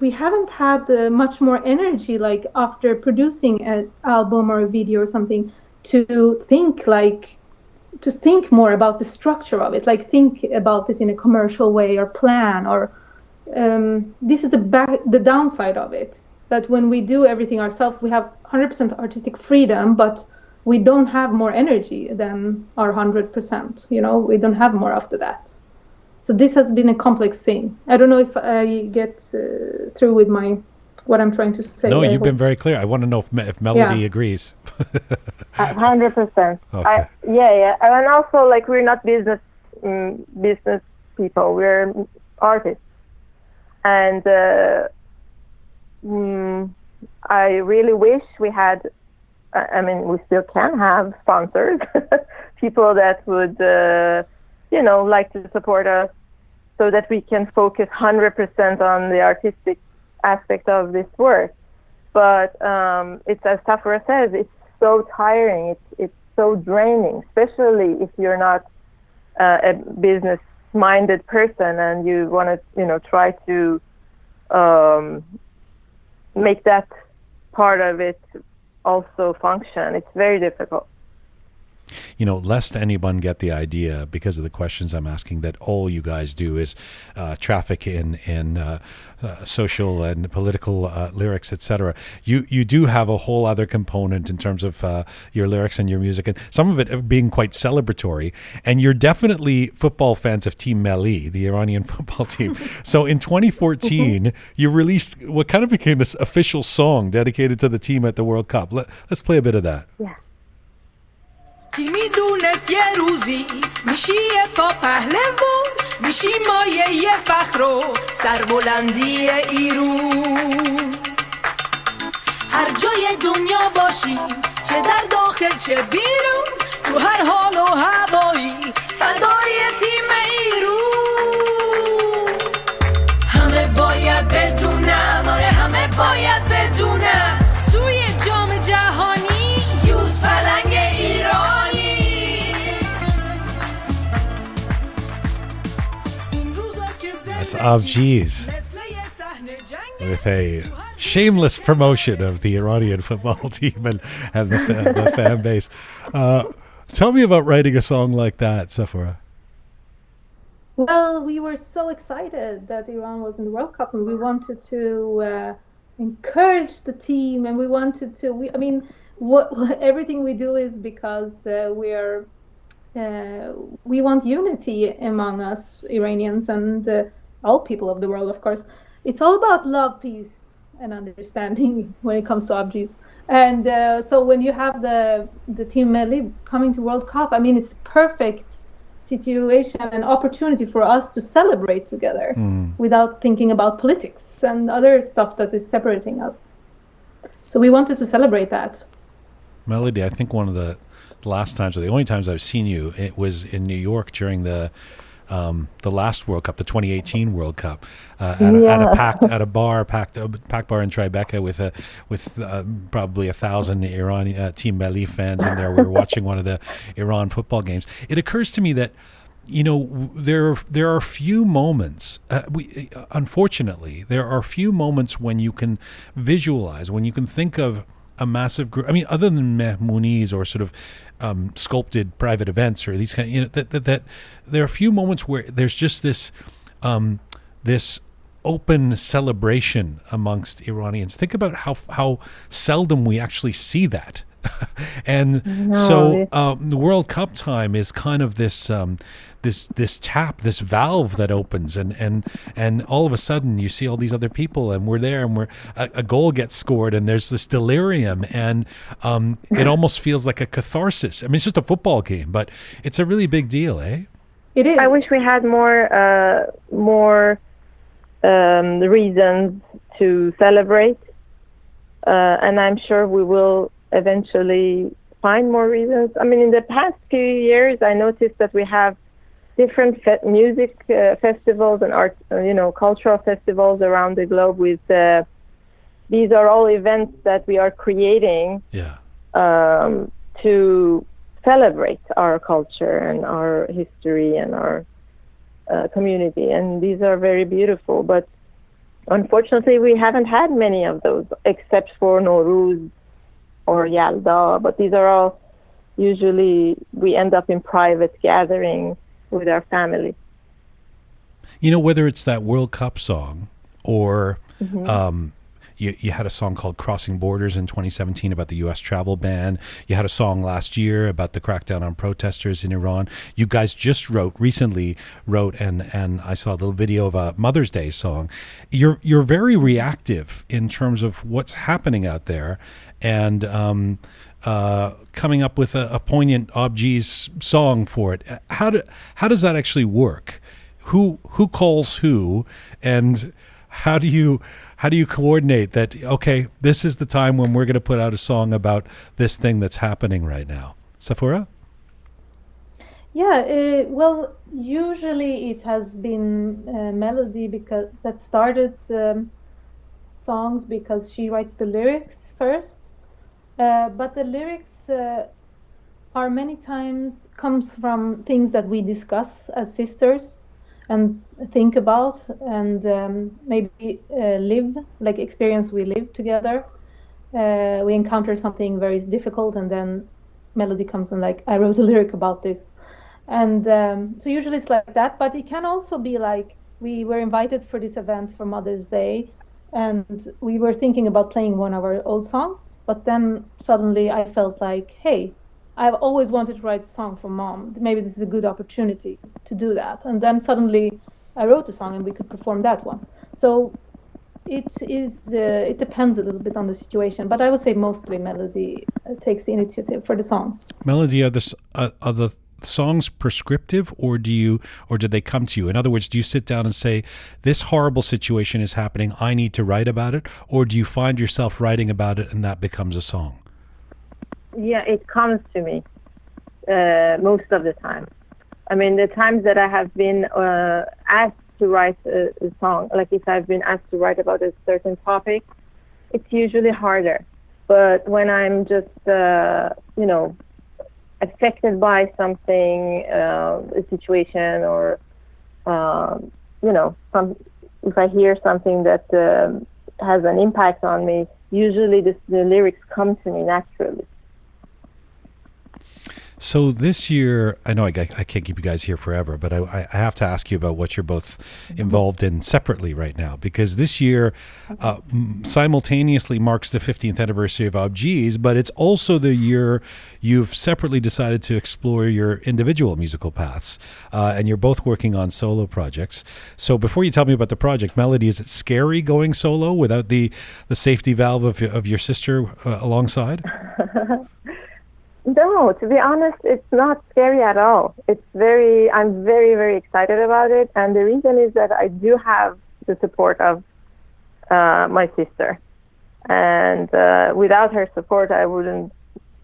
we haven't had uh, much more energy like after producing an album or a video or something to think like to think more about the structure of it like think about it in a commercial way or plan or um, this is the back the downside of it that when we do everything ourselves we have 100% artistic freedom but we don't have more energy than our 100% you know we don't have more after that so this has been a complex thing. I don't know if I get uh, through with my what I'm trying to say. No, you've been very clear. I want to know if, if Melody Yeah. agrees. hundred percent. Okay. Yeah, yeah, and also like we're not business um, business people. We're artists, and uh, mm, I really wish we had. I mean, we still can have sponsors, people that would, uh, you know, like to support us, so that we can focus hundred percent on the artistic aspect of this work. But um, it's as Safoura says, it's so tiring. It's it's so draining, especially if you're not uh, a business-minded person and you want to, you know, try to um, make that part of it also function. It's very difficult. You know, lest anyone get the idea because of the questions I'm asking that all you guys do is uh, traffic in in uh, uh, social and political uh, lyrics, etc. You you do have a whole other component in terms of uh, your lyrics and your music, and some of it being quite celebratory. And you're definitely football fans of Team Melli, the Iranian football team. so in 2014, you released what kind of became this official song dedicated to the team at the World Cup. Let, let's play a bit of that. کی می‌دونست یه روزی میشی یه پا پهلوون میشی مایه یه فخر و سربلندی ایرون. هر جای دنیا باشی چه در داخل چه بیرون تو هر حال و هوایی فدای تیم ایرون. همه باید بدونن آره همه باید of G's with a shameless promotion of the Iranian football team and, and the, fan, the fan base. Uh, tell me about writing a song like that, Safoura. Well, we were so excited that Iran was in the World Cup, and we wanted to uh, encourage the team, and we wanted to. We, I mean, what, what, everything we do is because uh, we're uh, we want unity among us Iranians, and uh, all people of the world, of course. It's all about love, peace, and understanding when it comes to Abjeez. And uh, so when you have the the team Melli coming to World Cup, I mean, it's the perfect situation and opportunity for us to celebrate together without thinking about politics and other stuff that is separating us. So we wanted to celebrate that. Melody, I think one of the last times, or the only times I've seen you, it was in New York during the um, the last World Cup, the 2018 World Cup, uh, at, a, at a packed at a bar, packed uh, packed bar in Tribeca with a with uh, probably a thousand Iran uh, Team Melli fans in there. We were watching one of the Iran football games. It occurs to me that you know there there are few moments uh, we unfortunately there are few moments when you can visualize when you can think of a massive group i mean other than mehmoonies or sort of um, sculpted private events or these kind of, you know that, that, that there are a few moments where there's just this um, this open celebration amongst Iranians. Think about how how seldom we actually see that and No, so um, the World Cup time is kind of this um, this this tap, this valve that opens, and and and all of a sudden you see all these other people, and we're there, and we're a, a goal gets scored, and there's this delirium, and um, it almost feels like a catharsis. I mean, it's just a football game, but it's a really big deal, eh? It is. I wish we had more uh, more um, reasons to celebrate, uh, and I'm sure we will eventually find more reasons. I mean, in the past few years, I noticed that we have different fe- music uh, festivals and art, uh, you know, cultural festivals around the globe. With uh, these are all events that we are creating Yeah. um, to celebrate our culture and our history and our uh, community. And these are very beautiful. But unfortunately, we haven't had many of those except for Nowruz or Yalda. But these are all usually we end up in private gatherings with our family. You know, whether it's that World Cup song or Mhm. um, you, you had a song called Crossing Borders in 2017 about the U.S. travel ban. You had a song last year about the crackdown on protesters in Iran. You guys just wrote recently wrote and and I saw the video of a Mother's Day song. You're you're very reactive in terms of what's happening out there, and um, uh, coming up with a, a poignant Abjeez song for it. How do how does that actually work? Who who calls who, and how do you how do you coordinate that? Okay, this is the time when we're going to put out a song about this thing that's happening right now. Safoura, Yeah, uh, well, usually it has been uh, melody because that started um, songs because she writes the lyrics first, uh, but the lyrics uh, are many times comes from things that we discuss as sisters and think about and um, maybe uh, live like experience we live together. Uh, we encounter something very difficult and then melody comes and like I wrote a lyric about this and um, so usually it's like that but it can also be like we were invited for this event for mother's day and we were thinking about playing one of our old songs but then suddenly i felt like hey i've always wanted to write a song for mom maybe this is a good opportunity to do that and then suddenly i wrote a song and we could perform that one so it is uh, it depends a little bit on the situation but i would say mostly melody uh, takes the initiative for the songs melody, are the uh, are the songs prescriptive, or do you or did they come to you? In other words, do you sit down and say, "This horrible situation is happening. I need to write about it," or do you find yourself writing about it and that becomes a song? Yeah, it comes to me uh, most of the time. I mean, the times that I have been uh, asked to write a, a song, like if I've been asked to write about a certain topic, it's usually harder. But when I'm just, uh, you know, affected by something, uh, a situation, or, um, you know, some, if I hear something that um, has an impact on me, usually the lyrics come to me naturally. So this year, I know I, I can't keep you guys here forever, but I, I have to ask you about what you're both involved in separately right now, because this year uh, simultaneously marks the 15th anniversary of Abjeez, but it's also the year you've separately decided to explore your individual musical paths, uh, and you're both working on solo projects. So before you tell me about the project, Melody, is it scary going solo without the the safety valve of your, of your sister uh, alongside? No, to be honest, it's not scary at all. It's very, I'm very, very excited about it. And the reason is that I do have the support of uh, my sister. And uh, without her support, I wouldn't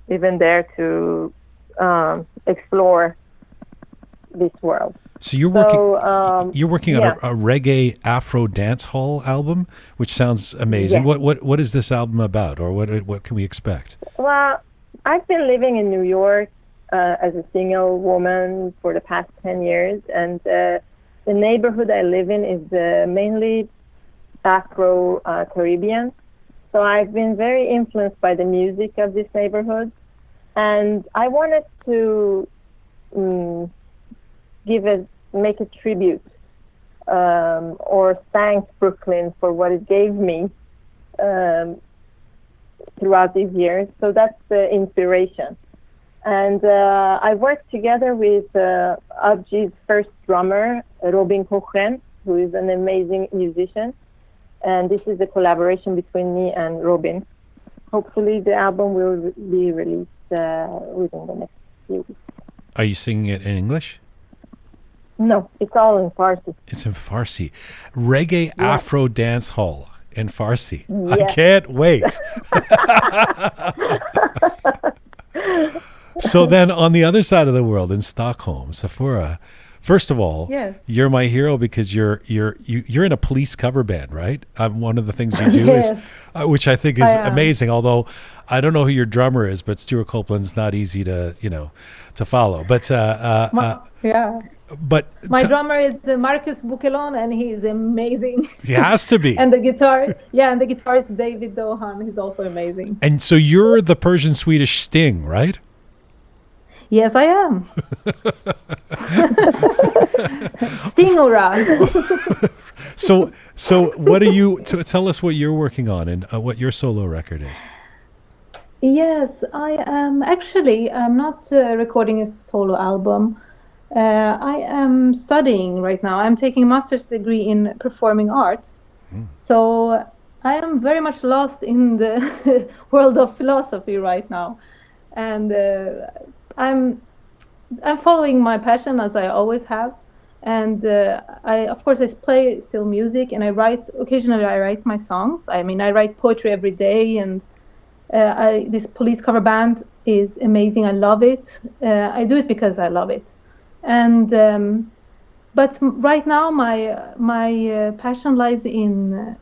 even dare to um, explore this world. So you're working. So, um, you're working yeah. on a, a reggae Afro dance hall album, which sounds amazing. Yes. What what what is this album about, or what what can we expect? Well, I've been living in New York uh, as a single woman for the past 10 years, and uh, the neighborhood I live in is uh, mainly Afro uh, Caribbean. So I've been very influenced by the music of this neighborhood, and I wanted to um, give a make a tribute um, or thank Brooklyn for what it gave me um, throughout these years. So that's the inspiration. And uh, I worked together with uh, Abjeez first drummer, Robin Cochen, who is an amazing musician. And this is a collaboration between me and Robin. Hopefully, the album will re- be released uh, within the next few weeks. Are you singing it in English? No, it's all in Farsi. It's in Farsi. Reggae Afro dance hall in Farsi. I can't wait. so then on the other side of the world in Stockholm, Safoura, first of all, Yes. you're my hero because you're you're you, you're in a police cover band, right? Um, one of the things you do is uh, which I think is I amazing, although I don't know who your drummer is, but Stewart Copeland's not easy to, you know, to follow. But uh, uh, My, uh yeah. but My t- drummer is uh, Marcus Bukelon, and he's amazing. he has to be. and the guitar, yeah, and the guitarist David Dohan, he's also amazing. And so you're the Persian Swedish Sting, right? Yes, I am. Stingora. So so what are you to tell us what you're working on and uh, what your solo record is? Yes, I am actually. I'm not uh, recording a solo album. Uh, I am studying right now. I'm taking a master's degree in performing arts. So I am very much lost in the world of philosophy right now, and uh, I'm I'm following my passion as I always have. And uh, I, of course, I play still music, and I write. Occasionally, I write my songs. I mean, I write poetry every day, and uh, I, this police cover band is amazing. I love it. Uh, I do it because I love it. And um, but right now, my my uh, passion lies in uh,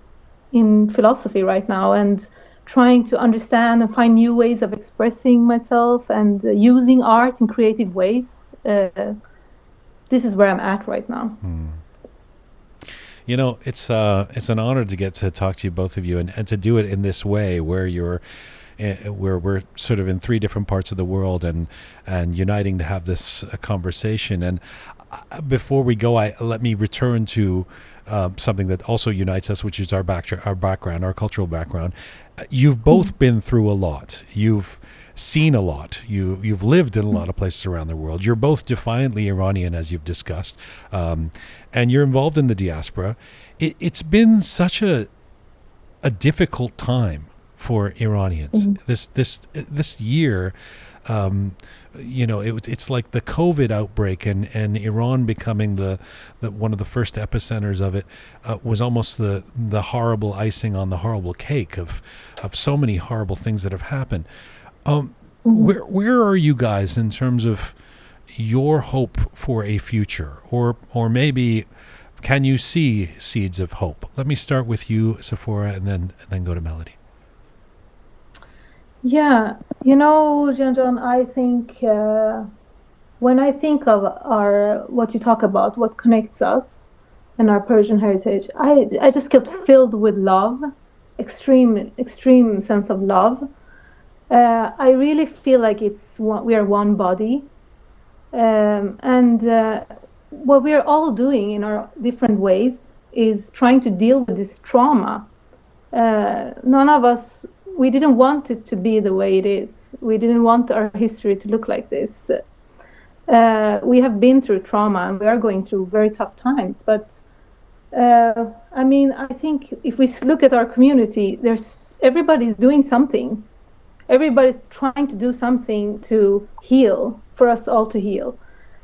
in philosophy right now, and trying to understand and find new ways of expressing myself and uh, using art in creative ways. Uh, this is where I'm at right now. You know, it's uh, it's an honor to get to talk to you, both of you, and, and to do it in this way, where you're, uh, where we're sort of in three different parts of the world, and and uniting to have this uh, conversation. And uh, before we go, I let me return to um, something that also unites us, which is our back our background, our cultural background. You've hmm. both been through a lot. You've seen a lot. You you've lived in a lot hmm. of places around the world. You're both defiantly Iranian, as you've discussed, um, and you're involved in the diaspora. It, it's been such a a difficult time for Iranians. Mm-hmm. This this this year, um, you know, it, it's like the COVID outbreak and, and Iran becoming the, the one of the first epicenters of it uh, was almost the the horrible icing on the horrible cake of of so many horrible things that have happened. Um, where where are you guys in terms of your hope for a future, or or maybe can you see seeds of hope? Let me start with you, Safoura, and then and then go to Melody. Yeah, you know, Jian, I think uh, when I think of our what you talk about, what connects us and our Persian heritage, I I just get filled with love, extreme extreme sense of love. Uh, I really feel like it's one, we are one body, um, and uh, what we are all doing in our different ways is trying to deal with this trauma. Uh, none of us we didn't want it to be the way it is. We didn't want our history to look like this. Uh, we have been through trauma and we are going through very tough times. But uh, I mean, I think if we look at our community, there's everybody's doing something. Everybody's trying to do something to heal for us all to heal,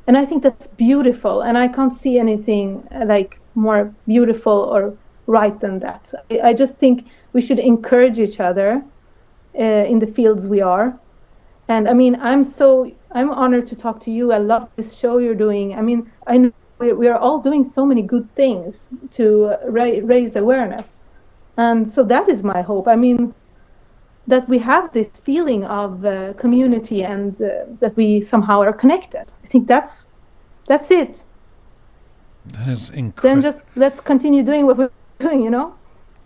and I think that's beautiful. And I can't see anything uh, like more beautiful or right than that. I, I just think we should encourage each other uh, in the fields we are. And I mean, I'm so I'm honored to talk to you. I love this show you're doing. I mean, I know we, are all doing so many good things to ra- raise awareness. And so that is my hope. I mean, that we have this feeling of uh, community and uh, that we somehow are connected. I think that's that's it. That is incredible Then just let's continue doing what we're doing, you know?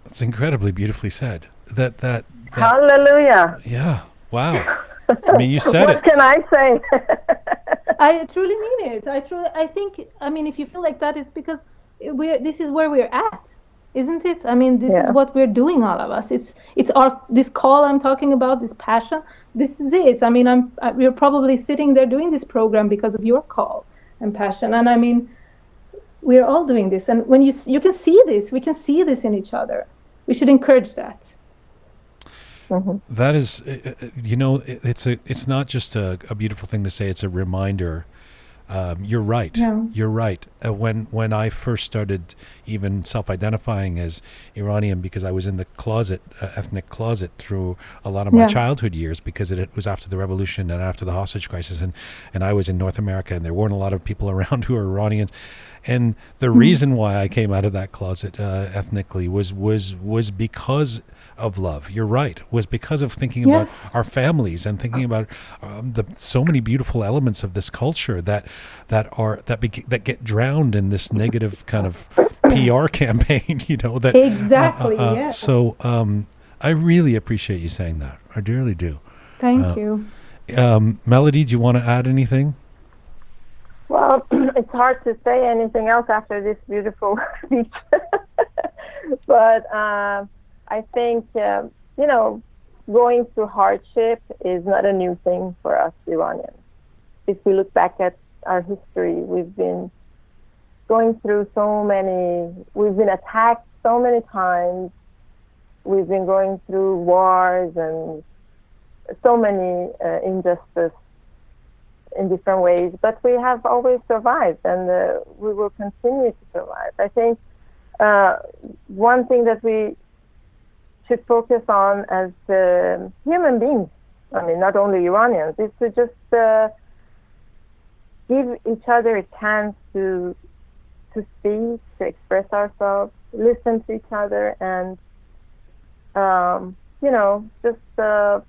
It's incredibly beautifully said. That that, that Hallelujah. yeah. Wow. I mean, you said what it. can I say? I truly mean it. I truly, I think, I mean, if you feel like that, it's because we're. This is where we're at, isn't it? I mean, this Yeah. is what we're doing, all of us. It's it's our this call I'm talking about, this passion. This is it. I mean, I'm. I, we're probably sitting there doing this program because of your call and passion. And I mean, we're all doing this. And when you you can see this, we can see this in each other. We should encourage that. That is, uh, uh, you know, it's a, it's not just a, a beautiful thing to say. It's a reminder. Um, you're right. Yeah. You're right. Uh, when when I first started even self-identifying as Iranian, because I was in the closet, uh, ethnic closet, through a lot of my Yeah. childhood years, because it, it was after the revolution and after the hostage crisis, and and I was in North America, and there weren't a lot of people around who were Iranians. And the reason why I came out of that closet uh, ethnically was was was because of love. You're right. Was because of thinking about our families and thinking about um, the so many beautiful elements of this culture that that are that bec- that get drowned in this negative kind of PR campaign. You know that uh, Exactly, yeah. So um, I really appreciate you saying that. I dearly do. Thank Uh, you. Um, Melody, do you want to add anything? Well, it's hard to say anything else after this beautiful speech. but uh, I think, uh, you know, going through hardship is not a new thing for us Iranians. If we look back at our history, we've been going through so many, we've been attacked so many times. We've been going through wars and so many uh, injustice in different ways, but we have always survived and uh, we will continue to survive. I think uh, one thing that we should focus on as uh, human beings, I mean, not only Iranians, is to just uh, give each other a chance to to speak, to express ourselves, listen to each other, and um, you know, just uh,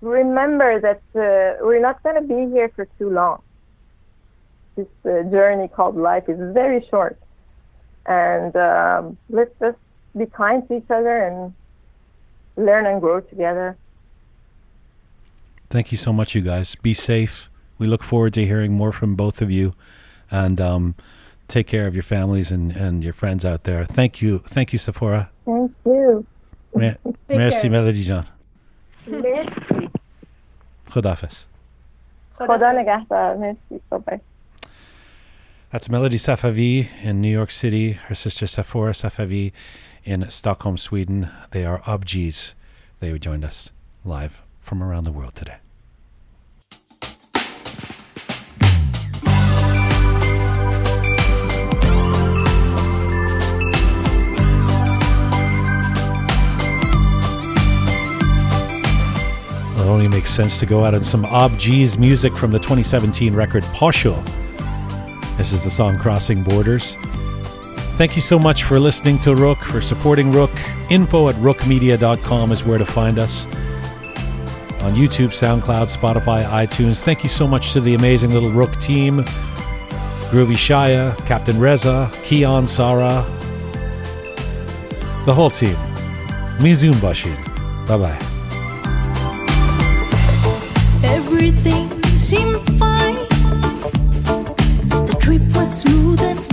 remember that uh, we're not going to be here for too long. This uh, journey called life is very short, and um, let's just be kind to each other and learn and grow together. Thank you so much, you guys. Be safe. We look forward to hearing more from both of you, and um, take care of your families and, and your friends out there. Thank you, thank you, Safoura. Thank you. Me- merci, care. Melody jan. خداحافظ خدا نگهدار مرسی That's Melody Safavi in New York City, her sister Safoura Safavi in Stockholm, Sweden. They are Abjeez. They joined us live from around the world today. Only makes sense to go out on some Abjeez music from the 2017 record Posho. This is the song Crossing Borders. Thank you so much for listening to Roqe, for supporting Roqe. Info at roqemedia.com is where to find us. On YouTube, SoundCloud, Spotify, iTunes. Thank you so much to the amazing little Roqe team. Groovy Shaya, Captain Reza, Keon Sara, the whole team. Mizum Bashin. Bye bye. Everything seemed fine. The trip was smooth and